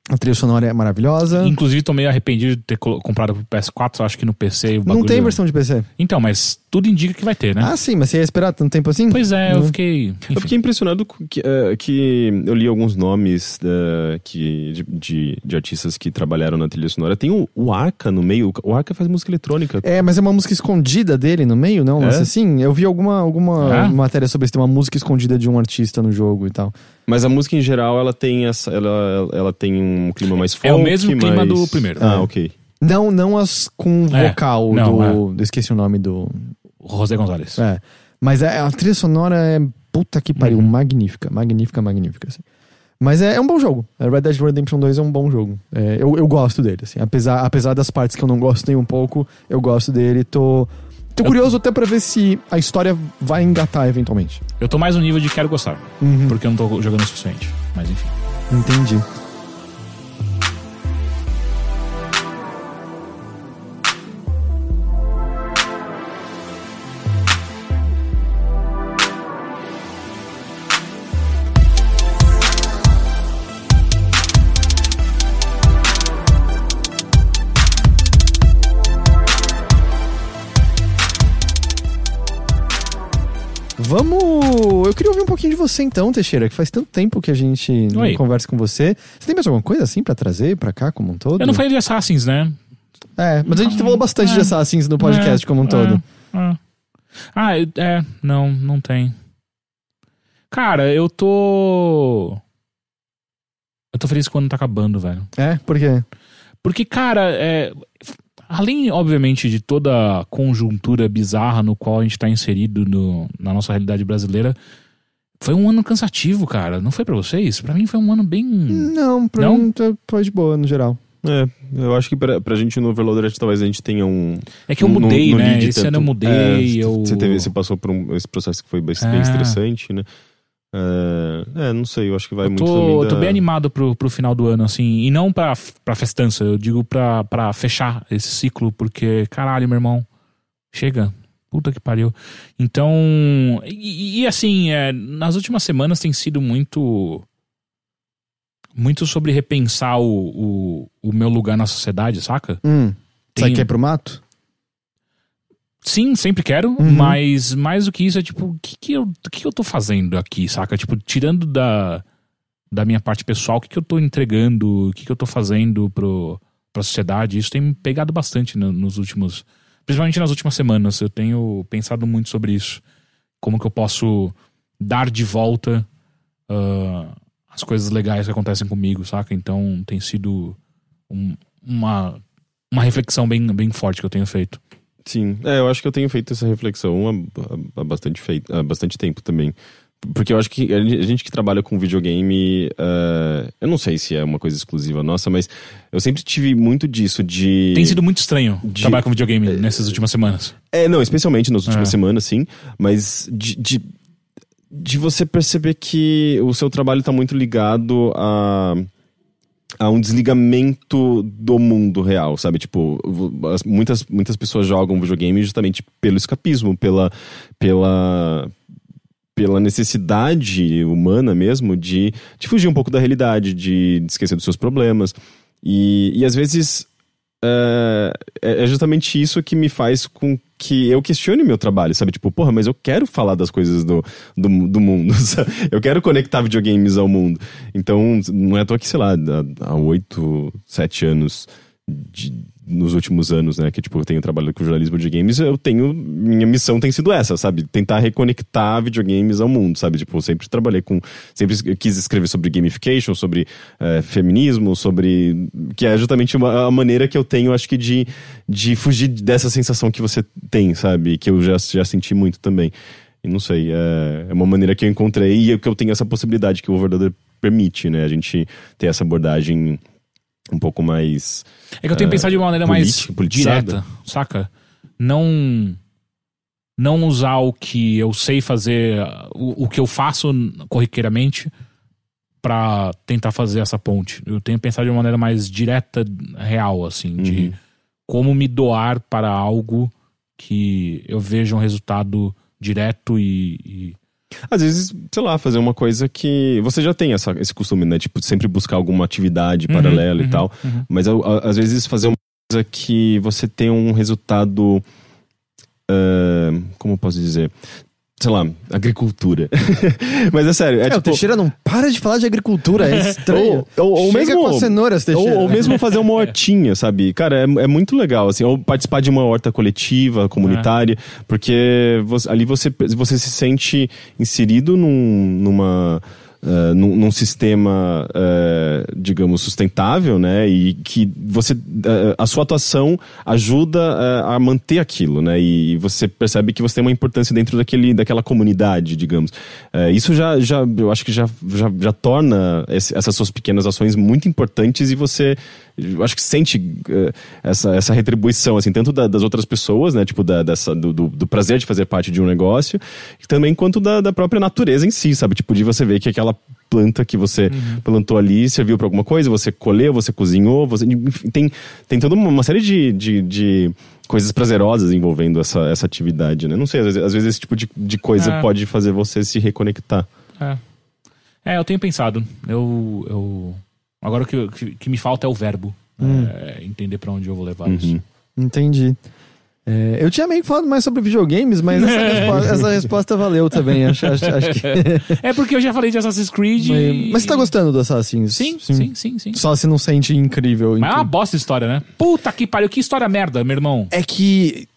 a trilha sonora é maravilhosa. Inclusive, tô meio arrependido de ter comprado pro PS4, acho que no PC o Não bagulho... tem versão de PC. Então, mas tudo indica que vai ter, né? Ah, sim, mas você ia esperar tanto tempo assim? Pois é, eu Não. fiquei. Eu enfim. fiquei impressionado com que, eh, que eu li alguns nomes eh, que, de, de, de artistas que trabalharam na trilha sonora. Tem o, o Arca no meio. O Arca faz música eletrônica. É, mas é uma música escondida dele no meio, não? É? Assim? Eu vi alguma, alguma É? matéria sobre isso. Tem uma música escondida de um artista no jogo e tal. Mas a música em geral, ela tem essa. Ela, ela tem um clima mais folk. É o mesmo clima mais- do primeiro. Ah, É. ok. Não, não as com É, vocal não, do. Esqueci o nome do. José Gonzalez. É. Mas é, a trilha sonora é puta que pariu, Uhum. magnífica, magnífica, magnífica. assim. Mas é, é um bom jogo. É, Red Dead Redemption 2 é um bom jogo. É, eu, eu gosto dele, assim. Apesar, apesar das partes que eu não gosto nem um pouco, eu gosto dele. Tô, tô Eu- curioso até pra ver se a história vai engatar eventualmente. Eu tô mais no nível de quero gostar, Uhum. porque eu não tô jogando o suficiente. Mas enfim. Entendi. Vamos. Eu queria ouvir um pouquinho de você então, Teixeira, que faz tanto tempo que a gente não Oi. conversa com você. Você tem mais alguma coisa assim pra trazer pra cá como um todo? Eu não falei de Assassins, né? É, mas a gente falou bastante É. de Assassins no podcast É, como um todo. é, é. Ah, é. Não, não tem. Cara, eu tô. Eu tô feliz quando tá acabando, velho. É, por quê? Porque, cara, é. Além, obviamente, de toda a conjuntura bizarra no qual a gente tá inserido no- na nossa realidade brasileira, foi um ano cansativo, cara. Não foi pra vocês? Pra mim foi um ano bem. Não, pra Não? mim tá- foi de boa no geral. É, eu acho que pra, pra gente no Overloader talvez a gente tenha um. É que eu no- no- mudei, no né? Esse tanto- ano eu mudei, É, eu- Você, teve, você passou por um- esse processo que foi bem, bem É. estressante, né? É, é, não sei, eu acho que vai Eu muito tô, também eu da... tô bem animado pro, pro final do ano, assim. E não pra, pra festança, eu digo pra, pra fechar esse ciclo, porque, caralho, meu irmão, chega. Puta que pariu. Então. E, e, assim, é, nas últimas semanas tem sido muito. Muito sobre repensar o, o, o meu lugar na sociedade, saca? Hum. Tem- quer ir pro mato? Sim, sempre quero, Uhum. mas mais do que isso é tipo, o que, que, eu, que, eu tô fazendo aqui, saca? Tipo, tirando da, da minha parte pessoal, o que, que eu tô entregando, o que, que eu tô fazendo pro, pra sociedade, isso tem me pegado bastante no- nos últimos. Principalmente nas últimas semanas. Eu tenho pensado muito sobre isso. Como que eu posso dar de volta ah, as coisas legais que acontecem comigo, saca? Então tem sido um- uma, uma reflexão bem, bem forte que eu tenho feito. Sim, é, eu acho que eu tenho feito essa reflexão há, há- bastante, feito, há bastante tempo também. Porque eu acho que a gente que trabalha com videogame, eh, eu não sei se é uma coisa exclusiva nossa, mas eu sempre tive muito disso de. Tem sido muito estranho de- trabalhar com videogame nessas últimas semanas. É, não, especialmente nas últimas É. semanas, sim. Mas de, de, de você perceber que o seu trabalho tá muito ligado a, a um desligamento do mundo real, sabe? Tipo, muitas, muitas pessoas jogam videogame justamente pelo escapismo, pela, pela, pela necessidade humana mesmo de, de fugir um pouco da realidade, de, de esquecer dos seus problemas. E, e às vezes é, é justamente isso que me faz com que eu questione meu trabalho, sabe? Tipo, porra, mas eu quero falar das coisas do, do, do mundo, sabe? Eu quero conectar videogames ao mundo. Então, não é à toa que, sei lá, há oito, sete anos, de- nos últimos anos, né, que tipo, eu tenho trabalhado com jornalismo de games, eu tenho, minha missão tem sido essa, sabe? Tentar reconectar videogames ao mundo, sabe? Tipo, eu sempre trabalhei com, sempre quis escrever sobre gamification, sobre eh, feminismo, sobre, que é justamente uma, a maneira que eu tenho, acho que de, de fugir dessa sensação que você tem, sabe? Que eu já, já senti muito também. E não sei, é, é uma maneira que eu encontrei e que eu tenho essa possibilidade que o Overloader permite, né? A gente ter essa abordagem um pouco mais É que eu tenho É, pensado de uma maneira mais direta, saca? Não não usar o que eu sei fazer, o, o que eu faço corriqueiramente pra tentar fazer essa ponte. Eu tenho pensado de uma maneira mais direta, real, assim, de Uhum. como me doar para algo que eu veja um resultado direto e, e- Às vezes, sei lá, fazer uma coisa que. Você já tem essa, esse costume, né? Tipo, sempre buscar alguma atividade Uhum, paralela e uhum, tal. uhum. Mas às vezes fazer uma coisa que você tem um resultado. ah, como eu posso dizer? Sei lá, agricultura. Mas é sério, é, É, o tipo. Teixeira não para de falar de agricultura, é estranho. Ou, ou, ou Chega mesmo, com as cenouras, ou, Teixeira. ou mesmo fazer uma hortinha, sabe? Cara, é, é muito legal, assim, ou participar de uma horta coletiva, comunitária, porque você- ali você, você se sente inserido num, numa. Eh, num, num sistema, eh, digamos, sustentável, né? E que você. eh, a sua atuação ajuda a manter aquilo, né? E você percebe que você tem uma importância dentro daquele, daquela comunidade, digamos. Isso já, já, eu acho que já, já, já torna esse- essas suas pequenas ações muito importantes e você, acho que sente eh, essa, essa retribuição, assim, tanto da- das outras pessoas, né? Tipo, da, dessa, do, do, do prazer de fazer parte de um negócio, e também quanto da, da própria natureza em si, sabe? Tipo, de você ver que aquela planta que você plantou ali serviu para alguma coisa, você colheu, você cozinhou, você enfim, tem, tem toda uma, uma série de, de, de coisas prazerosas envolvendo essa, essa atividade, né? Não sei, às vezes, às vezes esse tipo de, de coisa É. pode fazer você se reconectar. É. É, eu tenho pensado. Eu. eu... Agora o que, que, que me falta é o verbo. É, entender pra onde eu vou levar isso. Entendi. É, eu tinha meio que falado mais sobre videogames, mas essa, respo- essa resposta valeu também. Acho, acho, acho que. É porque eu já falei de Assassin's Creed. e- mas você tá gostando do Assassin's? Sim, sim, sim, sim. Só se não sente incrível. Mas é uma bosta história, né? Puta que pariu, que história merda, meu irmão. É que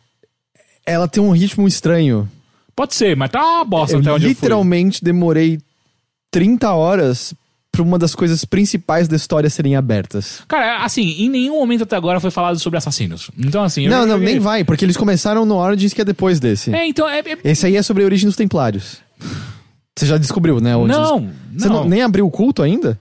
ela tem um ritmo estranho. Pode ser, mas tá uma bosta eu até onde eu fui. literalmente demorei 30 horas pra uma das coisas principais da história serem abertas. Cara, assim, em nenhum momento até agora foi falado sobre assassinos. Então, assim. eu não, não, nem vai, porque eles começaram no Origins que é depois desse. É, então. É, é- Esse aí é sobre a origem dos Templários. Você já descobriu, né? Não, Você não. nem abriu o culto ainda?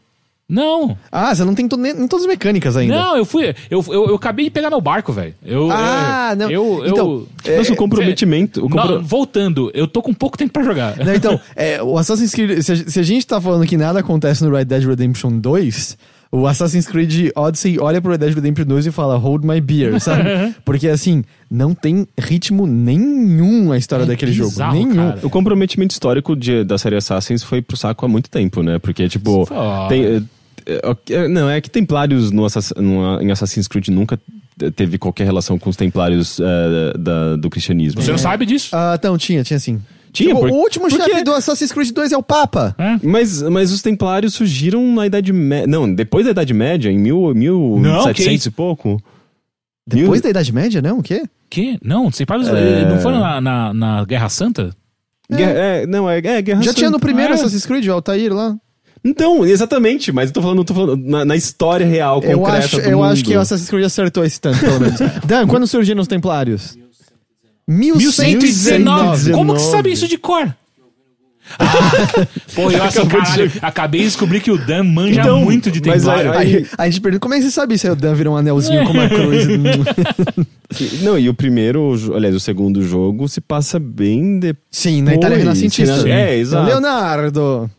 Não. Ah, você não tem to- nem, nem todas as mecânicas ainda. Não, eu fui. Eu, eu, eu acabei de pegar meu barco, velho. Eu, Ah, eu, não. Eu, Então, eu, Mas o comprometimento. o compro- Não, voltando, eu tô com pouco tempo pra jogar. Não, então, é, o Assassin's Creed, se a, se a gente tá falando que nada acontece no Red Dead Redemption 2, o Assassin's Creed Odyssey olha pro Red Dead Redemption 2 e fala, hold my beer, sabe? Porque assim, não tem ritmo nenhum a história É daquele bizarro, jogo. Nenhum. cara. O comprometimento histórico de- da série Assassins foi pro saco há muito tempo, né? Porque, tipo. Tem, é, é, é, não, é que Templários no Assass- no- em Assassin's Creed nunca teve qualquer relação com os Templários é, da- do cristianismo. Você não sabe disso? Ah, então, tinha, tinha sim. Tinha, Tipo, por- o último porque- chefe do Assassin's Creed 2 é o Papa. É? Mas, mas os Templários surgiram na Idade Média. Não, depois da Idade Média, em mil, mil Não, 700 que e pouco. Depois Mil- da Idade Média, não? O quê? Que? Não, você para É. Não foram na, na, na Guerra Santa? Guerra- é, não, é, é Guerra Já tinha no Santa. primeiro É. Assassin's Creed, o Altair lá. Então, exatamente, mas eu tô falando, tô falando na, na história real, concreta Eu acho, do eu acho mundo. que o Assassin's Creed acertou esse tanto, pelo menos. Dan, quando surgiram os Templários? 1119. Como que você sabe isso de cor? Ah, pô, eu de caralho, chegar. acabei de descobrir que o Dan manja Então, muito de mas Templário. aí- Aí, a gente pergunta, como é que você sabe? Aí o Dan vira um anelzinho com uma cruz. Não, e o primeiro, aliás, o segundo jogo se passa bem depois. Sim, na Itália renascentista. Sim. É, exato. Leonardo.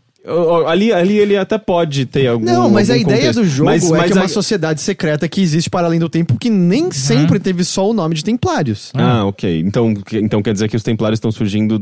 Ali, ali ele até pode ter algum. Não, mas a algum ideia contexto. do jogo Mas- é mas que é uma a- sociedade secreta que existe para além do tempo que nem sempre teve só o nome de Templários. Ah, ok. Então, que- então quer dizer que os templários estão surgindo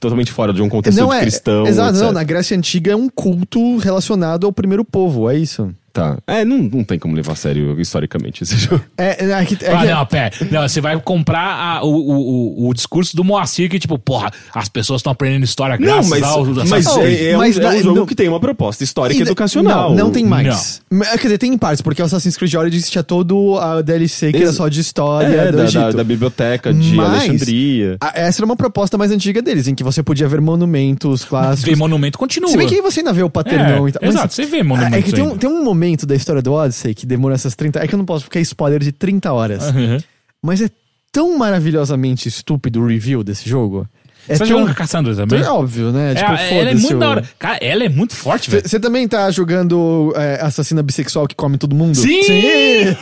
totalmente fora de um contexto não é, cristão. exato, não, etc. na Grécia Antiga é um culto relacionado ao primeiro povo, é isso. Tá. É, não, não tem como levar a sério historicamente esse jogo. É, é, que- é Ah, não, pera. Não, você vai comprar a- o, o, o, discurso do Moacir que, tipo, porra, as pessoas estão aprendendo história Não, graças mas, ao mas, Assassin's Creed. é, é Mas um, é um jogo não- que tem uma proposta histórica e educacional. Não, não tem mais. Quer dizer, tem em partes, porque o Assassin's Creed Origins tinha todo a DLC que era Ex- só de história É, do da, Egito. da, da biblioteca de Mas- Alexandria. A- Essa era uma proposta mais antiga deles, em que você podia ver monumentos clássicos. Ver monumento continua. Se bem que aí você ainda vê o paternão É, e tal. Mas- exato, você vê monumentos É que tem um, tem um momento da história do Odyssey que demora essas 30... É que eu não posso ficar spoiler de 30 horas. Uhum. Mas é tão maravilhosamente estúpido o review desse jogo. É Você jogando com a Cassandra também? É óbvio, né? É, tipo, ela é muito da hora. Cara, ela é muito forte, velho. Você também tá jogando é, assassina bissexual que come todo mundo? Sim!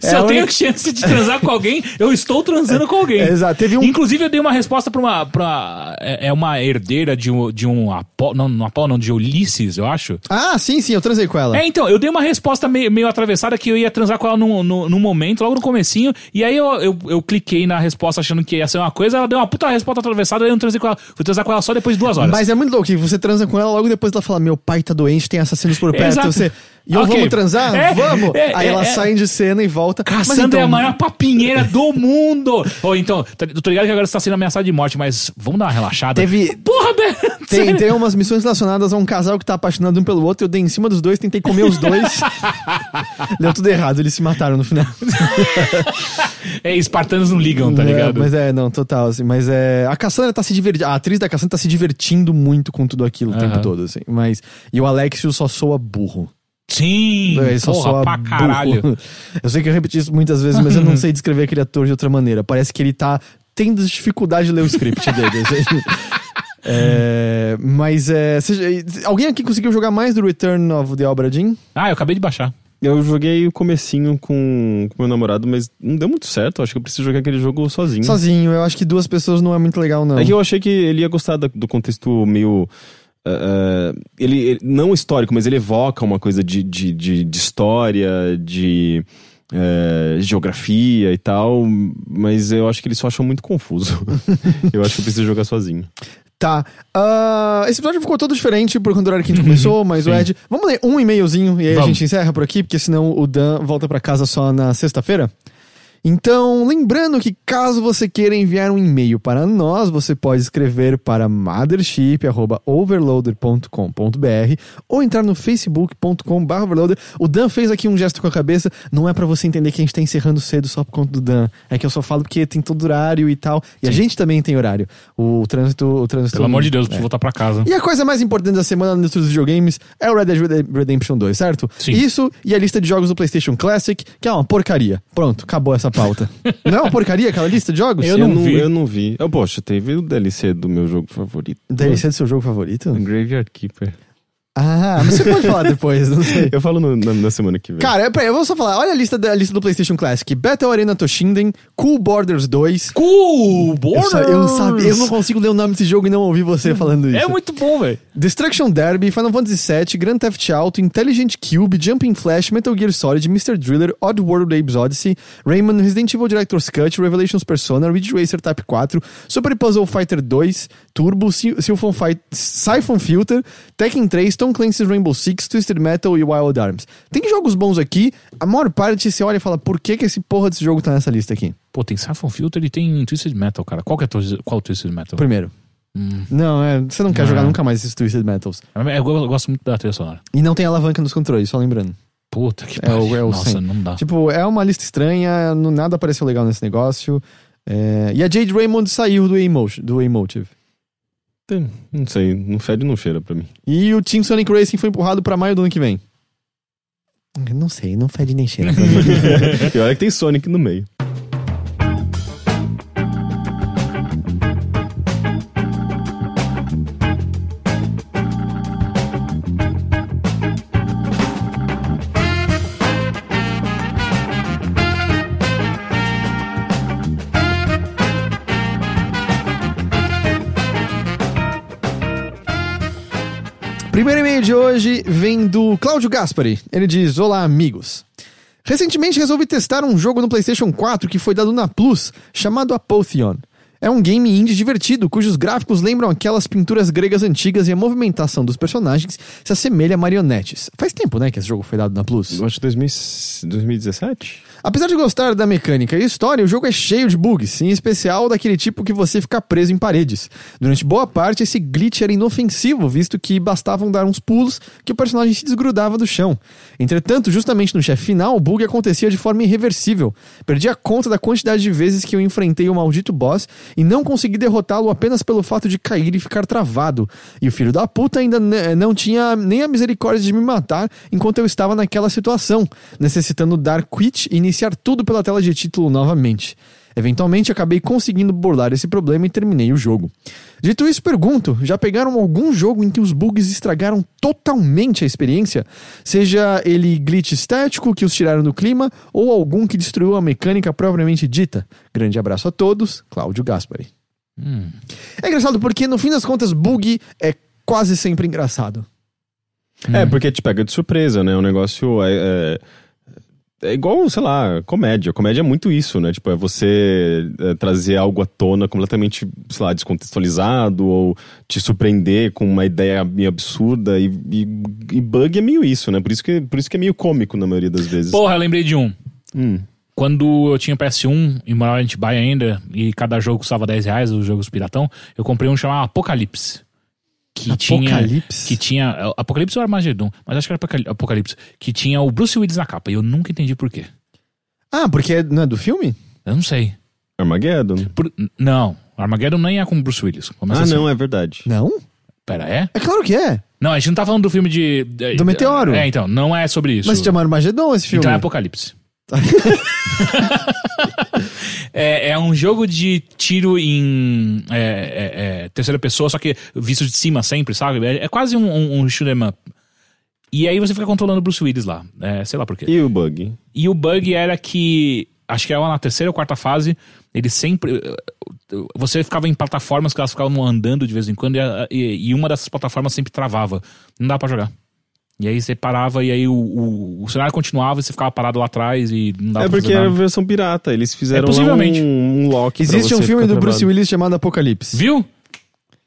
Se É eu tenho única- chance de transar com alguém, eu estou transando com alguém. É, exato. Teve um- Inclusive, eu dei uma resposta pra uma. Pra, é é uma herdeira de um, de um Apolo. Não, não Apolo, não, de Ulisses, eu acho. Ah, sim, sim, eu transei com ela. É, então, eu dei uma resposta meio, meio atravessada que eu ia transar com ela num, num, num momento, logo no comecinho, e aí eu, eu, eu cliquei na resposta achando que ia ser uma coisa, ela deu uma puta resposta atravessada, eu não transei com ela. Fui transar com ela só depois de duas horas. Mas é muito louco que você transa com ela, logo depois ela fala: Meu pai tá doente, tem assassinos por perto. Exato. Você. E eu Ok. vamos transar? É, vamos! é, Aí é, elas é. saem de cena e volta. Cassandra então- é a maior papinheira do mundo! Ou então, tá- tô ligado que agora você tá sendo ameaçado de morte, mas vamos dar uma relaxada. Teve- Porra, velho! Tem, tem umas missões relacionadas a um casal que tá apaixonado um pelo outro. Eu dei em cima dos dois, tentei comer os dois. Deu tudo errado, eles se mataram no final. É, espartanos não ligam, tá ligado? mas é, não, total, assim. Mas é. A Cassandra tá se divertindo. A atriz da Cassandra tá se divertindo muito com tudo aquilo o tempo Aham. todo, assim. Mas. E o Alexio só soa burro. Sim! Ele só porra, soa pra burro. caralho. Eu sei que eu repeti isso muitas vezes, mas eu não sei descrever aquele ator de outra maneira. Parece que ele tá tendo dificuldade de ler o script dele. assim. É, mas é. seja, alguém aqui conseguiu jogar mais do Return of the Obra Dinn? Ah, eu acabei de baixar. Eu joguei o comecinho com, com meu namorado, mas não deu muito certo. Acho que eu preciso jogar aquele jogo sozinho. Sozinho, eu acho que duas pessoas não é muito legal, não. É que eu achei que ele ia gostar do contexto meio. Eh, ele, ele- não histórico, mas ele evoca uma coisa de, de, de, de história, de eh, geografia e tal. Mas eu acho que ele só achou muito confuso. eu acho que eu preciso jogar sozinho. Tá. Ah, esse episódio ficou todo diferente por quando o horário que a gente começou, mas o Ed. Vamos ler um e-mailzinho e aí a Vamos. gente encerra por aqui, porque senão o Dan volta pra casa só na sexta-feira. Então, lembrando que caso você queira enviar um e-mail para nós, você pode escrever para mothership.overloader.com.br ou entrar no facebook.com.br overloader. O Dan fez aqui um gesto com a cabeça, não é para você entender que a gente tá encerrando cedo só por conta do Dan. É que eu só falo porque tem todo horário e tal. E a gente também tem horário. O trânsito. O trânsito Pelo amor de Deus, é. preciso voltar pra casa. E a coisa mais importante da semana na indústria dos videogames é o Red Dead Rede- Redemption 2, certo? Sim. Isso e a lista de jogos do PlayStation Classic, que é uma porcaria. Pronto, acabou essa pauta. não é uma porcaria aquela lista de jogos? Eu não vi. Eu não vi. Eu, poxa, teve o DLC do meu jogo favorito. DLC do seu jogo favorito? Graveyard Keeper. Ah, mas você pode falar depois, não sei. Eu falo no- na, na semana que vem. Cara, peraí, eu vou só falar. Olha a lista, da, a lista do PlayStation Classic: Battle Arena Toshinden, Cool Borders 2. Cool! Eu, Borders! só- eu não sabia, eu não consigo ler o nome desse jogo e não ouvir você falando isso. É muito bom, velho. Destruction Derby, Final Fantasy VII, Grand Theft Auto, Intelligent Cube, Jumping Flash, Metal Gear Solid, Mr. Driller, Oddworld Apes Odyssey, Rayman, Resident Evil Director's Cut, Revelations Persona, Ridge Racer Type 4, Super Puzzle Fighter 2, Turbo, Sy- Siphon, Fight, Siphon Filter, Tekken 3, Tom Clancy's Rainbow Six, Twisted Metal e Wild Arms. Tem jogos bons aqui, a maior parte você olha e fala, por que que esse porra desse jogo tá nessa lista aqui? Pô, tem Siphon Filter e tem Twisted Metal, cara. Qual que é qual é o Twisted Metal? Primeiro. Não, é, você não quer Não. jogar nunca mais esses Twisted Metals. Eu, eu gosto muito da trilha sonora. E não tem alavanca nos controles, só lembrando. Puta que É pariu. é o Nossa, cem. não dá. Tipo, é uma lista estranha, não- nada pareceu legal nesse negócio. É, E a Jade Raymond saiu do Emotion, do Emotive. Não sei, não fede não cheira pra mim. E o Team Sonic Racing foi empurrado pra maio do ano que vem. Eu Não sei, não fede nem cheira pra mim. e olha que tem Sonic no meio. E-mail de hoje vem do Cláudio Gaspari. Ele diz: Olá, amigos. Recentemente resolvi testar um jogo no PlayStation 4 que foi dado na Plus, chamado Apotheon. É um game indie divertido, cujos gráficos lembram aquelas pinturas gregas antigas e a movimentação dos personagens se assemelha a marionetes. Faz tempo, né, que esse jogo foi dado na Plus? Eu acho que 2000 2017? Apesar de gostar da mecânica e história, o jogo é cheio de bugs, em especial daquele tipo que você fica preso em paredes. Durante boa parte, esse glitch era inofensivo, visto que bastavam dar uns pulos que o personagem se desgrudava do chão. Entretanto, justamente no chefe final, o bug acontecia de forma irreversível. Perdi a conta da quantidade de vezes que eu enfrentei o maldito boss e não consegui derrotá-lo apenas pelo fato de cair e ficar travado. E o filho da puta ainda ne- não tinha nem a misericórdia de me matar enquanto eu estava naquela situação, necessitando dar quit e iniciar tudo pela tela de título novamente. Eventualmente acabei conseguindo burlar esse problema e terminei o jogo. Dito isso, pergunto: já pegaram algum jogo em que os bugs estragaram totalmente a experiência? Seja ele glitch estético que os tiraram do clima ou algum que destruiu a mecânica propriamente dita? Grande abraço a todos, Cláudio Gaspari. É engraçado porque, no fim das contas, bug é quase sempre engraçado. É, porque te pega de surpresa, né? O negócio é, é, é igual, sei lá, comédia. Comédia é muito isso, né? Tipo, é você é, trazer algo à tona completamente, sei lá, descontextualizado ou te surpreender com uma ideia meio absurda. E, e- e bug é meio isso, né? Por isso, que, por isso que é meio cômico na maioria das vezes. Porra, eu lembrei de um. Hum. Quando eu tinha PS1 e morava em Atibaia ainda, e cada jogo custava 10 reais, os jogos piratão, eu comprei um chamado Apocalipse. Que Apocalipse? Tinha, que tinha. é, Apocalipse ou Armagedon? Mas acho que era Apocal- Apocalipse. Que tinha o Bruce Willis na capa. E eu nunca entendi por quê. Ah, porque é- não é do filme? Eu não sei. Armageddon. Por- não, Armageddon nem é com Bruce Willis. Começa Ah, assim. não, é verdade. Não? Pera, é? É claro que é. Não, a gente não tá falando do filme de. de- Do Meteoro. É, então, não é sobre isso. Mas se chama Armagedon esse filme. Então é Apocalipse. É, é um jogo de tiro em é, é, é, terceira pessoa, só que visto de cima sempre, sabe? É, é quase um, um, um shoot 'em up. E aí você fica controlando o Bruce Willis lá. É, sei lá por quê. E o bug? E o bug era que. Acho que era na terceira ou quarta fase. Ele sempre. Você ficava em plataformas que elas ficavam andando de vez em quando. E, e- e uma dessas plataformas sempre travava. Não dava pra jogar. E aí você parava e aí o, o, o cenário continuava e você ficava parado lá atrás e não dava É porque era a versão pirata. Eles fizeram É, possivelmente. lá um, um lock pra Existe um filme do Bruce. Willis chamado Apocalipse. Viu?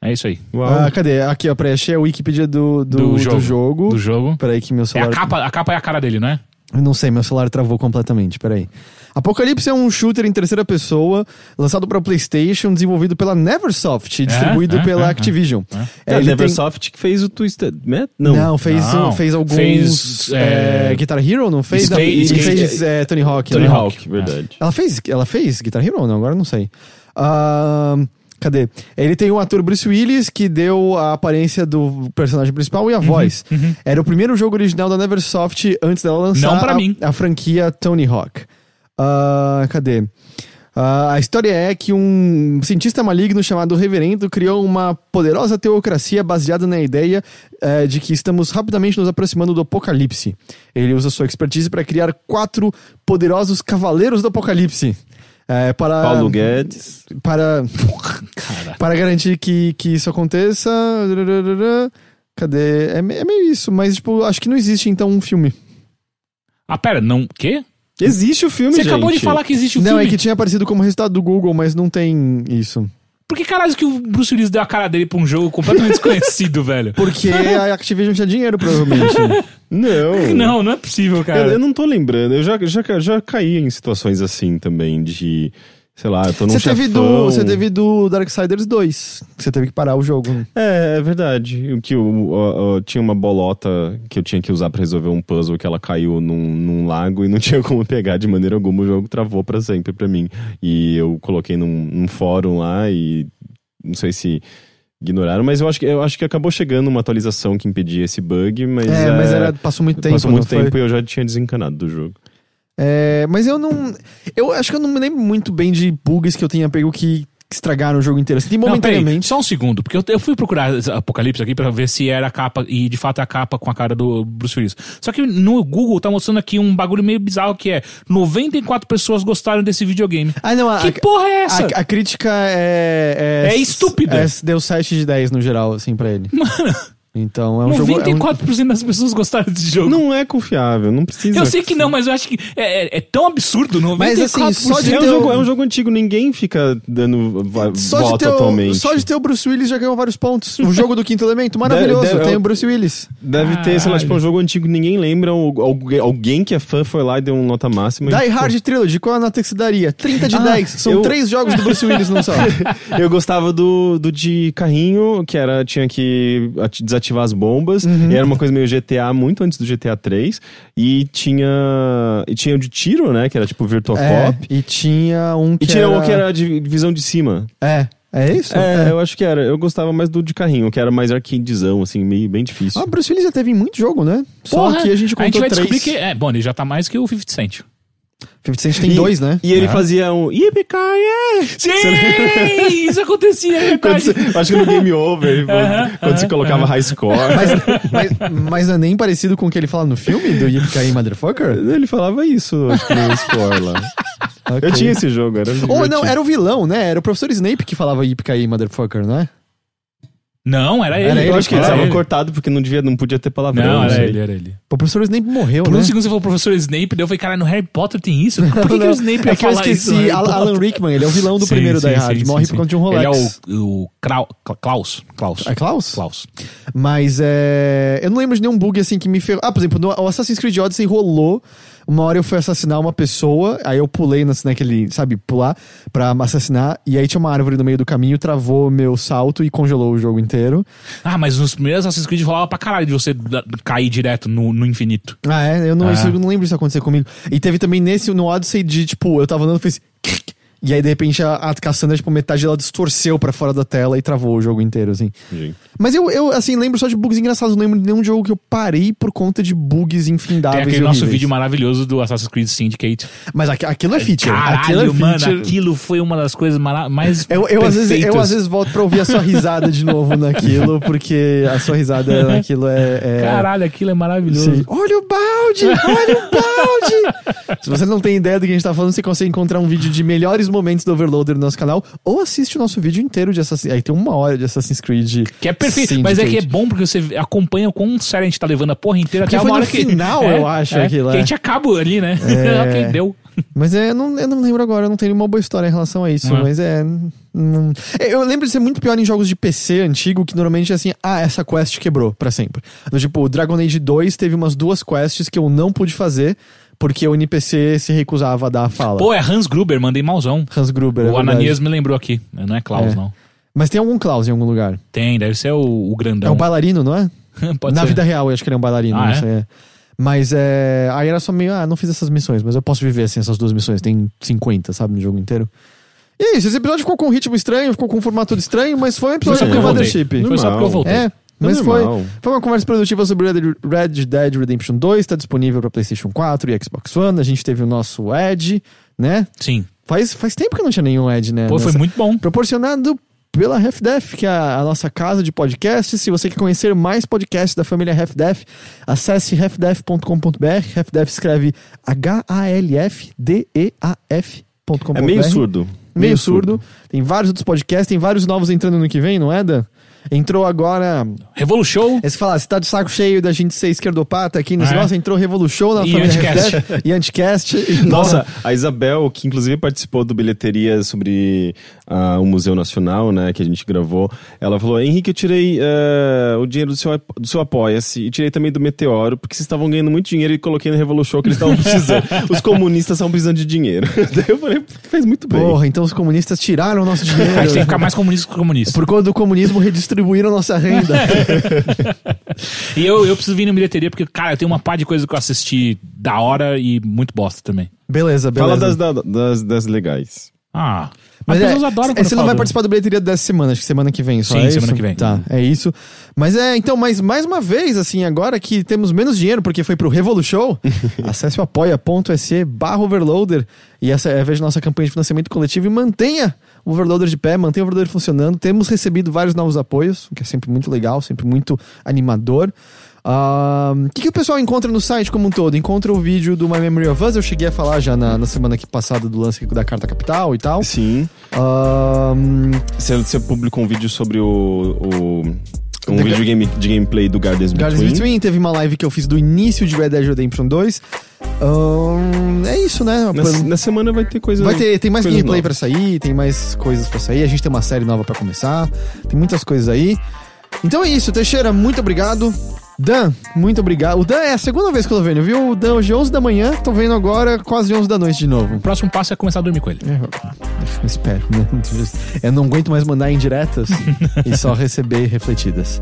É isso aí. Uau. Ah, cadê? Aqui, ó, peraí, achei a Wikipedia do, do, Do do jogo. jogo. Do jogo. Peraí que meu É celular... a capa, a capa é a cara dele, não é? Eu Não sei, meu celular travou completamente, peraí. Apocalipse é um shooter em terceira pessoa, lançado para PlayStation, desenvolvido pela Neversoft e distribuído é, pela é, Activision. É, É, a tem- Neversoft que fez o Twisted Metal? Não, Não. fez, Não. fez alguns. Fez, é, é, Guitar Hero, não fez? Skate- e fez é, Tony Hawk. Tony né? Hawk, verdade. Ela fez, ela fez Guitar Hero ou não? Agora não sei. Ahn, cadê? Ele tem o ator Bruce Willis, que deu a aparência do personagem principal Uhum, e a voz. Era o primeiro jogo original da Neversoft antes dela lançar Não pra a, mim. a franquia Tony Hawk. Ah, cadê? Ah, a história é que um cientista maligno chamado Reverendo criou uma poderosa teocracia baseada na ideia eh, de que estamos rapidamente nos aproximando do apocalipse. Ele usa sua expertise para criar quatro poderosos cavaleiros do apocalipse. eh, para, Paulo Guedes. para, para garantir que, que isso aconteça. Cadê? É, é meio isso, mas tipo, acho que não existe então um filme. Ah, pera, não. Quê? Existe o filme, Você gente. acabou de falar que existe o não, filme. é que tinha aparecido como resultado do Google, mas não tem isso. Por que caralho que o Bruce Willis deu a cara dele pra um jogo completamente desconhecido, velho? Porque a Activision tinha dinheiro, provavelmente. Não. Não, não é possível, Eu, cara. eu não tô lembrando. Eu já, já, já caí em situações assim também, de. Sei lá, eu tô num Você teve, do, você teve do Darksiders 2, que você teve que parar o jogo. né? É, é verdade. O que o, o- o- tinha uma bolota que eu tinha que usar pra resolver um puzzle que ela caiu num, num lago e não tinha como pegar de maneira alguma. O jogo travou pra sempre pra mim. E eu coloquei num, num fórum lá e não sei se ignoraram, mas eu acho que eu acho que acabou chegando uma atualização que impedia esse bug, mas É, mas era, passou muito tempo. passou muito não foi? tempo e eu já tinha desencanado do jogo. É, mas eu não. Eu acho que eu não me lembro muito bem de bugs que eu tenha pego que estragaram o jogo inteiro. Assim, tem Não, peraí, momentaneamente. só um segundo, porque eu, eu fui procurar Apocalipse aqui pra ver se era a capa, e de fato é a capa com a cara do Bruce Willis. Só que no Google tá mostrando aqui um bagulho meio bizarro que é 94 pessoas gostaram desse videogame. Ah, não, a, Que porra é essa? a, a crítica é. É estúpida. É, deu 7 de 10 no geral, assim, pra ele. Mano, Então é um jogo. é um- 94% das pessoas gostaram desse jogo. Não é confiável, não precisa. eu sei que não, mas eu acho que é, é- é tão absurdo. 94%. Mas, assim, só de É um, ter jogo, o- é um jogo antigo, ninguém fica dando Só de, volta ter o, atualmente. só de ter o Bruce Willis já ganhou vários pontos. O jogo do quinto elemento, maravilhoso. Deve- deve- tem o Bruce Willis. Deve ter, sei lá, tipo, um jogo antigo que ninguém lembra, ou alguém, alguém que é fã foi lá e deu uma nota máxima. Die Hard Trilogy, qual a nota que você daria? 30 de Ah, 10. São eu- três jogos do Bruce Willis num só. Eu gostava do, do de carrinho, que era, tinha que ati- desativar as bombas, Uhum. e era uma coisa meio GTA, muito antes do GTA 3, e tinha, e tinha o de tiro, né, que era tipo Virtual É, Cop, e tinha um que e tinha era... um que era de visão de cima. É, é isso? É, eu acho que era. Eu gostava mais do de carrinho, que era mais arcadezão, assim, meio bem difícil. Ah, Bruce Willis já teve em muito jogo, né? Porra, Só que a gente contou vai três. descobrir que. É, bom, ele já tá mais que o 50 Cent. 50 Cent tem E- dois, né? E ele Ah. fazia um Yippee-ki-yay! Sim! Isso acontecia, é você- acho que no Game Over, quando você colocava high score. Mas, mas não é nem parecido com o que ele fala no filme do Yippee Motherfucker? Ele falava isso, acho que no score lá. Ok. Eu tinha esse jogo, era Ou divertido. não, era o vilão, né? Era o professor Snape que falava Yippee Motherfucker, né? Não, era ele. Era ele Eu acho que ele Era estava ele. cortado porque não, devia, não podia ter palavrão. Não, era sei. ele, era ele. O professor Snape morreu, Por né? um segundo você falou professor Snape, daí eu falei, cara, no Harry Potter tem isso? Por que, que o Snape é que eu isso esqueci? Alan Rickman, ele é o vilão do Sim, primeiro sim, Hard, sim, morre sim, por conta de um. Rolex. Ele é o, o Krau- Klaus. Klaus. É Klaus? Klaus. Mas é. Eu não lembro de nenhum bug assim que me ferrou. Ah, por exemplo, no o Assassin's Creed Odyssey rolou. Uma hora eu fui assassinar uma pessoa, aí eu pulei naquele, sabe, pular pra assassinar, e aí tinha uma árvore no meio do caminho, travou meu salto e congelou o jogo inteiro. Ah, mas nos primeiros Assassin's Creed rolava pra caralho de você cair direto no, no infinito. Ah, é? Eu não, Ah. isso- eu não lembro disso acontecer comigo. E teve também nesse, no Odyssey, de tipo, eu tava andando e fez. E aí, de repente, a, a Cassandra, tipo, metade dela distorceu pra fora da tela e travou o jogo inteiro, assim. Gente. Mas eu, eu assim, lembro só de bugs engraçados. Não lembro de nenhum jogo que eu parei por conta de bugs Tem infindáveis aquele e nosso vídeo maravilhoso do Assassin's Creed Syndicate. Mas aqu- aquilo é feature. Caralho, aquilo é mano, feature. aquilo foi uma das coisas mara- mais Eu, eu, às vezes, eu às vezes volto pra ouvir a sua risada de novo naquilo, porque a sua risada naquilo é. é... Caralho, aquilo é maravilhoso. Sim. Olha o balde! Olha o balde! Se você não tem ideia do que a gente tá falando, você consegue encontrar um vídeo de melhores momentos do Overloader no nosso canal, ou assiste o nosso vídeo inteiro de Assassin's Aí tem uma hora de Assassin's Creed. Que é perfeito, mas é que é Syndicate. bom porque você acompanha o quão sério a gente tá levando a porra inteira Porque até foi uma hora que. final, é, eu acho, é, Que é. a gente acaba ali, né? É. ok, deu. Mas é, eu não, eu não lembro agora, eu não tenho nenhuma boa história em relação a isso, Não é? mas é. não- é, Eu lembro de ser muito pior em jogos de PC antigo, que normalmente é assim, ah, essa quest quebrou pra sempre. Tipo, o Dragon Age 2 teve umas duas quests que eu não pude fazer, porque o NPC se recusava a dar a fala. Pô, é Hans Gruber, mandei malzão. Hans Gruber. é o verdade. Ananias me lembrou aqui. Não é Klaus, É. não. Mas tem algum Klaus em algum lugar. Tem, deve ser o, o grandão. É um bailarino, não é? Pode Na ser. vida real, eu acho que ele é um bailarino, Ah, não é? sei. é. Mas é. Aí era só meio, ah, não fiz essas missões, mas eu posso viver assim essas duas missões. Tem 50, sabe, no jogo inteiro. E é isso, esse episódio ficou com um ritmo estranho, ficou com um formato estranho, mas foi um episódio eu Mothership. Foi só porque eu voltei. É, mas É foi, foi uma conversa produtiva sobre Red, Red Dead Redemption 2, tá disponível pra PlayStation 4 e Xbox One. A gente teve o nosso Edge, né? Sim. Faz, faz tempo que não tinha nenhum Ed, né? Pô, foi Nessa- muito bom. Proporcionado pela RefDef, que é a, a nossa casa de podcasts. Se você quer conhecer mais podcasts da família RefDef, acesse refdef.com.br. RefDef escreve H-A-L-F-D-E-A-F.com.br. É meio surdo. Meio surdo. Tem vários outros podcasts, tem vários novos entrando no que vem, não é, Dan? Entrou agora. Revolution. Aí você fala, você tá de saco cheio da gente ser esquerdopata aqui nesse É. negócio, entrou Revolution na E família Anticast. E Anticast. E Nossa, a Isabel, que inclusive participou do Bilheteria sobre ah, o Museu Nacional, né, que a gente gravou, ela falou, Henrique, eu tirei eh, o dinheiro do seu, do seu Apoia-se e tirei também do Meteoro, porque vocês estavam ganhando muito dinheiro e coloquei no Revolution que eles estavam precisando. Os comunistas estavam precisando de dinheiro. Daí eu falei, fez muito bem. Porra, então os comunistas tiraram o nosso dinheiro. A gente tem que ficar mais comunista que comunista. Por conta do comunismo, redistribuíram nossa renda. E eu, eu preciso vir na bilheteria porque, cara, eu tenho uma pá de coisa que eu assisti da hora e muito bosta também. beleza, beleza. Fala das, da- das, das legais. Ah, Mas as é, pessoas adoram quando Você eu não vai participar do bilheteria dessa semana, acho que semana que vem só. Sim, é semana isso? que vem. Tá, é isso. Mas é, então, mas mais uma vez, assim, agora que temos menos dinheiro porque foi pro Revolution, acesse o apoia.se barra overloader e essa é a vez da nossa campanha de financiamento coletivo e mantenha o overloader de pé, mantenha o overloader funcionando. Temos recebido vários novos apoios, o que é sempre muito legal, sempre muito animador. O que, que o pessoal encontra no site como um todo? Encontra o vídeo do My Memory of Us, eu cheguei a falar já na, na semana que passada do lance da Carta Capital e tal. Sim. Ahn, Você, você publicou um vídeo sobre o... o um The vídeo de, game, de gameplay do Gardens Gardens Between. Between, teve uma live que eu fiz do início de Red Dead Redemption 2. Ahn, é isso, né? Na, na semana vai ter coisa Vai ter, tem mais gameplay pra sair, tem mais coisas pra sair. A gente tem uma série nova pra começar. Tem muitas coisas aí. Então é isso, Teixeira, muito obrigado. Dan, muito obrigado. O Dan é a segunda vez que eu tô vendo, viu? O Dan hoje 11 da manhã, tô vendo agora quase 11 da noite de novo. O próximo passo é começar a dormir com ele. É, eu espero, né? Eu não aguento mais mandar indiretas e só receber refletidas.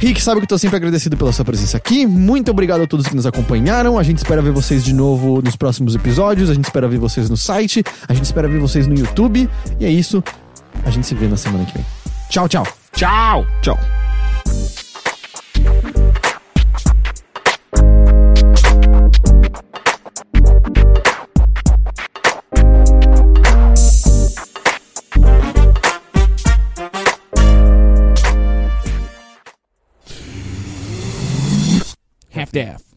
Rick, sabe que eu tô sempre agradecido pela sua presença aqui. Muito obrigado a todos que nos acompanharam. A gente espera ver vocês de novo nos próximos episódios. A gente espera ver vocês no site. A gente espera ver vocês no YouTube. E é isso. A gente se vê na semana que vem. Tchau, tchau. Tchau! Tchau. Half-Death.